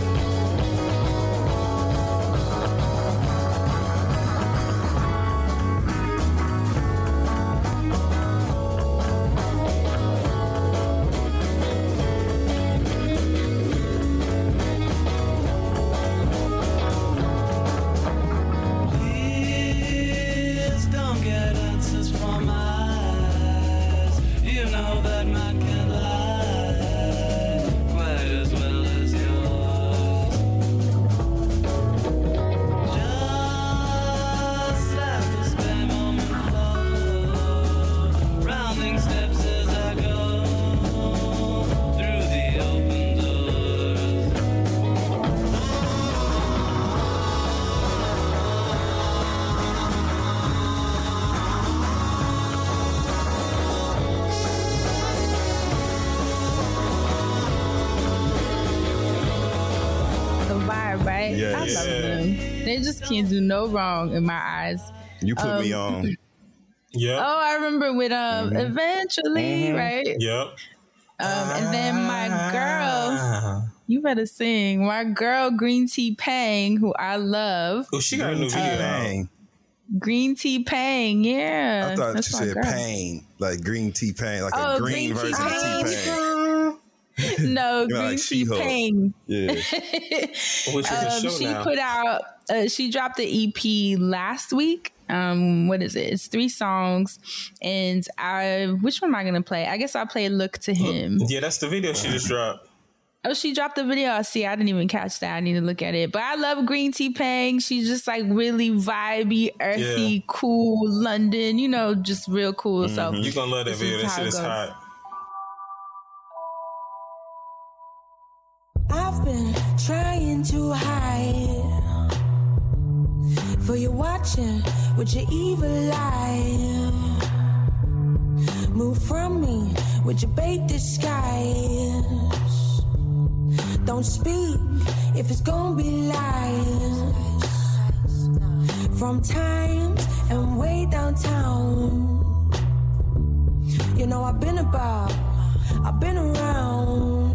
They just can't do no wrong in my eyes. You put me Um, on. [laughs] Yep, Oh, I remember with um Mm-hmm. eventually, right? yep. Um, and then my girl, you better sing. My girl Greentea Peng, who I love. Oh, she got a new video. out. Bang. Greentea Peng, yeah. I thought That's you said girl. pain, like green tea pain, like Oh, a green, green tea version pain. of tea pain. [laughs] no, Green like Tea Pang. Yeah. [laughs] Which is a Um, show she now. put out uh, she dropped the ep last week. Um what is it? It's three songs. And i which one am i gonna play? I guess i'll play look to him. yeah, that's the video she just dropped. oh she dropped the video. I see i didn't even catch that. I need to look at it. But i love Greentea Peng she's just like really vibey earthy Yeah. cool london you know just real cool. So You gonna love that this video. is That how shit it is goes. hot. I've been trying to hide for you watching with your evil eye. Move from me with your bait disguise. Don't speak if it's gonna be lies. From times and way downtown. You know I've been about, I've been around.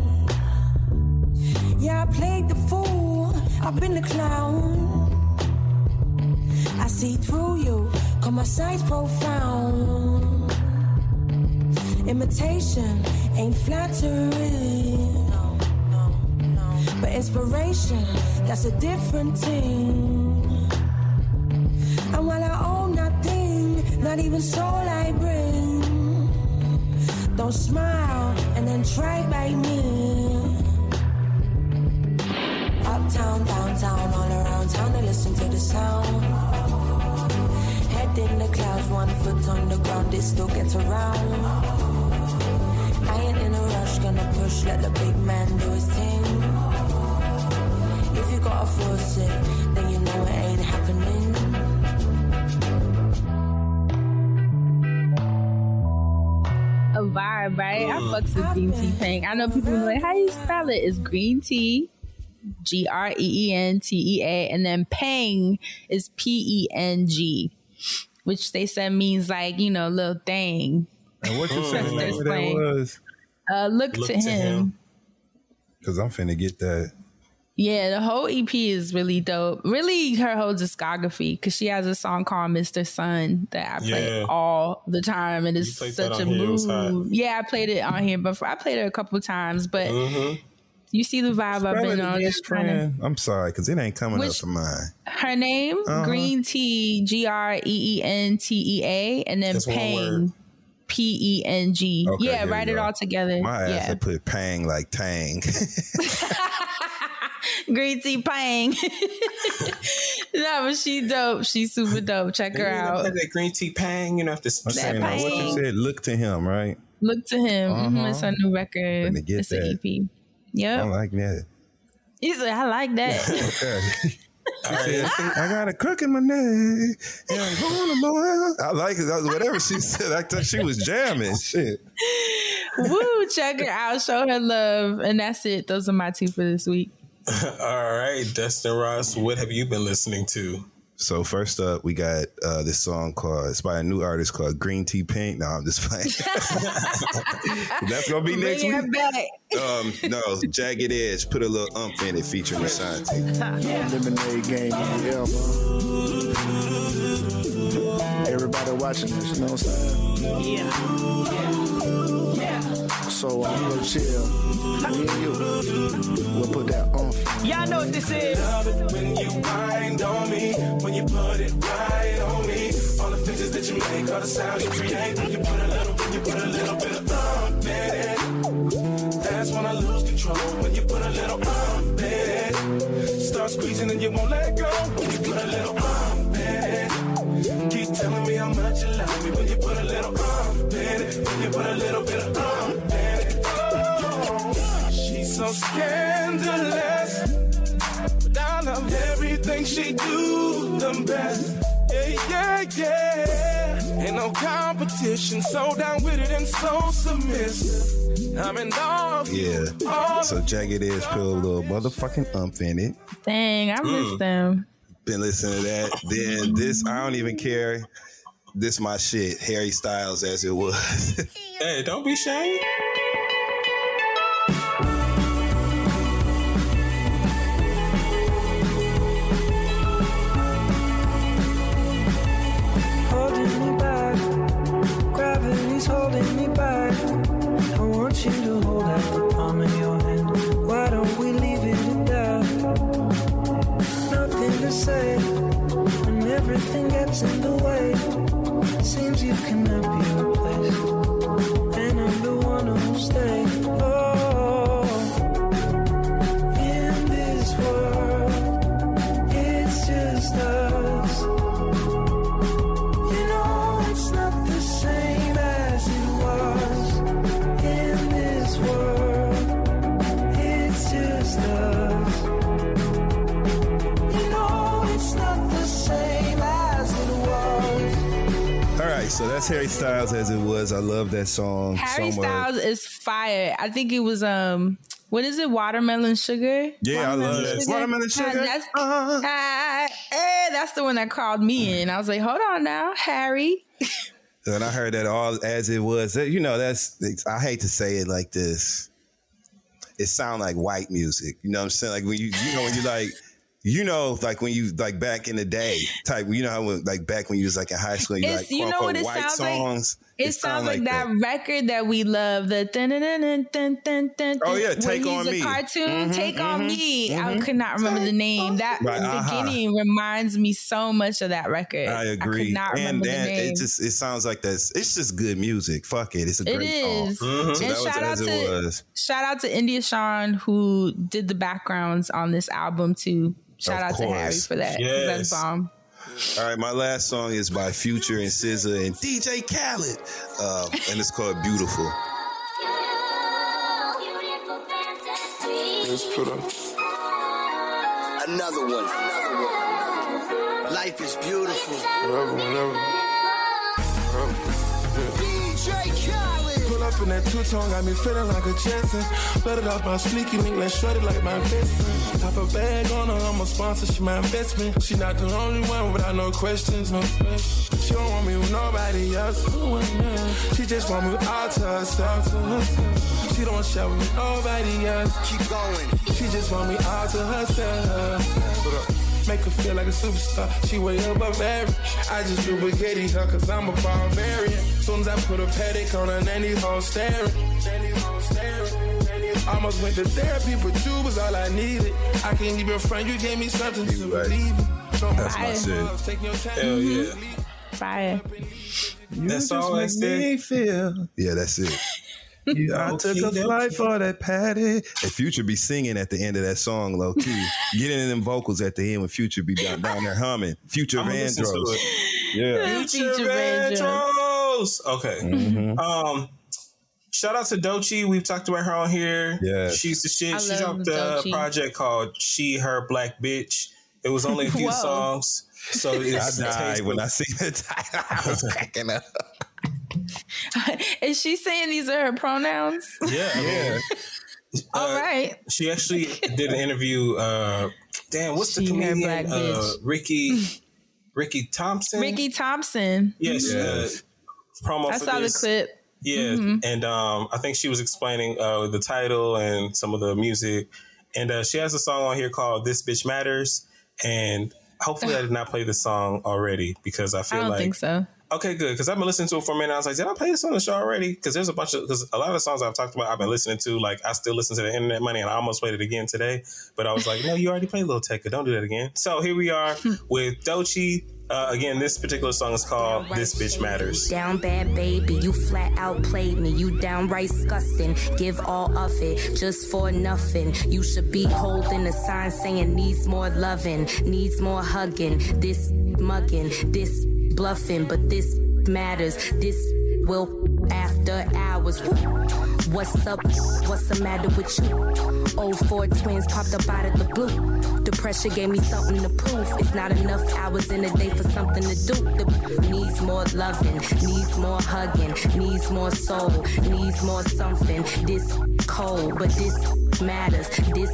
Yeah, I played the fool. I've been the clown. I see through you, cause my sight's profound. Imitation ain't flattering. But inspiration, that's a different thing. And while I own nothing, not even soul I bring. Don't smile and then try by me. Uptown, downtown, all around town to listen to the sound. Head in the clouds, one foot on the ground, it still gets around. I ain't in a rush, gonna push, let the big man do his thing. If you gotta force it, then you know it ain't happening. a vibe, right? I fucks with Greentea Peng. I know people be like, how you spell it? It's green tea, G R E E N T E A, and then pang is P E N G, which they said means like, you know, little thing. And what you That's saying their that slang. was? Uh, look, Look to, to him. him. Because I'm finna get that. Yeah, the whole EP is really dope. Really, her whole discography because she has a song called "Mr. Sun" that I play Yeah. all the time, and it's such a on here, it was hot. mood. Yeah, I played it on here before. I played it a couple times, but you see the vibe I've been on. Just trying to. I'm sorry, because it ain't coming up Which- to mine. Her name Uh-huh. Green Tea G R E E N T E A, and then Just. Pang P E N G. Okay, Yeah, write it all together. My ass yeah, had put pang like tang. [laughs] [laughs] Greentea Peng. [laughs] no, but she dope. She's super dope. Check her out. That Greentea Peng, you know, have to I'm saying, now, what you said, look to him, right? Look to him. Mhm, Uh-huh. It's a new record. Let me get it's an. EP. Yep. I like that. He said, I like that. Okay. [laughs] She said, I got a crook in my neck. And I'm going to I like it. That was whatever she [laughs] said. I thought she was jamming. Shit. Woo, check her out. Show her love. And that's it. Those are my two for this week. [laughs] All right, Dustin Ross, what have you been listening to? So first up, we got uh, this song called. It's by a new artist called Green Tea Pink. No, I'm just playing. [laughs] That's gonna be next Bring week. back. Um, no, Jagged Edge. Put a little umph in it, featuring Ashanti. Lemonade game, yeah, man. Everybody watching this, you know what I'm saying? Yeah. So I'm gonna chill. Me and you, we'll put that on. Y'all know what this is. Love it when you wind on me, when you put it right on me. All the faces that you make, all the sounds you create. When you put a little, when you put a little bit of thump in it. That's when I lose control. When you put a little ump in it. Start squeezing and you won't let go. When you put a little ump in it. Keep telling me how much you love me. When you put a little ump in it. When you put a little bit of ump so scandalous. But I love everything she do the best. Yeah, yeah, yeah. Ain't no competition. So down with it and so submissive. I'm in love. Yeah. So Jagged Edge put a little motherfucking umph in it. Dang, I Mm. missed them. Been listening to that. Then this, I don't even care. This my shit. Harry Styles as it was. [laughs] Hey, don't be shy. That song. Harry. Styles is fire. I think it was um what is it? Watermelon sugar? Yeah, I love it. Watermelon sugar. That's, ah, eh, that's the one that called me in. I was like, hold on now, Harry. [laughs] And I heard that all as it was. You know, that's I hate to say it like this. It sound like white music. You know what I'm saying? Like when you you know when you like you know like when you like back in the day type. You know how when, like back when you was like in high school, you It's- like you know what it white sounds like? Songs. It, sound sounds like, that, record that we love. The dun dun dun dun dun dun dun. Oh, yeah, Take he's On a Me. Cartoon. Mhm, Take on mhm, me. I mhm. could not remember the name. That Right, uh-huh. beginning reminds me so much of that record. I I agree. could not and remember then the name. it just it sounds like that's it's just good music. Fuck it. It's a It great is. song. Mm-hmm. So And that was shout out as it to was. shout out to India Sean who did the backgrounds on this album too. Shout Of out to Harry for that. 'cause Yes. That's bomb. All right, my last song is by Future and SZA and DJ Khaled, uh, and it's called "Beautiful." Let's put up another one. Another one. Life is beautiful. Whatever, whatever. DJ Khaled. Pull up in that two-tone, got me feeling like a Jetson. Let it off my sneaky link, let's shred it like my best friend. Top a bag on her, I'm a sponsor, she my investment. She not the only one without no questions, no questions. She don't want me with nobody else. She just want me all to herself. She don't share with me nobody else. Keep going. She just want me all to herself. Make her feel like a superstar. She way above average. I just do spaghetti her cause I'm a barbarian. Soon as I put a paddock on her, then these hoes staring. Then these staring. Almost went to therapy, but you was all I needed. I can't even front, you gave me something to believe in. No That's my more shit. drugs, Take your time. Hell yeah. Fire. That's all I said. feel. Yeah, that's it. [laughs] I took a flight for that patty. And Future be singing at the end of that song, low key. [laughs] Getting in them vocals at the end when Future be down, down there humming. Future I'ma listen to Vandross. Yeah. Future Future Vandross. Vandross. Okay. Mhm. Um, shout out to Doechii. We've talked about her on here. Yes. she's the shit. I she dropped a Doechii. project called "She Her Black Bitch." It was only a [laughs] few songs, so it's I died when I see the title. I was cracking up. [laughs] Is she saying these are her pronouns? Yeah, I mean, [laughs] All uh, right. She actually did an interview. Uh, damn, what's the She her comedian? black Uh. Ricky, [laughs] Ricky Thompson. Ricky Thompson. Yes. Yes. Uh, promo I for saw the clip. Yeah, Mhm. and um, I think she was explaining uh, the title and some of the music, and uh, she has a song on here called "This Bitch Matters," and hopefully I did not play the song already because I I feel don't like think so. Okay, good because I've been listening to it for a minute. I was like, did I play this on the show already? Because there's a bunch of because a lot of songs I've talked about I've been listening to. Like I still listen to the Internet Money, and I almost played it again today, but I was like, no, you already played Lil Tecca, don't do that again. So here we are [laughs] with Doechii. Uh, again, this particular song is called "This Bitch Matters." Down bad baby, you flat out played me. You downright disgusting. Give all of it just for nothing. You should be holding a sign saying needs more loving, needs more hugging. This mugging, this bluffing, but this matters. This will after hours. What's up? What's the matter with you? Old four twins popped up out of the blue. The pressure gave me something to prove. It's not enough hours in a day for something to do. The needs more loving, needs more hugging, needs more soul, needs more something. This cold, but this matters. This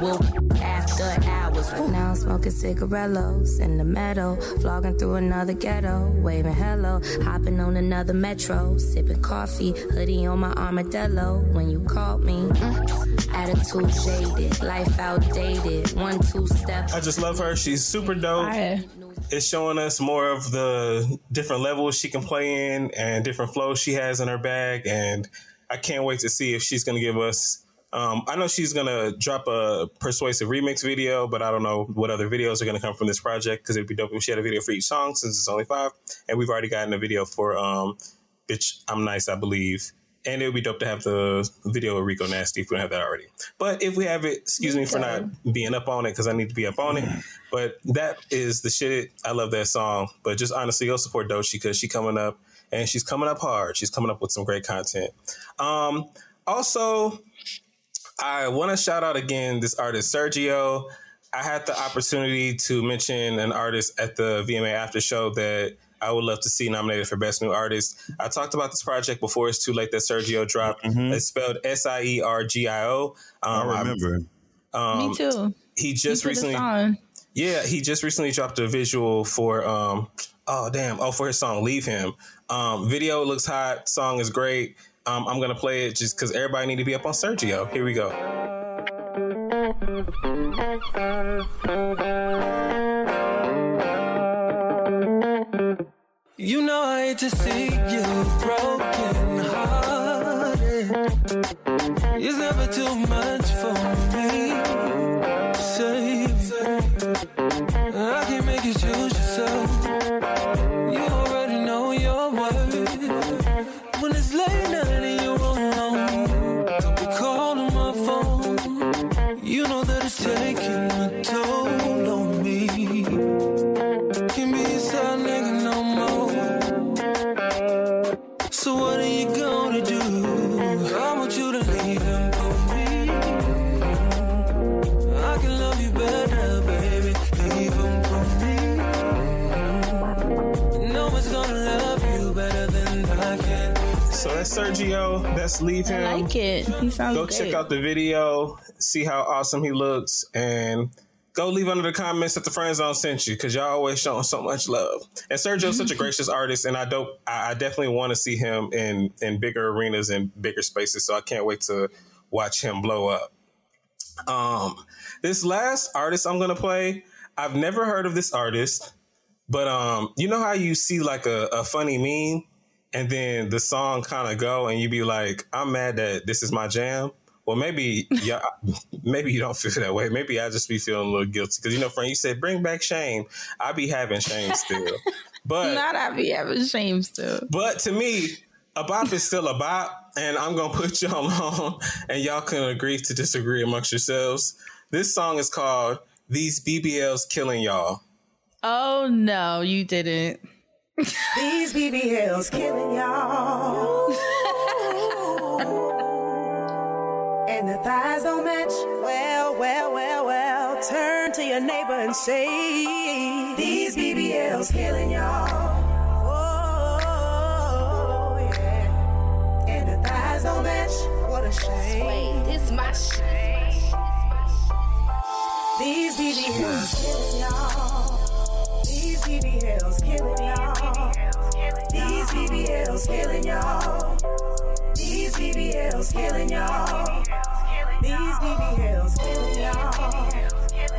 will after hours. Now I'm smoking cigarillos in the meadow, vlogging through another ghetto, waving hello, hopping on another metro, sipping coffee, hoodie on my armadillo. When you called me, mm, attitude jaded, life outdated, one two step. I just love her. She's super dope. Fire. It's showing us more of the different levels she can play in and different flows she has in her bag. And I can't wait to see if she's going to give us. Um, I know she's to drop a persuasive remix video, but I don't know what other videos are to come from this project because it'd be dope if she had a video for each song since it's only five. And we've already gotten a video for um, Bitch, I'm Nice, I believe. And it would be dope to have the video of Rico Nasty if we don't have that already. But if we have it, excuse me for not being up on it because I need to be up on it. But that is the shit. I love that song. But just honestly, go support Doechii because she coming up and she's coming up hard. She's coming up with some great content. Um, also, I want to shout out again this artist Sergio. I had the opportunity to mention an artist at the VMA after show that I would love to see nominated for Best New Artist. I talked about this project before. It's too late that Sergio dropped. It's spelled S I E R G I O. Um, I remember. um, Me too. He just Me recently, yeah, he just recently dropped a visual for, um, oh damn, oh for his song "Leave Him." Um, video looks hot. Song is great. Um, I'm gonna play it just because everybody need to be up on Sergio. Here we go. You know I hate to see you broken hearted. It's never too much for me Sergio. That's Leave Him. I like it. He sounds Go great. check out the video, see how awesome he looks, and go leave under the comments that the friend zone sent you because y'all always showing so much love. And Sergio's such a [laughs] gracious artist, and I don't, I I definitely want to see him in in bigger arenas and bigger spaces. So I can't wait to watch him blow up. Um, this last artist I'm gonna play, I've never heard of this artist, but um, you know how you see like a, a funny meme, and then the song kind of go, and you be like, I'm mad that this is my jam. Well, maybe [laughs] yeah, maybe you don't feel that way. Maybe I just be feeling a little guilty because you know, friend, you said bring back shame. I be having shame still, [laughs] but Not I be having shame still. but to me, a bop is still a bop, and I'm gonna put [laughs] y'all on, and y'all can agree to disagree amongst yourselves. This song is called "These BBLs Killing Y'all." Oh no, you didn't. These BBLs killing y'all. and the thighs don't match. Well, well, well, well. Turn to your neighbor and say, These BBLs killing y'all. Oh, yeah. And the thighs don't match. What a shame. This my shame. These BBLs killing y'all. These BBLs killing y'all. BBLs killing y'all. These BBLs killing y'all. These BBLs killing y'all.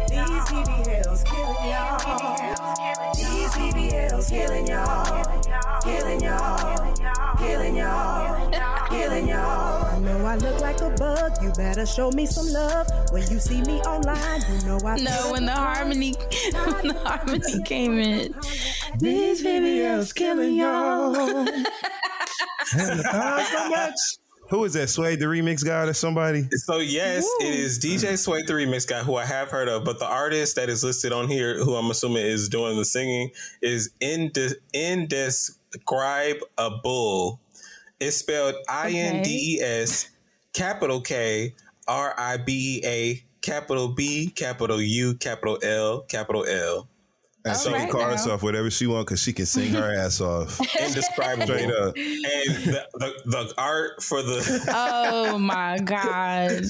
These BBLs killing y'all. These BBLs killing y'all. Killing y'all. Killing y'all. Killing y'all. I look like a bug. You better show me some love. When you see me online, you know I No, when the harmony [laughs] when the harmony came in. These videos killing y'all. Uh, who is that? Sway the remix guy or somebody? So yes, it is DJ Sway the remix guy who I have heard of, but the artist that is listed on here, who I'm assuming is doing the singing, is Inde- Indescribable. It's spelled I N D E S capital K R I B E A capital B capital U capital L capital L. And she can call herself whatever she wants because she can sing her ass off. [laughs] Indescribable. Straight up. And the, the, the art for the [laughs] Oh my god. [laughs]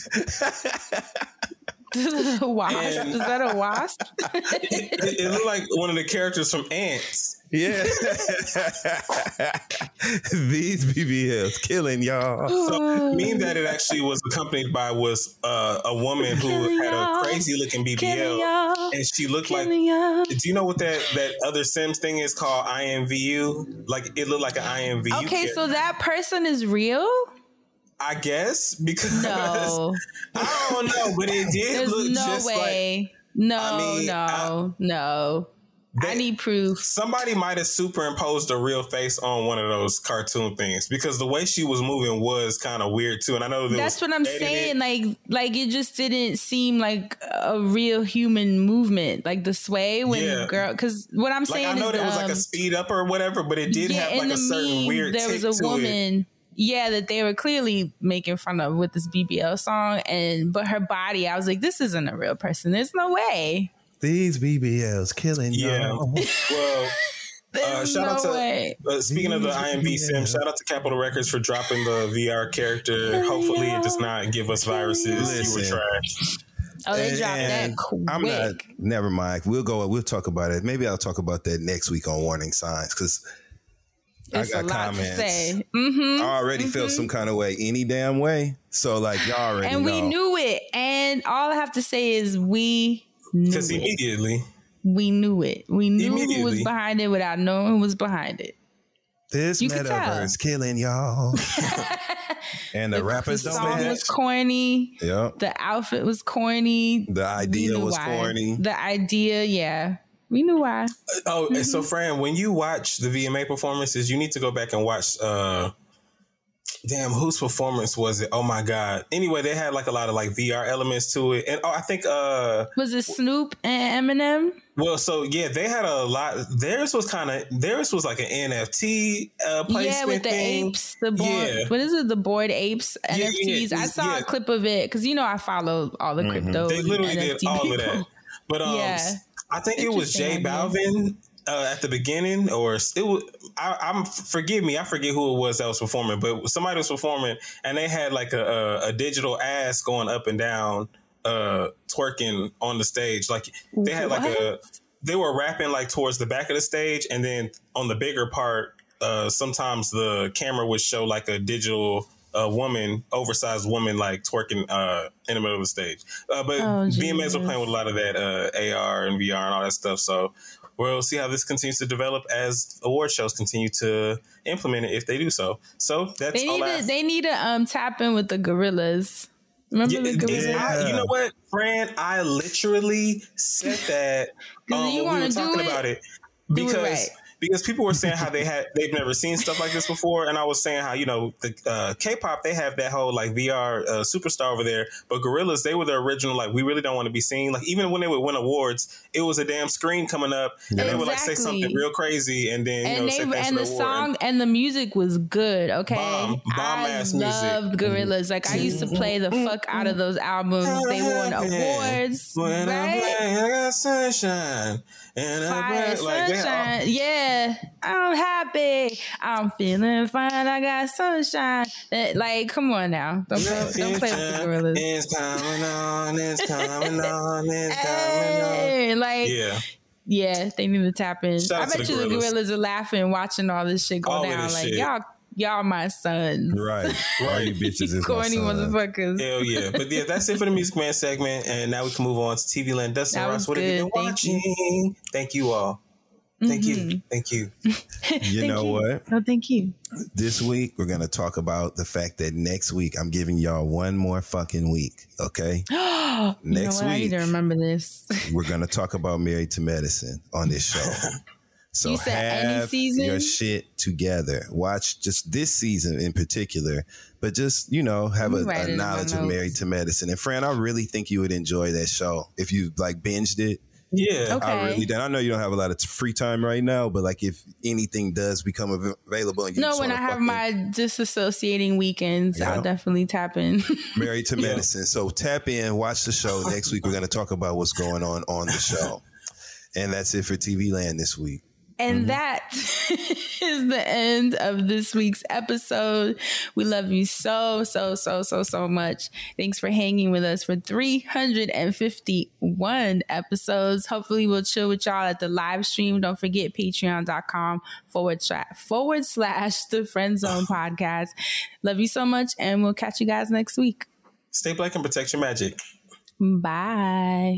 wasp. And- Is that a wasp? it, it looked like one of the characters from Ants. Yeah. [laughs] These BBLs killing y'all. So, mean that it actually was accompanied by was uh, a woman who had a crazy looking BBL, and she looked like. Do you know what that that other Sims thing is called? IMVU. Like it looked like an IMVU. Okay, so that person is real? I guess because No. [laughs] I don't know, but it did There's look no just like way. no, I mean, no, no. I need proof. somebody might have superimposed a real face on one of those cartoon things because the way she was moving was kind of weird too. And I know that That's what I'm edited. saying. Like, like it just didn't seem like a real human movement, like the sway when Yeah. the girl. Because what I'm Like saying I know is, there was like um, a speed up or whatever, but it did yeah, have like a certain meme, weird. There was a to it. woman, yeah, that they were clearly making fun of with this BBL song, and but her body, I was like, this isn't a real person. There's no way. These BBLs killing Yeah. y'all. well, [laughs] [laughs] Uh, shout out no to way. uh, speaking of the IMB sim. Shout out to Capitol Records for dropping the VR character. Hopefully, it does not give us viruses. you were Listen. trash. Oh, they And- dropped that quick. I'm not. Never mind. We'll go. We'll talk about it. Maybe I'll talk about that next week on warning signs because I It's a got lot comments. to say. Mm-hmm. I already felt some kind of way any damn way. So like y'all already and know. we knew it. And all I have to say is we knew Because it. immediately, We knew it. We knew who was behind it without knowing who was behind it. this You could tell. metaverse killing y'all. [laughs] and the, rappers the don't song match. was corny. Yep. The outfit was corny. The idea was why. corny. The idea, yeah. We knew why. Oh, Mm-hmm. so Fran, when you watch the VMA performances, you need to go back and watch. uh Damn, whose performance was it? Oh my god! Anyway, they had like a lot of like VR elements to it, and oh, I think uh, Was it Snoop and Eminem? well, so yeah, they had a lot. Theirs was kind of theirs was like an NFT uh, placement Yeah, with the thing. apes, the board. Yeah. What is it? The Bored Apes Yeah, NFTs. yeah, I saw yeah. a clip of it because you know I follow all the crypto. They literally did NFT all of that. But [laughs] um, Yeah. I think it was Jay Interesting idea. Balvin uh, at the beginning, or it was. I, I'm forgive me, I forget who it was that was performing, but somebody was performing, and they had like a, a, a digital ass going up and down, uh, twerking on the stage. Like they had like a. They were rapping like towards the back of the stage, and then on the bigger part, uh, sometimes the camera would show like a digital uh, woman, oversized woman, like twerking uh, in the middle of the stage. Uh, but Oh, VMAs were playing with a lot of that uh, AR and VR and all that stuff. So we'll see how this continues to develop as award shows continue to implement it if they do so. So that's They all need to. They need to um tap in with the Gorillaz. Remember Yeah, the Gorillaz? is- I- you know what, Fran? I literally said that [laughs] um, You when we were do talking it? about it Do it because right. Because people were saying how they had they've never seen stuff like this before, and I was saying how you know the uh, K-pop they have that whole like VR uh, superstar over there, but Gorillaz they were the original like we really don't want to be seen. Like even when they would win awards, it was a damn screen coming up, and they would like say something real crazy, and then you and know they say and the the award. song and the music was good. Okay, Bomb- bomb I ass music. loved Gorillaz. Like I used to play the fuck out of those albums. They won awards, When I right? play, I got sunshine. And Fire, like, sunshine. Yeah, I'm happy. I'm feeling fine. I got sunshine. That- Like, come on now. Don't, play, don't play with the Gorillaz. It's coming on, it's [laughs] coming on, it's coming on. Like, Yeah. yeah, they need to tap in. Shout I bet the you the Gorillaz. Gorillaz are laughing watching all this shit go All down. Like, shit. y'all, y'all my sons. Right. All you [laughs] bitches is my Corny son. motherfuckers. Hell yeah. But yeah, that's it for the Music Man segment. And now we can move on to TV Land. Dustin That Ross, was what have you been. Thank watching? Thank you all. Thank you. Mm-hmm. Thank you. [laughs] You know what? Oh, thank you. This week we're gonna talk about the fact that next week I'm giving y'all one more fucking week. Okay. [gasps] you know Next what? I need week. to remember this. we're gonna talk about Married to Medicine on this [laughs] show. So You said any have season? your shit together. Watch just this season in particular, but just you know have a, a it in my knowledge of notes. Married to Medicine. And Fran, I really think you would enjoy that show if you like binged it. Yeah. Okay. I really do. I know you don't have a lot of free time right now, but like if anything does become available, and you No, just when I have my disassociating weekends, Yeah. I'll definitely tap in. [laughs] Married to Medicine. So tap in, watch the show. Next week, we're going to talk about what's going on on the show. And that's it for TV Land this week. And mm-hmm. that [laughs] is the end of this week's episode. We love you so, so, so, so, so much. Thanks for hanging with us for 351 episodes. Hopefully, we'll chill with y'all at the live stream. Don't forget patreon.com forward slash, forward slash the friend zone [sighs] podcast. Love you so much, and we'll catch you guys next week. Stay black and protect your magic. Bye.